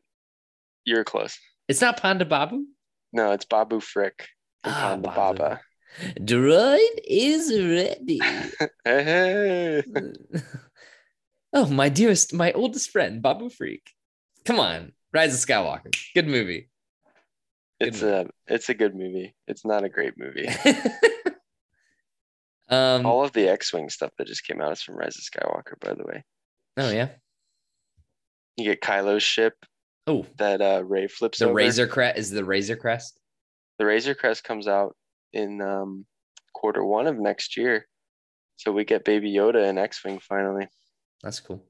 you're close. It's not Panda Babu. No, it's Babu Frick and Ah, Babu. Baba. Droid is ready. <laughs> Hey, <laughs> oh, my dearest, my oldest friend, Babu Frick. Come on, Rise of Skywalker. Good movie. It's a it's a good movie. It's not a great movie. <laughs> um. All of the X-wing stuff that just came out is from Rise of Skywalker, by the way. Oh yeah. You get Kylo's ship Oh, that uh, Rey flips over. the over. Razor Crest is the Razor Crest. The Razor Crest comes out in um, quarter one of next year, so we get Baby Yoda and X-wing finally. That's cool.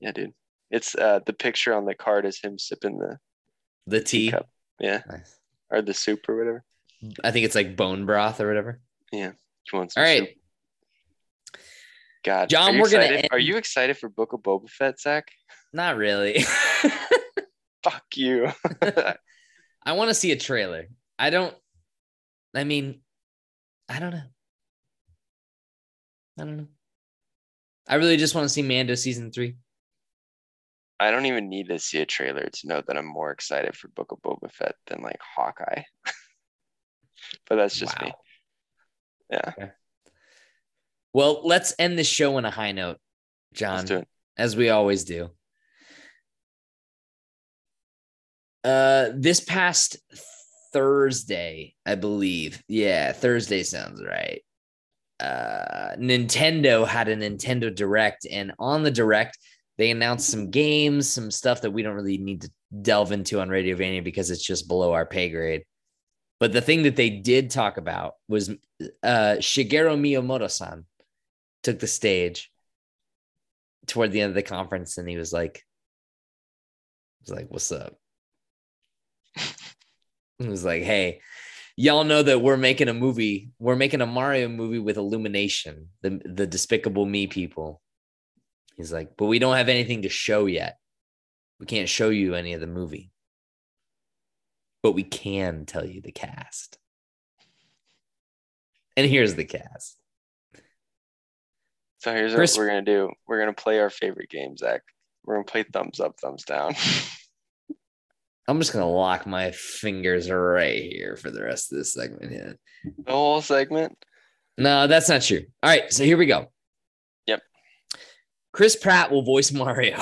Yeah, dude. It's uh, the picture on the card is him sipping the The tea cup. Yeah, Nice. or the soup or whatever. I think it's like bone broth or whatever. You want some All right. soup? God, John, are we're gonna excited? Are you excited for Book of Boba Fett, Zach? Not really. <laughs> Fuck you. <laughs> I want to see a trailer. I don't. I mean, I don't know. I don't know. I really just want to see Mando season three. I don't even need to see a trailer to know that I'm more excited for Book of Boba Fett than like Hawkeye. <laughs> but that's just me. Wow. Yeah, Well, let's end the show on a high note, John, let's do it. as we always do. Uh, this past Thursday, I believe. Yeah, Thursday sounds right. Uh, Nintendo had a Nintendo Direct, and on the Direct, they announced some games, some stuff that we don't really need to delve into on Radiovania because it's just below our pay grade. But the thing that they did talk about was uh, Shigeru Miyamoto-san took the stage toward the end of the conference, and he was like, "He was like, what's up?" <laughs> He was like, "Hey, y'all know that we're making a movie. We're making a Mario movie with Illumination, the the Despicable Me people." He's like, "But we don't have anything to show yet. We can't show you any of the movie, but we can tell you the cast." And here's the cast. So here's Chris- what we're gonna do. We're gonna play our favorite game, Zach. We're gonna play thumbs up, thumbs down. <laughs> I'm just gonna lock my fingers right here for the rest of this segment. Yeah. the whole segment. No, that's not true. All right, so here we go. Yep. Chris Pratt will voice Mario.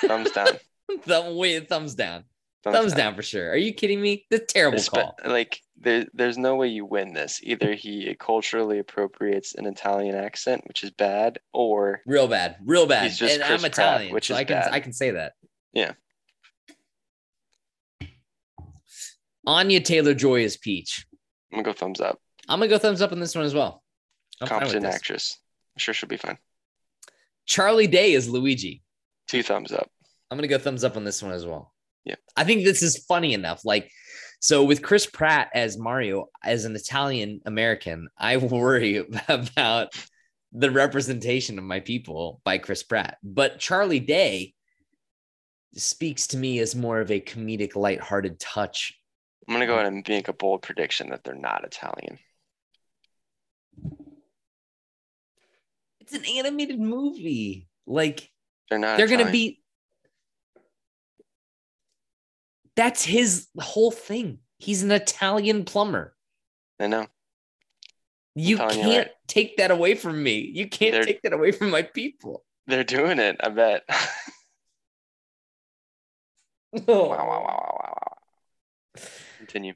Thumbs down. <laughs> Thumb, wait, thumbs down. Thumbs, down. for sure. Are you kidding me? The terrible call. Like there, there's no way you win this. Either he culturally appropriates an Italian accent, which is bad, or Real bad. Real bad. He's just and Chris I'm Pratt, Italian, which so is I can bad. I can say that. Yeah. Anya Taylor Joy is Peach. I'm gonna go thumbs up. I'm gonna go thumbs up on this one as well. I'm Competent actress. I'm sure she'll be fine. Charlie Day is Luigi. Two thumbs up. I'm gonna go thumbs up on this one as well. Yeah. I think this is funny enough. Like, so with Chris Pratt as Mario, as an Italian American, I <laughs> worry about the representation of my people by Chris Pratt. But Charlie Day speaks to me as more of a comedic, lighthearted touch. I'm gonna go ahead and make a bold prediction that they're not Italian. It's an animated movie. Like, They're not. they're gonna be. That's his whole thing. He's an Italian plumber. I know. You can't right? take that away from me. You can't They're- take that away from my people. They're doing it. I bet. <laughs> <laughs> Oh. wow, wow, wow, wow, wow, wow. Continue.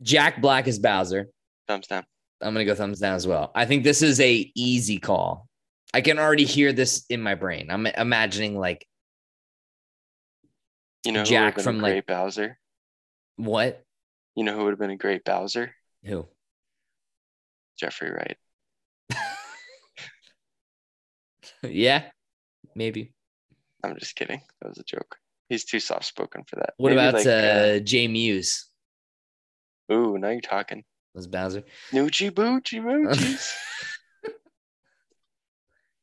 Jack Black is Bowser. Thumbs down. I'm gonna go thumbs down as well. I think this is a easy call. I can already hear this in my brain. I'm imagining like You know Jack from, a like- Bowser? what? You know who would have been a great Bowser? Who? Jeffrey Wright. <laughs> yeah, maybe. I'm just kidding. That was a joke. He's too soft spoken for that. What Maybe about like, uh, Jay Muse? Ooh, now you're talking. Was Bowser? Noochie boochie moochies. <laughs>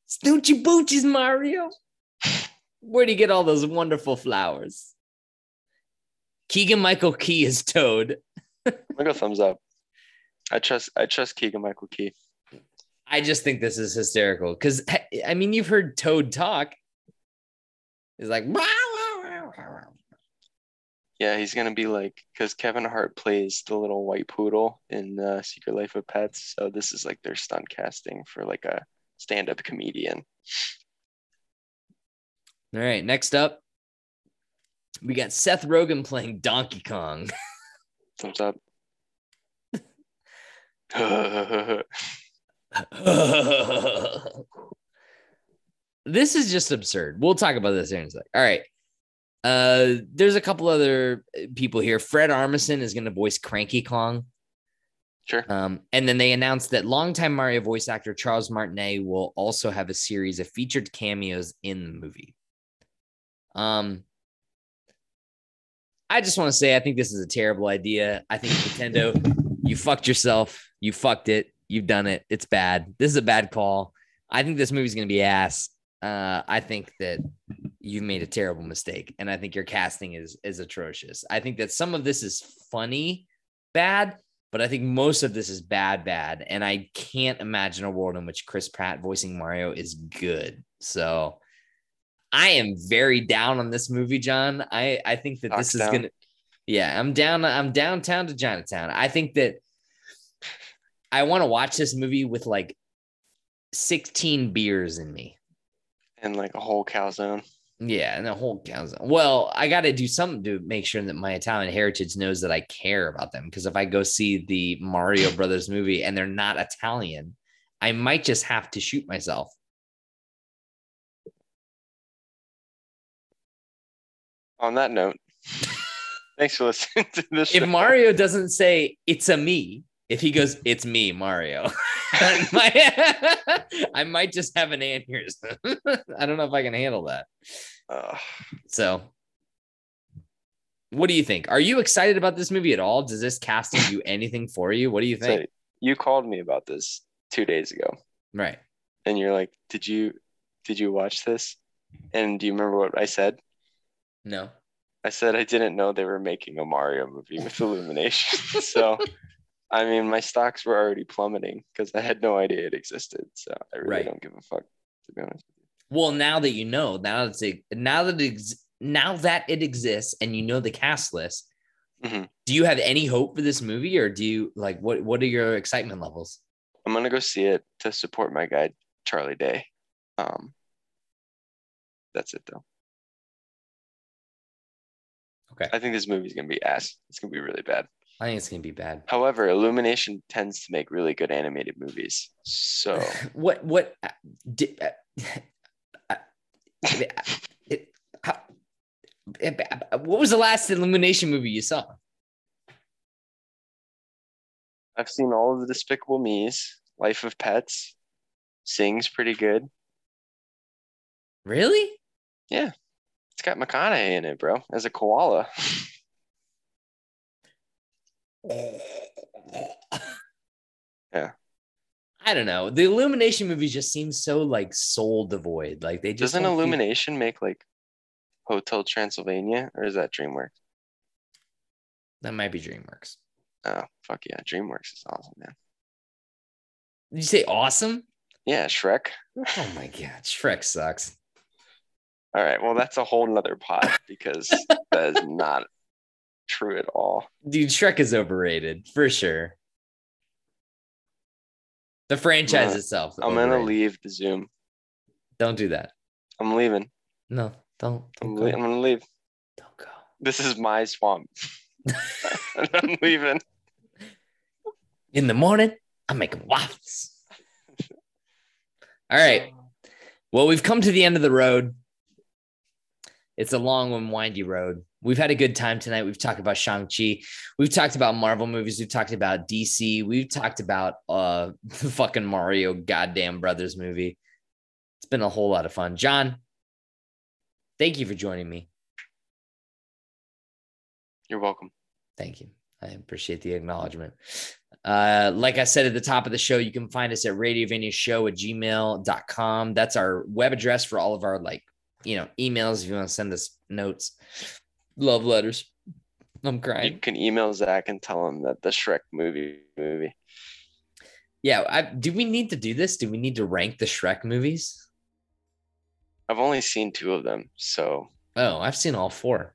Snoochie Boochies, Mario. Where do you get all those wonderful flowers? Keegan Michael Key is Toad. <laughs> Gonna go thumbs up. I trust I trust Keegan Michael Key. I just think this is hysterical because I mean you've heard Toad talk. He's like, Yeah, he's gonna be like because Kevin Hart plays the little white poodle in uh, Secret Life of Pets, so this is like their stunt casting for like a stand-up comedian. All right, next up, we got Seth Rogen playing Donkey Kong. <laughs> Thumbs up. <laughs> this is just absurd. We'll talk about this here in a sec. All right. Uh, there's a couple other people here. Fred Armisen is going to voice Cranky Kong. sure. Um, and then they announced that longtime Mario voice actor Charles Martinet will also have a series of featured cameos in the movie. Um, I just want to say I think this is a terrible idea. I think Nintendo, you fucked yourself. You fucked it. You've done it. It's bad. This is a bad call. I think this movie's gonna be ass. Uh, I think that you've made a terrible mistake, and I think your casting is is atrocious. I think that some of this is funny, bad, but I think most of this is bad, bad, and I can't imagine a world in which Chris Pratt voicing Mario is good. So I am very down on this movie, John. I I think that this is down. gonna. Yeah, I'm down. I'm downtown to Chinatown. I think that I want to watch this movie with like 16 beers in me. And like a whole calzone. Yeah, and the whole counts. Well, I got to do something to make sure that my Italian heritage knows that I care about them. Because if I go see the Mario <laughs> Brothers movie and they're not Italian, I might just have to shoot myself. On that note, <laughs> thanks for listening to this. If Mario doesn't say it's a me, if he goes it's me, Mario, <laughs> I <laughs> might, <laughs> I might just have an aneurysm. I don't know if I can handle that. Uh, So, what do you think? Are you excited about this movie at all? Does this casting do anything for you? What do you think? so you called me about this two days ago, right. and you're like, "Did you, did you watch this?" And do you remember what I said? No. I said I didn't know they were making a Mario movie with Illumination. so, I mean, my stocks were already plummeting because I had no idea it existed. So I really Right. don't give a fuck, to be honest. With you. Well, now that you know, now that it, now that it ex- now that it exists and you know the cast list, Mhm. do you have any hope for this movie, or do you like what? What are your excitement levels? I'm gonna go see it to support my guy Charlie Day. Um, that's it though. Okay. I think this movie's gonna be ass. It's gonna be really bad. I think it's gonna be bad. However, Illumination tends to make really good animated movies. So <laughs> What? What? uh, Did, uh, <laughs> uh, it, how, uh, what was the last Illumination movie you saw? I've seen all of the Despicable Me's, Life of Pets, Sings pretty good. Really? Yeah, it's got McConaughey in it, bro, as a koala. <laughs> Yeah. I don't know. The Illumination movies just seem so like soul devoid. Like they just Doesn't don't feel- Illumination make like Hotel Transylvania, or is that DreamWorks? That might be DreamWorks. Oh, fuck yeah, DreamWorks is awesome, man. Did you say awesome? Yeah, Shrek. Oh my god, Shrek sucks. All right, well, that's a whole nother pod because that is not true at all. Dude, Shrek is overrated for sure. The franchise Uh, itself. I'm gonna leave the Zoom. Don't do that. I'm leaving. No, don't. I'm, Don't le- go. I'm gonna leave. Don't go. This is my swamp. <laughs> <laughs> I'm leaving. In the morning, I'm making waffles. <laughs> All right. Well, we've come to the end of the road. It's a long and windy road. We've had a good time tonight. We've talked about Shang-Chi. We've talked about Marvel movies. We've talked about DC. We've talked about uh <laughs> the fucking Mario goddamn brothers movie. It's been a whole lot of fun. John, thank you for joining me. You're welcome. Thank you. I appreciate the acknowledgement. Uh, like I said at the top of the show, you can find us at radiovaniashow at gmail.com. That's our web address for all of our like, you know, emails if you want to send us notes, love letters. I'm crying. You can email Zach and tell him that the Shrek movie movie. Yeah. I, do we need to do this? Do we need to rank the Shrek movies? I've only seen two of them, so Oh, I've seen all four.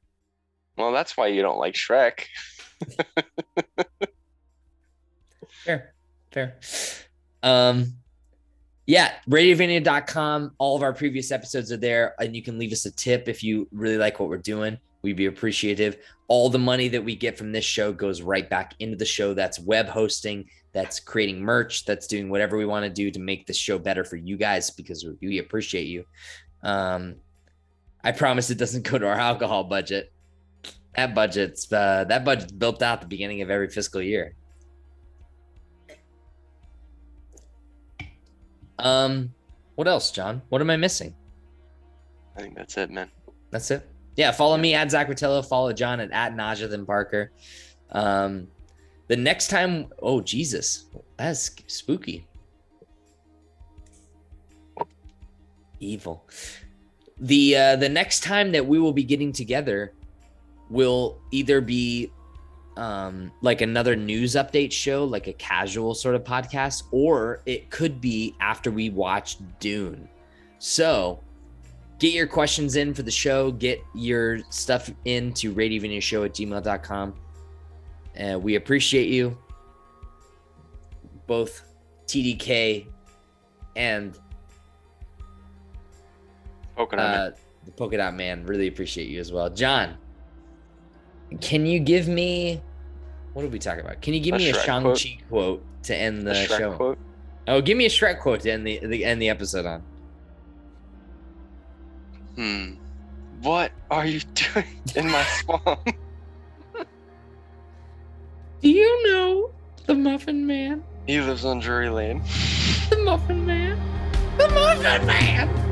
well, that's why you don't like Shrek. <laughs> Fair, fair. Um, yeah, radiovania.com. All of our previous episodes are there, and you can leave us a tip if you really like what we're doing. We'd be appreciative. All the money that we get from this show goes right back into the show. That's web hosting, that's creating merch, that's doing whatever we want to do to make this show better for you guys because we- appreciate you. Um, I promise it doesn't go to our alcohol budget. That budget's uh, that budget's built out at the beginning of every fiscal year. Um, what else, John? What am I missing? I think that's it, man. That's it. yeah, follow me at Zach Rotello. Follow John at, at Nojathan Parker. Um, the next time, oh Jesus, that's spooky. Evil. The uh, the next time that we will be getting together will either be um, like another news update show, like a casual sort of podcast, or it could be after we watch Dune. So get your questions in for the show, get your stuff into radiovideoshow at gmail.com. And we appreciate you, both TDK and Polka dot man. uh, the Polka Dot Man. Really appreciate you as well. John, can you give me what did we talk about? Can you give A me a Shang-Chi quote to end the Shrek show? quote. Oh, give me a Shrek quote to end the, the end the episode on. Hmm. What are you <laughs> doing in my swamp? <laughs> Do you know the Muffin Man? he lives on Drury Lane. The Muffin Man? The Muffin Man!